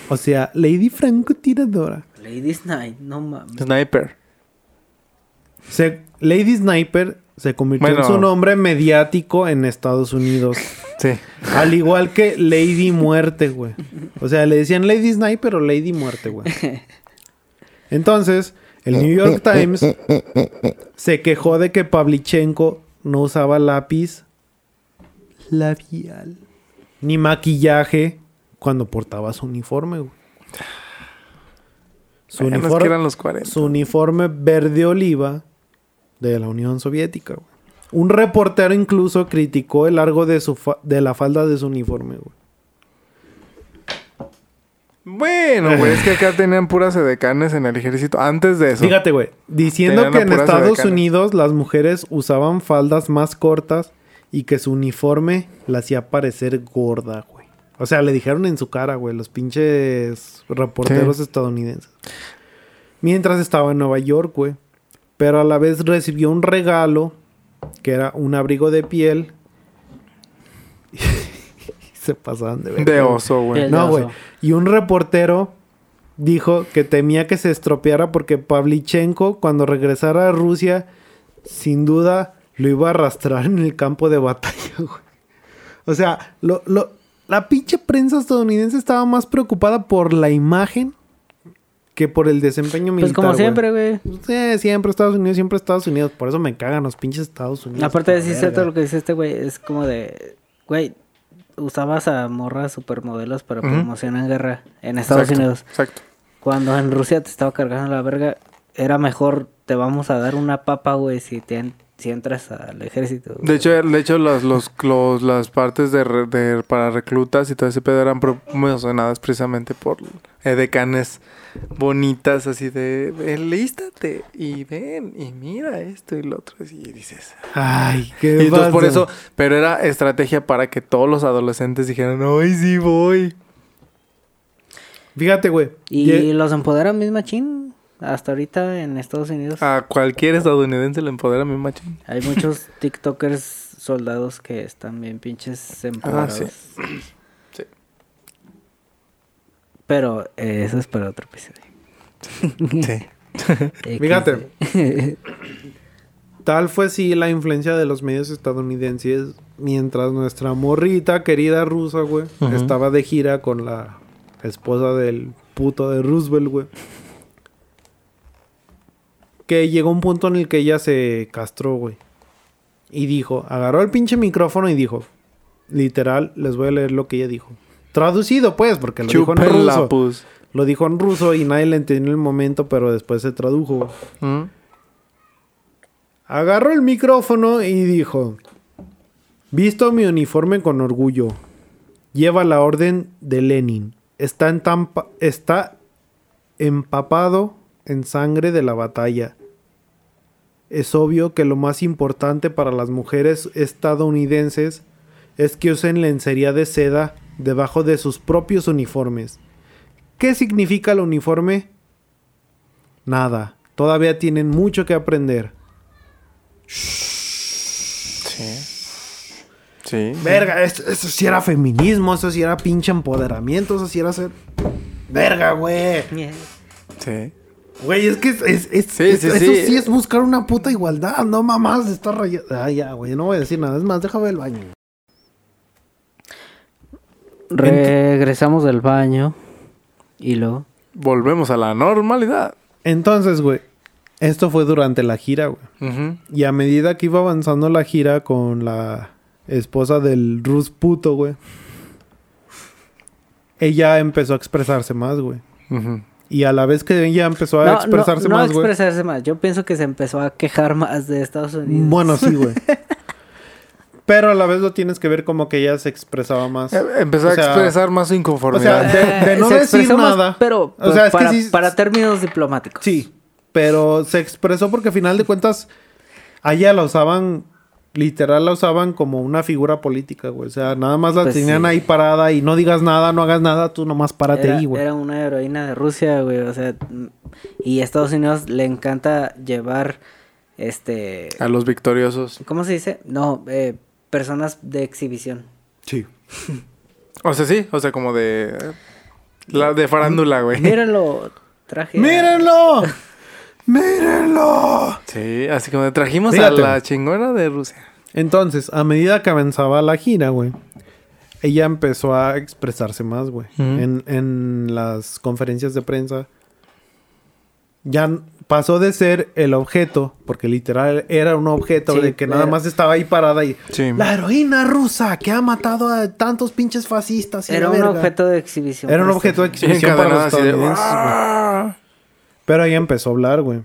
O sea, Lady Francotiradora. Ladies Night, no mames. Sniper. Se- Lady Sniper se convirtió Bueno. en su nombre mediático en Estados Unidos. Sí. Al igual que Lady Muerte, güey. O sea, le decían Lady Sniper o Lady Muerte, güey. Entonces, el New York Times se quejó de que Pavlichenko no usaba lápiz labial ni maquillaje cuando portaba su uniforme, güey. Su, uniforme, eran los 40. su uniforme verde oliva de la Unión Soviética, güey. Un reportero incluso criticó el largo de, su fa- de la falda de su uniforme, güey. Bueno, güey, es que acá tenían puras edecanes en el ejército. Antes de eso. Fíjate, güey. Diciendo que en Estados. Unidos las mujeres usaban faldas más cortas y que su uniforme la hacía parecer gorda, güey. O sea, le dijeron en su cara, güey, los pinches reporteros Sí. estadounidenses. mientras estaba en Nueva York, güey. Pero a la vez recibió un regalo que era un abrigo de piel. Se pasaban de De oso, güey. No, güey. Y un reportero dijo que temía que se estropeara porque Pavlichenko, cuando regresara a Rusia, sin duda lo iba a arrastrar en el campo de batalla, güey. O sea, lo, lo- la pinche prensa estadounidense estaba más preocupada por la imagen que por el desempeño Pues militar. como güey. siempre, güey. Sí, siempre Estados Unidos, siempre Estados Unidos. Por eso me cagan los pinches Estados Unidos. Aparte de decir cierto lo que dice este güey, es como de, güey, usabas a morras supermodelos para Ujú. promocionar guerra en Estados Exacto, Unidos. Exacto. Cuando en Rusia te estaba cargando la verga, era mejor, te vamos a dar una papa, güey, si, te si entras al ejército. De hecho, de hecho los, los, los- las partes de, re- de- para reclutas y todo ese pedo eran promocionadas precisamente por edecanes bonitas, así de, "Ven, lístate y ven y mira esto y lo otro. Y dices... Ay, Y qué entonces por eso, pero era estrategia para que todos los adolescentes dijeran, ¡ay, sí voy! Fíjate, güey. Y los empoderan misma chin. Hasta ahorita en Estados Unidos A cualquier estadounidense le empodera mi machín. hay muchos TikTokers soldados que están bien pinches empoderados. sí. Sí. Pero eh, eso es para otro episodio. Sí. Fíjate. Tal fue sí la influencia de los medios estadounidenses mientras nuestra morrita querida rusa, güey, estaba de gira con la esposa del puto de Roosevelt, güey. Que llegó un punto en el que ella se castró, güey. Y dijo, agarró el pinche micrófono y dijo, literal, les voy a leer lo que ella dijo. Traducido, pues, porque lo dijo en ruso. pues. Lo dijo en ruso y nadie le entendió en el momento, pero después se tradujo. ¿Mm? Agarró el micrófono y dijo: Visto mi uniforme con orgullo. Lleva la orden de Lenin. Está, entampa- está empapado en sangre de la batalla. Es obvio que lo más importante para las mujeres estadounidenses es que usen lencería de seda debajo de sus propios uniformes. ¿Qué significa el uniforme? Nada. Todavía tienen mucho que aprender. Sí. Sí. Verga, eso, eso sí era feminismo, eso sí era pinche empoderamiento, eso sí era ser. Verga, güey. Sí. Güey, es que es, es- es- Sí, es- sí, eso sí. sí es buscar una puta igualdad, no mamás estar rayado. Ah, ya, güey, no voy a decir nada. Es más, déjame el baño. Regresamos del baño. Y luego. Volvemos a la normalidad. Entonces, güey, esto fue durante la gira, güey. Y a medida que iba avanzando la gira con la esposa del Rus puto, güey, ella empezó a expresarse más, güey. Ujú. Y a la vez que ella empezó a No, expresarse no, no más, güey. expresarse más. Yo pienso que se empezó a quejar más de Estados Unidos. Bueno, sí, güey. Pero a la vez lo tienes que ver como que ella se expresaba más. Eh, Empezó O a expresar más su O inconformidad. sea, de, de Eh, no se decir más, nada. pero O sea, es que para, sí- para términos diplomáticos. Sí, pero se expresó porque a final de cuentas a ella la usaban, literal la usaban como una figura política, güey. O sea, nada más la Pues tenían sí. ahí parada y no digas nada, no hagas nada, tú nomás párate Era, ahí, güey. era una heroína de Rusia, güey. O sea, y a Estados Unidos le encanta llevar, este, A los victoriosos. ¿cómo se dice? No, eh, personas de exhibición. Sí. O sea, sí. O sea, como de... La de farándula, güey. Mírenlo, traje. a- ¡Mírenlo! ¡Mírenlo! Sí, así como trajimos Fíjate. a la chingona de Rusia. Entonces, a medida que avanzaba la gira, güey, ella empezó a expresarse más, güey. En, en las conferencias de prensa. Ya pasó de ser el objeto, porque literal era un objeto Sí, de que nada era- más estaba ahí parada y... Sí. La heroína rusa que ha matado a tantos pinches fascistas. y Era la un verga". objeto de exhibición. Era un para objeto de exhibición para los de... Pero ella empezó a hablar, güey.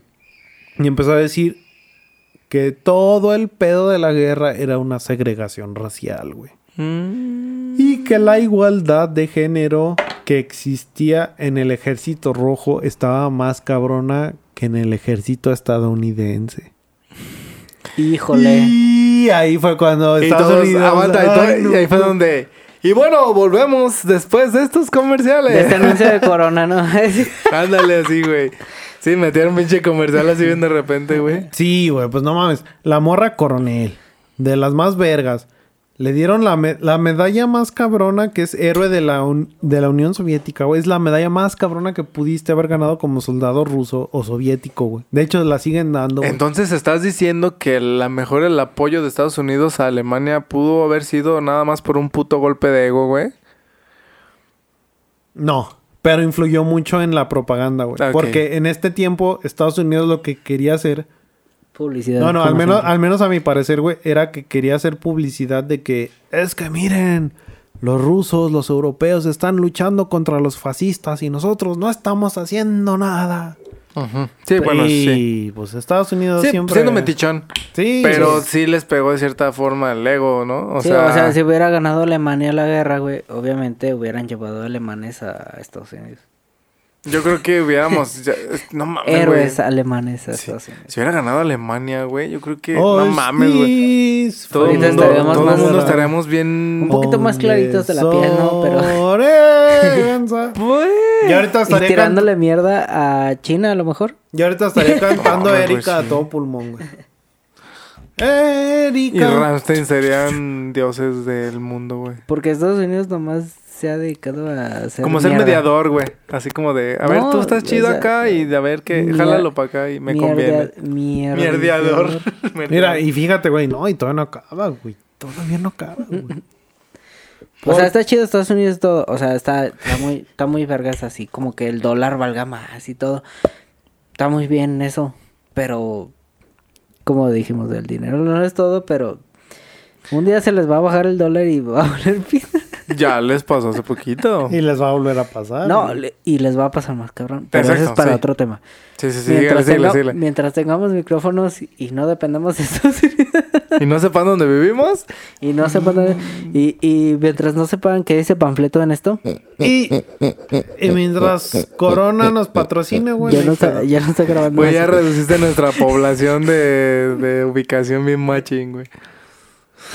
Y empezó a decir que todo el pedo de la guerra era una segregación racial, güey. Mm. Y que la igualdad de género que existía en el ejército rojo estaba más cabrona que en el ejército estadounidense. Híjole. Y ahí fue cuando Y Estados todos, Unidos... aguanta, todo- y ahí fue donde... Y bueno, volvemos después de estos comerciales. De este anuncio de Corona, ¿no? Ándale así, güey. Sí, metieron pinche comercial así bien de repente, güey. Sí, güey, pues no mames. La morra coronel, de las más vergas. Le dieron la, me- la medalla más cabrona que es héroe de la, un- de la Unión Soviética, güey. Es la medalla más cabrona que pudiste haber ganado como soldado ruso o soviético, güey. De hecho, la siguen dando. Entonces estás diciendo que la mejor el apoyo de Estados Unidos a Alemania pudo haber sido nada más por un puto golpe de ego, güey. No, pero influyó mucho en la propaganda, güey. Porque en este tiempo Estados Unidos lo que quería hacer... Publicidad. No, no, al menos, al menos a mi parecer, güey, era que quería hacer publicidad de que... Es que miren, los rusos, los europeos están luchando contra los fascistas y nosotros no estamos haciendo nada. Sí, bueno, y sí. pues Estados Unidos Sí, siempre... siendo metichón. Sí, Pero sí. sí les pegó de cierta forma el ego, ¿no? O, Sí, sea, o sea, si hubiera ganado Alemania la guerra, güey, obviamente hubieran llevado alemanes a Estados Unidos. Yo creo que hubiéramos... ya- no mames, Héroes alemanes a Sí. Si hubiera ganado Alemania, güey, yo creo que... Oh, no mames, güey. sí, Todo el mundo, estaríamos todo el más- mundo estaríamos bien... Un poquito más claritos de la piel, ¿no? Pero- Sorenza. y ahorita Y estaría, can- tirándole mierda a China, a lo mejor. y ahorita estaría cantando güey, Erika a sí. todo pulmón, güey. Y Erika. Ramstein serían dioses del mundo, güey. Porque Estados Unidos nomás se ha dedicado a hacer. Como ser mierda. mediador, güey. Así como de, a ver, tú estás o chido sea, acá y de a ver que mier- jálalo para acá y me Mierda- conviene. Mierda. Mierdeador. Mira, y fíjate, güey, no, y todavía no acaba, güey. Todavía no acaba, güey. O sea, está chido Estados Unidos todo. O sea, está, está muy, está muy vergas así, como que el dólar valga más y todo. Está muy bien eso. Pero, como dijimos, el dinero no es todo, pero un día se les va a bajar el dólar y va a valer pito. Ya les pasó hace poquito. Y les va a volver a pasar. No, le- y les va a pasar más cabrón. Pero eso Exacto, es para sí. otro tema. Sí, sí, sí, síguele, síguele, tenga- síguele. mientras tengamos micrófonos y, no dependamos de Estados Unidos. Y no sepan dónde vivimos. Y no sepan dónde- y, y mientras no sepan qué dice panfleto en esto, Y, y mientras Corona nos patrocine, güey. ya, no está, ya no está grabando. Güey, ya reduciste nuestra población de, de ubicación bien machín, güey.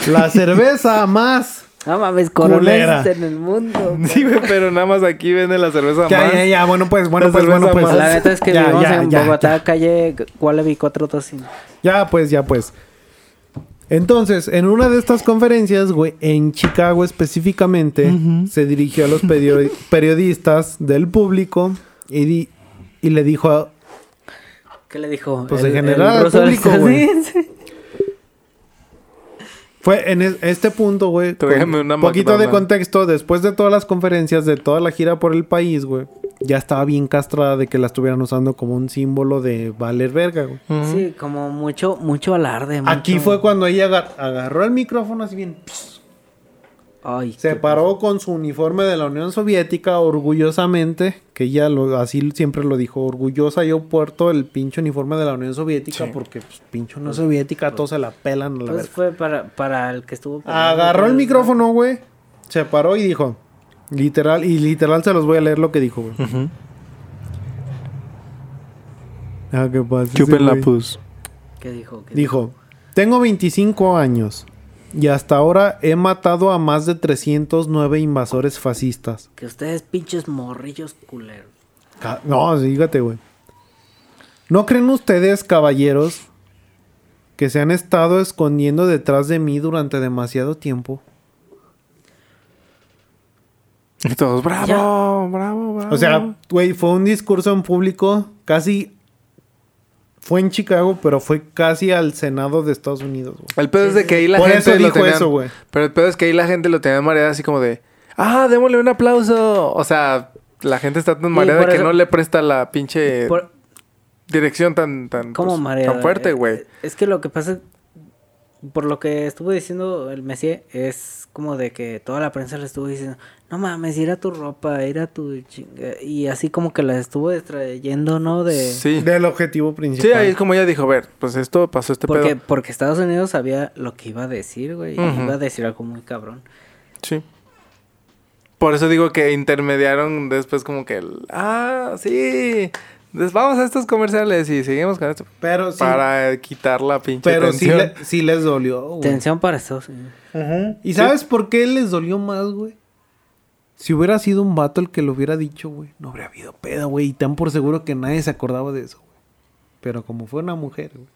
La cerveza más. No mames, coronas en el mundo. Sí, güey, pero nada más aquí vende la cerveza Ya, más. ya, ya. Bueno, pues, bueno, La pues, bueno, pues. más. La neta es que Ya, vivimos ya, en ya, Bogotá, ya. calle Wallaby 425. Ya, pues, ya, pues. Entonces, en una de estas conferencias, güey, en Chicago específicamente, se dirigió a los perio- periodistas del público y, di- y le dijo, a- ¿Qué le dijo? Pues, en general, al del público, güey. estadounidense. Fue en es- este punto, güey, con Tráigame una un poquito de contexto, después de todas las conferencias, de toda la gira por el país, güey, ya estaba bien castrada de que la estuvieran usando como un símbolo de valer verga, güey. Sí, como mucho, mucho alarde. mucho- Aquí fue cuando ella agar- agarró el micrófono así bien... Ay, Se paró con su uniforme de la Unión Soviética orgullosamente, que ella lo, así siempre lo dijo, orgullosa yo puerto el pinche uniforme de la Unión Soviética Sí. porque pues, pinche Unión Soviética todos se la pelan a la Pues verga. fue para, para el que estuvo... Agarró el micrófono, güey, se paró y dijo, literal, y literal se los voy a leer lo que dijo, güey. Ah, ¿qué pasa? Chupen la pus. ¿Qué dijo? ¿Qué Dijo, tengo 25 años y hasta ahora he matado a más de 309 invasores fascistas. Que ustedes pinches morrillos culeros. No, sí, fíjate, güey. ¿No creen ustedes, caballeros, que se han estado escondiendo detrás de mí durante demasiado tiempo? Y todos, bravo, Ya. bravo, bravo. O sea, güey, fue un discurso en público casi... Fue en Chicago, pero fue casi al Senado de Estados Unidos, güey. el pedo es de que ahí la Por gente eso lo dijo tenían- eso, güey. Pero el pedo es que ahí la gente lo tenía mareada así como de, ah, démosle un aplauso. O sea, la gente está tan mareada que eso- no le presta la pinche Por- dirección tan, tan, ¿Cómo pues, tan fuerte, güey. Es que lo que pasa, por lo que estuvo diciendo el Messier, es como de que toda la prensa le estuvo diciendo, no mames, ir a tu ropa, ir a tu chinga. Y así como que la estuvo distrayendo, ¿no? De... Sí. Del objetivo principal. Sí, ahí es como ella dijo, a ver, pues esto pasó este Porque, pedo. porque Estados Unidos sabía lo que iba a decir, güey. y Ujú. Iba a decir algo muy cabrón. Sí. Por eso digo que intermediaron después como que el, ah, sí, Entonces, vamos a estos comerciales y seguimos con esto. Pero sí, Para quitar la pinche pero sí, tensión. le- sí les dolió, güey. Tensión para Estados Unidos. ¿Y sabes por qué les dolió más, güey? Si hubiera sido un vato el que lo hubiera dicho, güey, no habría habido pedo, güey. Y tan por seguro que nadie se acordaba de eso, güey. Pero como fue una mujer, güey.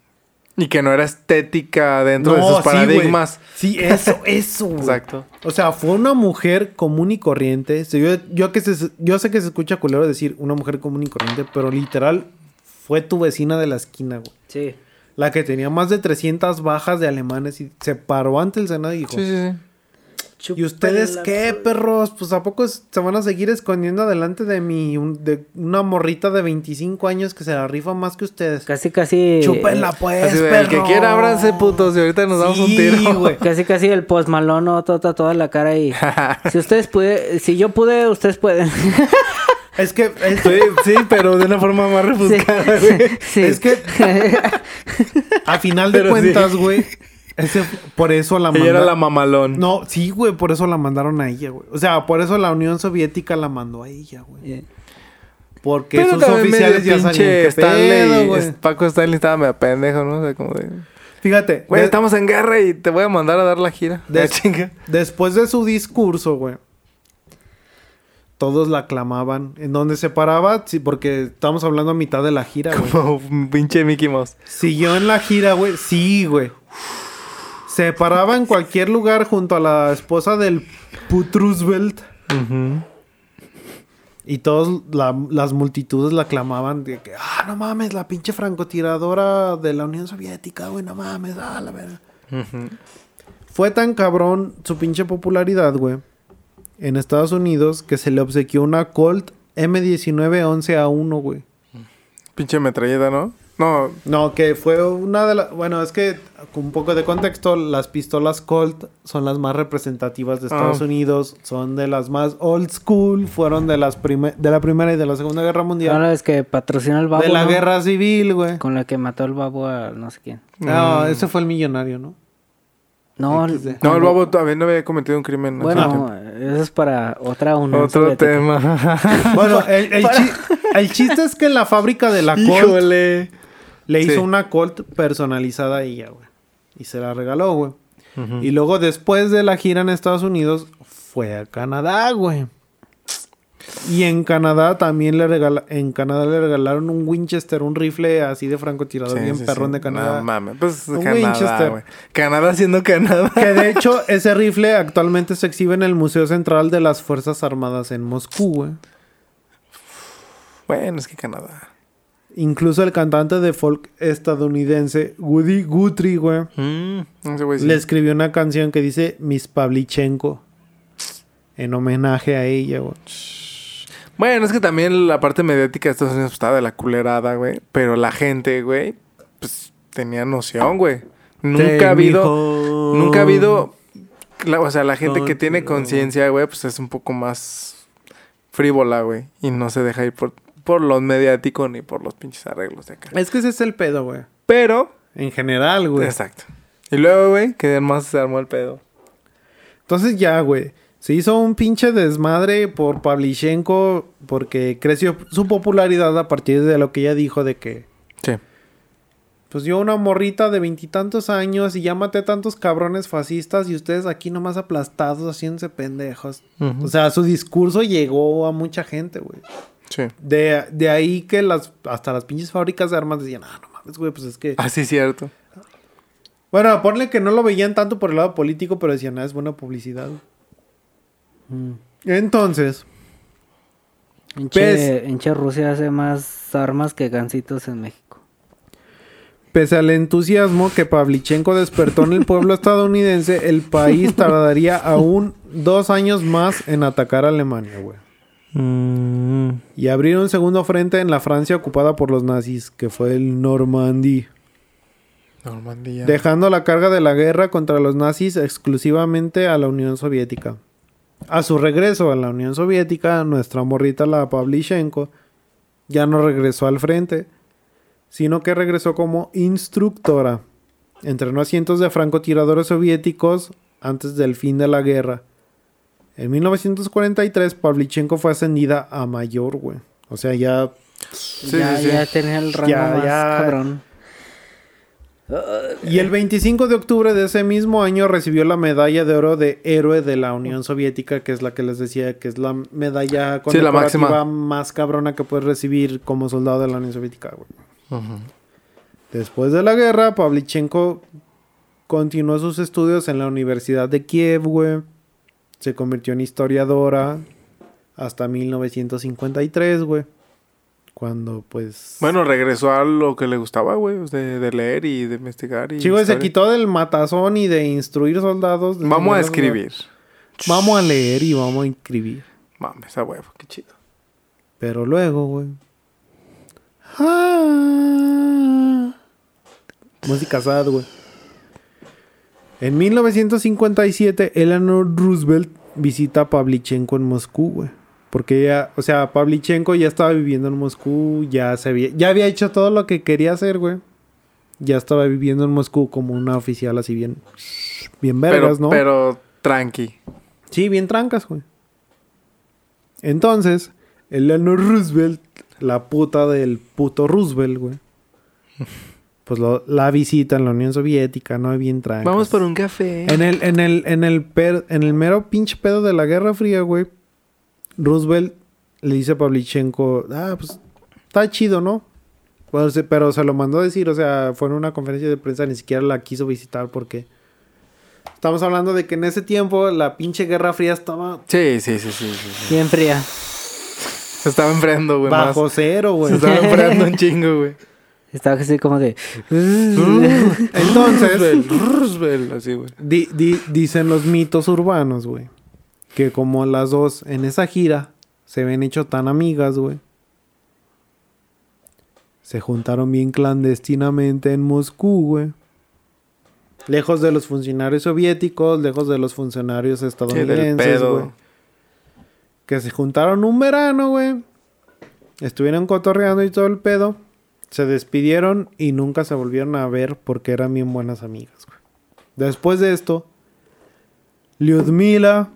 Y que no era estética dentro de sus paradigmas. Sí, eso, eso, güey. Exacto. O sea, fue una mujer común y corriente. Yo, yo, que se- yo sé que se escucha culero decir una mujer común y corriente, pero literal fue tu vecina de la esquina, güey. Sí. La que tenía más de 300 bajas de alemanes y se paró ante el Senado y dijo... Sí, sí, sí. ¿Y ustedes qué, perros? Pues ¿a poco se van a seguir escondiendo delante de mi... un- de una morrita de 25 años que se la rifa más que ustedes? Casi, casi. Chúpenla, pues, Así de, el perro. que quiera, ábranse, putos, y ahorita nos damos un tiro. güey. Casi, casi el post Malone tota toda la cara y. si ustedes pude, si yo pude, ustedes pueden. Es que... es- Sí, sí, pero de una forma más refuscada, güey. Sí. Es que... A final de Pero cuentas, güey... ese- por eso la Ella era la mamalón. No, sí, güey, por eso la mandaron a ella, güey. O sea, por eso la Unión Soviética la mandó a ella, güey. Porque Pero sus oficiales ya sabían pinche qué Stanley, pedo, güey. es- Paco Stanley estaba medio pendejo, ¿no? O sea, como de... Fíjate, Güey, de- estamos en guerra y te voy a mandar a dar la gira. de- Ah, chinga. después de su discurso, güey, todos la aclamaban. En donde se paraba, sí, porque estamos hablando a mitad de la gira, güey. Como un pinche Mickey Mouse. Siguió en la gira, güey. Sí, güey. Se paraba en cualquier lugar junto a la esposa del Put Roosevelt. Y todos, la- las multitudes la aclamaban de que, ah, no mames, la pinche francotiradora de la Unión Soviética, güey, no mames, ah, la verdad. Fue tan cabrón su pinche popularidad, güey, en Estados Unidos, que se le obsequió una Colt M19-11A1, güey. Pinche metralleta, ¿no? No, No, que fue una de las... Bueno, es que con un poco de contexto, las pistolas Colt son las más representativas de Estados Ah. Unidos, son de las más old school, fueron de las prime- de la Primera y de la Segunda Guerra Mundial, Ahora es que patrocina el babo. de la ¿no? Guerra Civil, güey. Con la que mató el babo a no sé quién. No, ese fue el millonario, ¿no? No, XD. no, el babo todavía no había cometido un crimen. ¿no? Bueno, eso es para otra unión Otro soviética. tema. Bueno, el, el chi- el chiste es que en la fábrica de la Colt Híjole. Le hizo Sí. una Colt personalizada a ella, güey. Y se la regaló, güey. Y luego después de la gira en Estados Unidos, fue a Canadá, güey. Y en Canadá también le regala en Canadá le regalaron un Winchester, un rifle así de francotirador Sí, bien sí, perrón sí. de Canadá. No mames, pues Un Canadá, Winchester. güey. Canadá siendo Canadá. que de hecho ese rifle actualmente se exhibe en el Museo Central de las Fuerzas Armadas en Moscú, güey. Bueno, es que Canadá. Incluso el cantante de folk estadounidense Woody Guthrie, güey, Mm, sí. le escribió una canción que dice Miss Pavlichenko en homenaje a ella, güey. Bueno, es que también la parte mediática de Estados Unidos estaba de la culerada, güey. Pero la gente, güey, pues tenía noción, güey. Nunca ha habido. Nunca ha habido. la- o sea, la gente que tiene conciencia, güey, pues es un poco más frívola, güey. Y no se deja ir por, por los mediáticos ni por los pinches arreglos de acá. Es que ese es el pedo, güey. Pero. En general, güey. Exacto. Y luego, güey, que además se armó el pedo. Entonces ya, güey. Se hizo un pinche desmadre por Pavlichenko porque creció su popularidad a partir de lo que ella dijo de que Sí. pues yo una morrita de veintitantos años y ya maté a tantos cabrones fascistas y ustedes aquí nomás aplastados haciéndose pendejos. O sea, su discurso llegó a mucha gente, güey. Sí. De, de ahí que las hasta las pinches fábricas de armas decían, ah, no mames, güey, pues es que... Ah, sí, cierto. Bueno, ponle que no lo veían tanto por el lado político, pero decían, ah, es buena publicidad. Mm. Entonces, Enche, enche Rusia hace más armas que gancitos en México. pese al entusiasmo que Pavlichenko despertó en el pueblo estadounidense, el país tardaría aún dos años más en atacar a Alemania, güey. Mm. Y abrir un segundo frente en la Francia ocupada por los nazis, que fue el Normandí. Normandía. Dejando la carga de la guerra contra los nazis exclusivamente a la Unión Soviética. A su regreso a la Unión Soviética, nuestra morrita la Pavlichenko ya no regresó al frente, sino que regresó como instructora. Entrenó a cientos de francotiradores soviéticos antes del fin de la guerra. En 1943, Pavlichenko fue ascendida a mayor, güey. O sea, ya Sí, ya, sí, sí. ya tenía el rango Ya, más ya. cabrón. Y el 25 de octubre de ese mismo año recibió la medalla de oro de héroe de la Unión Soviética, que es la que les decía que es la medalla Sí, la máxima. más cabrona que puedes recibir como soldado de la Unión Soviética, güey. Después de la guerra, Pavlichenko continuó sus estudios en la Universidad de Kiev, güey. Se convirtió en historiadora hasta 1953, güey. Cuando, pues... Bueno, regresó a lo que le gustaba, güey, de, de leer y de investigar. Y güey, se quitó del matazón y de instruir soldados. de Vamos a escribir. Vamos a leer y vamos a escribir. Mames, a huevo, qué chido. Pero luego, güey. Ah. Música sad, güey. En 1957, Eleanor Roosevelt visita a Pavlichenko en Moscú, güey. Porque ya, o sea, Pavlichenko ya estaba viviendo en Moscú, ya se había, ya había hecho todo lo que quería hacer, güey. Ya estaba viviendo en Moscú como una oficial así bien, bien vergas, pero, ¿no? pero tranqui. Sí, bien trancas, güey. Entonces, Eleanor Roosevelt, la puta del puto Roosevelt, güey. Pues lo- la visita en la Unión Soviética, ¿no? Bien trancas. Vamos por un café. En el, en el, en el, per- en el mero pinche pedo de la Guerra Fría, güey. Roosevelt le dice a Pavlichenko, ah, pues está chido, ¿no? Se- pero se lo mandó a decir, o sea, fue en una conferencia de prensa, ni siquiera la quiso visitar porque estamos hablando de que en ese tiempo la pinche Guerra Fría estaba Sí, sí, sí, sí, sí, sí. Bien fría. Se estaba enfriando, güey, más. bajo cero, güey. Se estaba enfriando un chingo, güey. Estaba así como de... Entonces, Roosevelt, Roosevelt, así, güey. di- di- dicen los mitos urbanos, güey, que como las dos en esa gira se ven hecho tan amigas, güey. Se juntaron bien clandestinamente en Moscú, güey. Lejos de los funcionarios soviéticos, lejos de los funcionarios estadounidenses, pedo. güey. Que se juntaron un verano, güey. Estuvieron cotorreando y todo el pedo. Se despidieron y nunca se volvieron a ver porque eran bien buenas amigas, güey. Después de esto, Lyudmila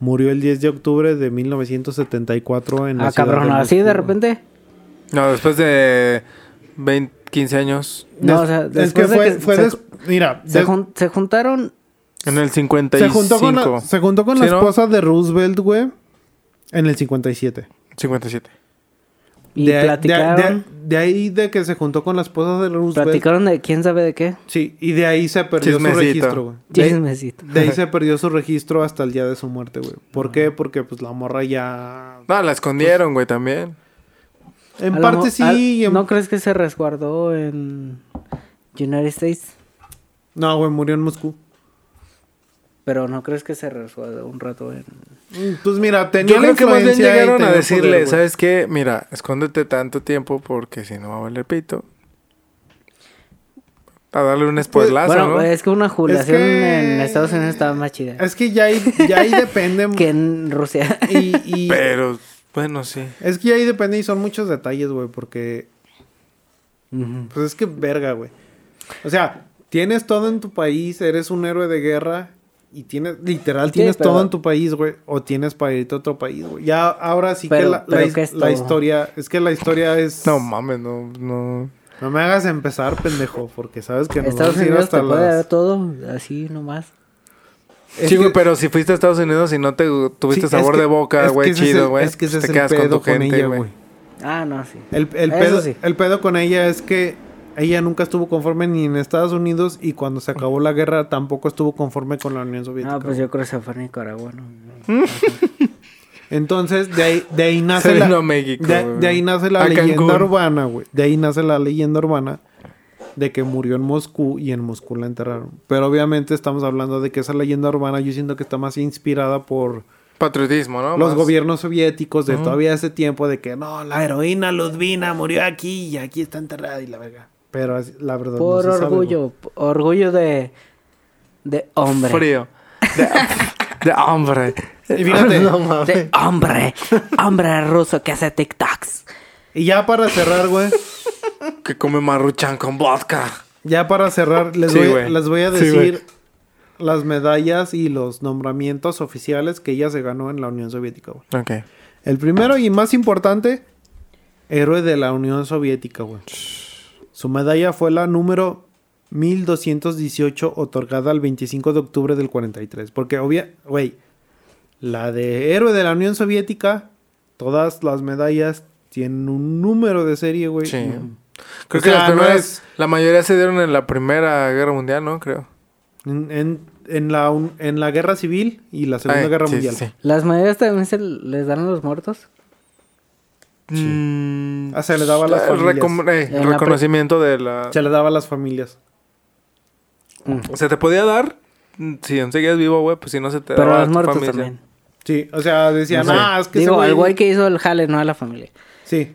murió el 10 de octubre de 1974 en la Ah, ciudad cabrón, de así de repente. No, después de 20, 15 años. No, o sea, es que después de fue, que fue se- des- mira, Se, des- jun- se juntaron... En el 55. se juntó con la, se juntó con la ¿Sí, no? esposa de Roosevelt, güey, en el 57. 57. Y de, ahí- de- platicaron... de- de ahí de que se juntó con la esposa de Roosevelt. Platicaron de quién sabe de qué. Sí, y de ahí se perdió su registro, güey. De, ahí- Chismecito. de ahí se perdió su registro hasta el día de su muerte, güey. ¿Por qué? Porque pues la morra ya... No, la escondieron, güey, también. En A parte sí, al- y en- ¿No crees que se resguardó en United States? No, güey, murió en Moscú. Pero ¿no crees que se resguardó un rato en... Mm, Pues mira, tenía Yo creo que más bien llegaron a decirle, poder. ¿sabes qué? Mira, escóndete tanto tiempo porque si no va a valer pito. A darle un spoilazo, bueno, ¿no? es que una jubilación que- en Estados Unidos estaba más chida Es que ya ahí, ya ahí depende. que en Rusia. y, y- Pero, bueno, sí. es que ya ahí depende y son muchos detalles, güey, porque pues es que verga, güey. O sea, tienes todo en tu país, eres un héroe de guerra y tienes, literal, tienes pero- todo en tu país, güey, o tienes para irte a otro país, güey. Ya ahora sí que la, pero la his- ¿qué es la todo? historia, es que la historia es... No mames, no, no. No me hagas empezar, pendejo, porque sabes que nos Estados vamos a ir Unidos hasta te puede las... dar todo así nomás. Es sí, güey, que- pero si fuiste a Estados Unidos y no te tuviste Sí, sabor que- de boca, es que güey, ese es chido, el- güey. Es que ese te es el quedas con pedo tu con gente, ella, güey. Ah, no, sí. El, el pedo, sí. el pedo con ella es que ella nunca estuvo conforme ni en Estados Unidos y cuando se acabó la guerra tampoco estuvo conforme con la Unión Soviética. Ah, pues yo creo que se fue a Nicaragua, ¿no? Entonces, de ahí, de ahí nace la, México, de, ahí nace la leyenda Cancún. urbana, güey. De ahí nace la leyenda urbana de que murió en Moscú y en Moscú la enterraron. Pero obviamente estamos hablando de que esa leyenda urbana yo siento que está más inspirada por Patriotismo, ¿no? los Más- gobiernos soviéticos de todavía ese tiempo de que no, la heroína Ludvina murió aquí y aquí está enterrada y la verga. Pero la verdad no Por se sabe, güey. orgullo, p- orgullo de, de hombre. Frío. De, de hombre. Y fíjate, De hombre. hombre ruso que hace TikToks. y ya para cerrar, güey, Que come maruchan con vodka. ya para cerrar, les, Sí, voy, les voy a Sí, decir las medallas y los nombramientos oficiales que ella se ganó en la Unión Soviética, güey. Ok. El primero y más importante héroe de la Unión Soviética, güey. Su medalla fue la número 1218 otorgada el 25 de octubre del 43. Porque, obvia, güey, la de héroe de la Unión Soviética, todas las medallas tienen un número de serie, güey. Sí. Creo O que sea, las no primeras, es- la mayoría se dieron en la Primera Guerra Mundial, ¿no? Creo. En, en- en la, un- en la Guerra Civil y la Segunda Ay, Guerra sí, Mundial. sí, sí. ¿Las medallas también se les dan a los muertos? Mm, Ah, se le daba a las el familias. recom- eh, reconocimiento de la... Se le daba a las familias. Se te podía dar mm, si enseguida es vivo, güey, pues si no se te Pero daba a a los tu muertos familia. también. Sí, o sea, decían, No sé. ah, es que Digo, al güey que hizo el jale, no a la familia. Sí.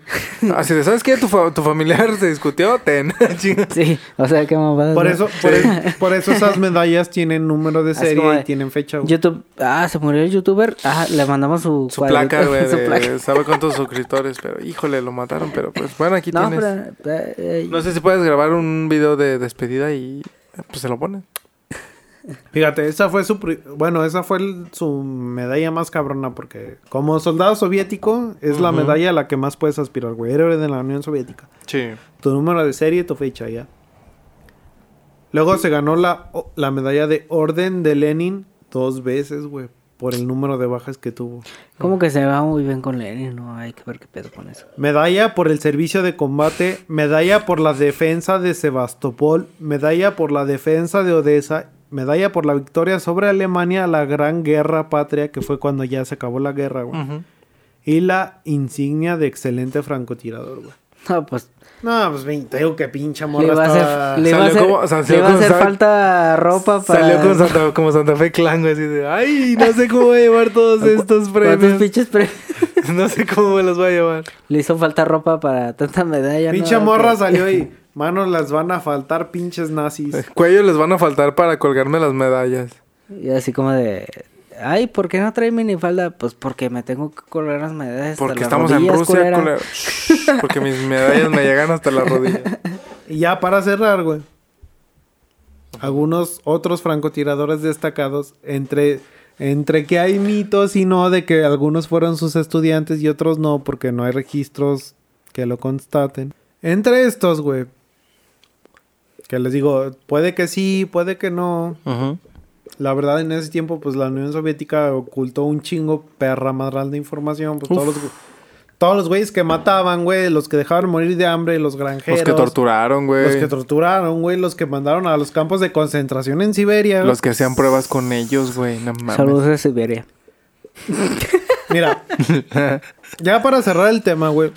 Así de, ¿sabes qué? Tu, fa- tu familiar se discutió, ten. Chinga. Sí, o sea, qué mamada. Por ¿no? eso, por, e- por eso esas medallas tienen número de serie de- y tienen fecha. güey. YouTube, ah, se murió el youtuber, ah, le mandamos su, Su cuadrito, placa, güey, su de placa. sabe cuántos suscriptores, pero híjole, lo mataron, pero pues bueno, aquí No, tienes. pero, eh, eh, No sé si puedes grabar un video de despedida y pues se lo ponen. Fíjate, esa fue su... Bueno, esa fue el- su medalla más cabrona porque como soldado soviético es la medalla a la que más puedes aspirar, güey. Héroe de la Unión Soviética. Sí. Tu número de serie y tu fecha ya. Luego se ganó la, la medalla de Orden de Lenin dos veces, güey. Por el número de bajas que tuvo. Como que se va muy bien con Lenin, no hay que ver qué pedo con eso. Medalla por el servicio de combate, medalla por la defensa de Sebastopol, medalla por la defensa de Odessa, medalla por la victoria sobre Alemania, la gran guerra patria, que fue cuando ya se acabó la guerra, güey. Y la insignia de excelente francotirador, güey. No, pues No, pues te digo que pincha le morra a hacer, le iba a Salió hacer, como- o sea, le salió iba a como hacer sal- falta ropa para... Salió con Santa, como Santa Fe Clan, güey, así de, ay, no sé cómo voy a llevar todos estos ¿Cuántos premios. pinches pre- No sé cómo me los voy a llevar. Le hizo falta ropa para tanta medalla, ¿no? Pinche morra salió y, manos, las van a faltar pinches nazis. Cuello les van a faltar para colgarme las medallas. Y así como de... Ay, ¿por qué no trae minifalda? Pues porque me tengo que colgar las medallas hasta Porque las estamos en rodillas, Rusia, culera. culero. Shh, Porque mis medallas me llegan hasta la rodilla. Y ya para cerrar, güey. Algunos otros francotiradores destacados, entre, entre que hay mitos y no, de que algunos fueron sus estudiantes y otros no, porque no hay registros que lo constaten. Entre estos, güey. Que les digo, puede que sí, puede que no. La verdad, en ese tiempo, pues la Unión Soviética ocultó un chingo perra madral de información. Pues todos los, todos los güeyes que mataban, güey, los que dejaban morir de hambre, los granjeros. Los que torturaron, güey. Los que torturaron, güey, los que mandaron a los campos de concentración en Siberia. Los que hacían pruebas con ellos, güey. No mames. Saludos de Siberia. Mira, ya para cerrar el tema, güey,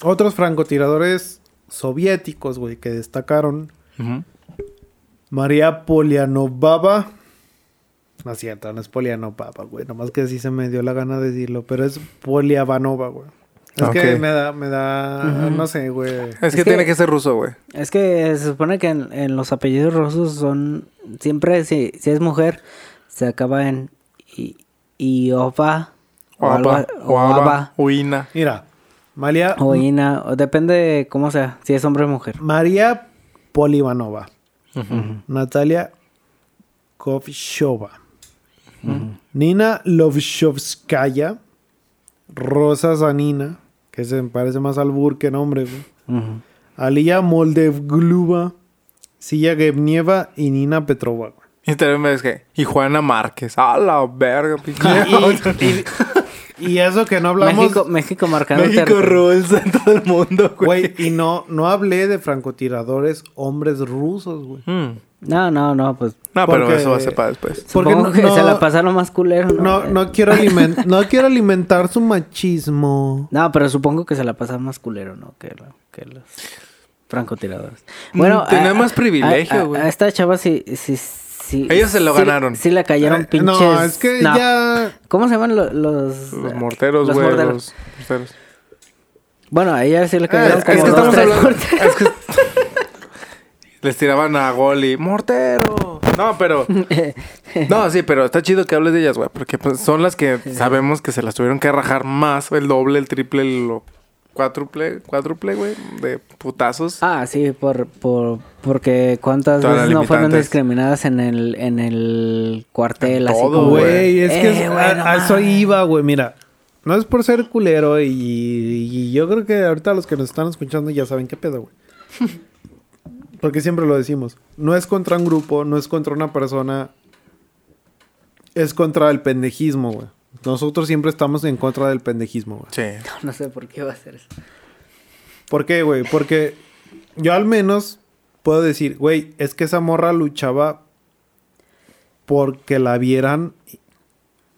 otros francotiradores soviéticos, güey, que destacaron. María Polianovava. No es cierto, no es Polianovava, güey. Nomás que así se me dio la gana de decirlo, pero es Poliavanova, güey. Es que me da, me da, no sé, güey. Es, que, que- tiene que ser ruso, güey. Es que se supone que en, en los apellidos rusos son... Siempre, si, si es mujer, se acaba en... I, o Oaba, Aba, Uina. Mira, María, o Ina, o depende de cómo sea, si es hombre o mujer. María Polivanova. Natalia Kovshova. Nina Lovshovskaya. Rosa Zanina. Que se me parece más albur que nombre, güey. Alia Moldevgluba. Silla Gebnieva y Nina Petrova, güey. Y también ves que. Y Juana Márquez. A la verga, pinche. Y, y- y eso que no hablamos. México, México marcando México rules en todo el mundo, güey. Güey, y no, no hablé de francotiradores hombres rusos, güey. Mm. No, no, no, pues... No, pero Porque- eso va a ser para después. Porque Supongo no- que no- se la pasaron más culero, ¿no? No, no quiero alimentar, no quiero alimentar su machismo. No, pero supongo que se la pasaron más culero, ¿no? Que, que los francotiradores. Mm, Bueno, tenía a- más privilegio, a- a- güey. A, esta chava sí, sí, sí. Ellos se lo sí- ganaron. Sí le cayeron Eh, pinches. No, es que no. ya. ¿Cómo se llaman lo- los... Los morteros, los güey. morteros? Los morteros. Bueno, a ella sí le cayeron es, como es que dos, tres hablando. morteros. Es que. Les tiraban a gol y ¡Mortero! No, pero. No, sí, pero está chido que hables de ellas, güey. Porque pues, son las que sabemos que se las tuvieron que rajar más. El doble, el triple, el cuádruple, cuádruple, güey. De putazos. Ah, sí, por, por, porque cuántas Todas veces no fueron discriminadas en el, en el cuartel, En así todo, como... Güey, es que Eh, es- a, no a eso iba, güey. Mira, no es por ser culero y, y yo creo que ahorita los que nos están escuchando ya saben qué pedo, güey. Porque siempre lo decimos. No es contra un grupo, no es contra una persona. Es contra el pendejismo, güey. Nosotros siempre estamos en contra del pendejismo, güey. Sí. No sé por qué va a ser eso. ¿Por qué, güey? Porque yo al menos puedo decir, güey, es que esa morra luchaba porque la vieran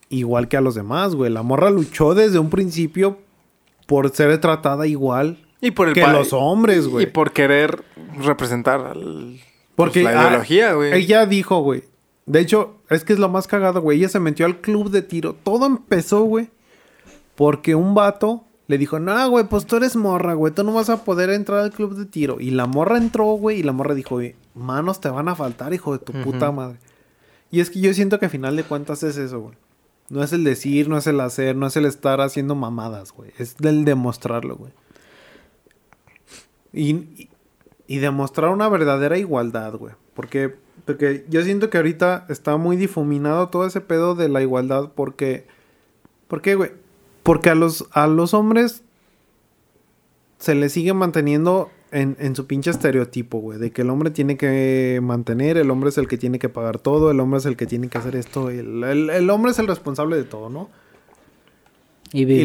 igual que a los demás, güey. La morra luchó desde un principio por ser tratada igual Y por el que los hombres, güey. Y por querer representar al- Porque pues, la ah, ideología, güey. Ella dijo, güey. De hecho, es que es lo más cagado, güey. Ella se metió al club de tiro. Todo empezó, güey. Porque un vato le dijo, no, güey, pues tú eres morra, güey. Tú no vas a poder entrar al club de tiro. Y la morra entró, güey. Y la morra dijo, manos te van a faltar, hijo de tu puta madre. Y es que yo siento que a final de cuentas es eso, güey. No es el decir, no es el hacer, no es el estar haciendo mamadas, güey. Es el demostrarlo, güey. Y, y, y demostrar una verdadera igualdad, güey. Porque, porque yo siento que ahorita está muy difuminado todo ese pedo de la igualdad porque... ¿Por qué, güey? Porque a los, a los hombres se les sigue manteniendo en, en su pinche estereotipo, güey. De que el hombre tiene que mantener, el hombre es el que tiene que pagar todo, el hombre es el que tiene que hacer esto. El, el- el hombre es el responsable de todo, ¿no? Y vivimos.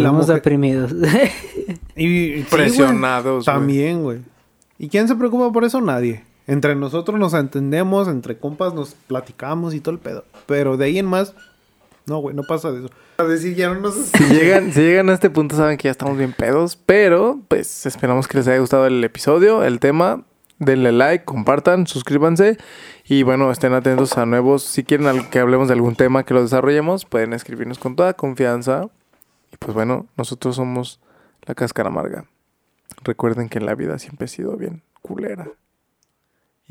Y, y- sí, güey. Presionados, güey. También, güey. ¿Y quién se preocupa por eso? Nadie. Entre nosotros nos entendemos, entre compas nos platicamos y todo el pedo. Pero de ahí en más, no, güey, no pasa de eso. A decir, ya no nos... Si llegan, si llegan a este punto saben que ya estamos bien pedos, pero pues esperamos que les haya gustado el episodio, el tema. Denle like, compartan, suscríbanse y bueno, estén atentos a nuevos. Si quieren al- que hablemos de algún tema que lo desarrollemos, pueden escribirnos con toda confianza. Y pues bueno, nosotros somos la cáscara amarga. Recuerden que en la vida siempre ha sido bien culera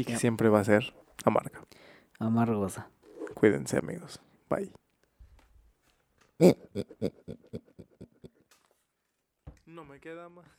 y que siempre va a ser amarga. Amargosa. Cuídense amigos. Bye. No me queda más.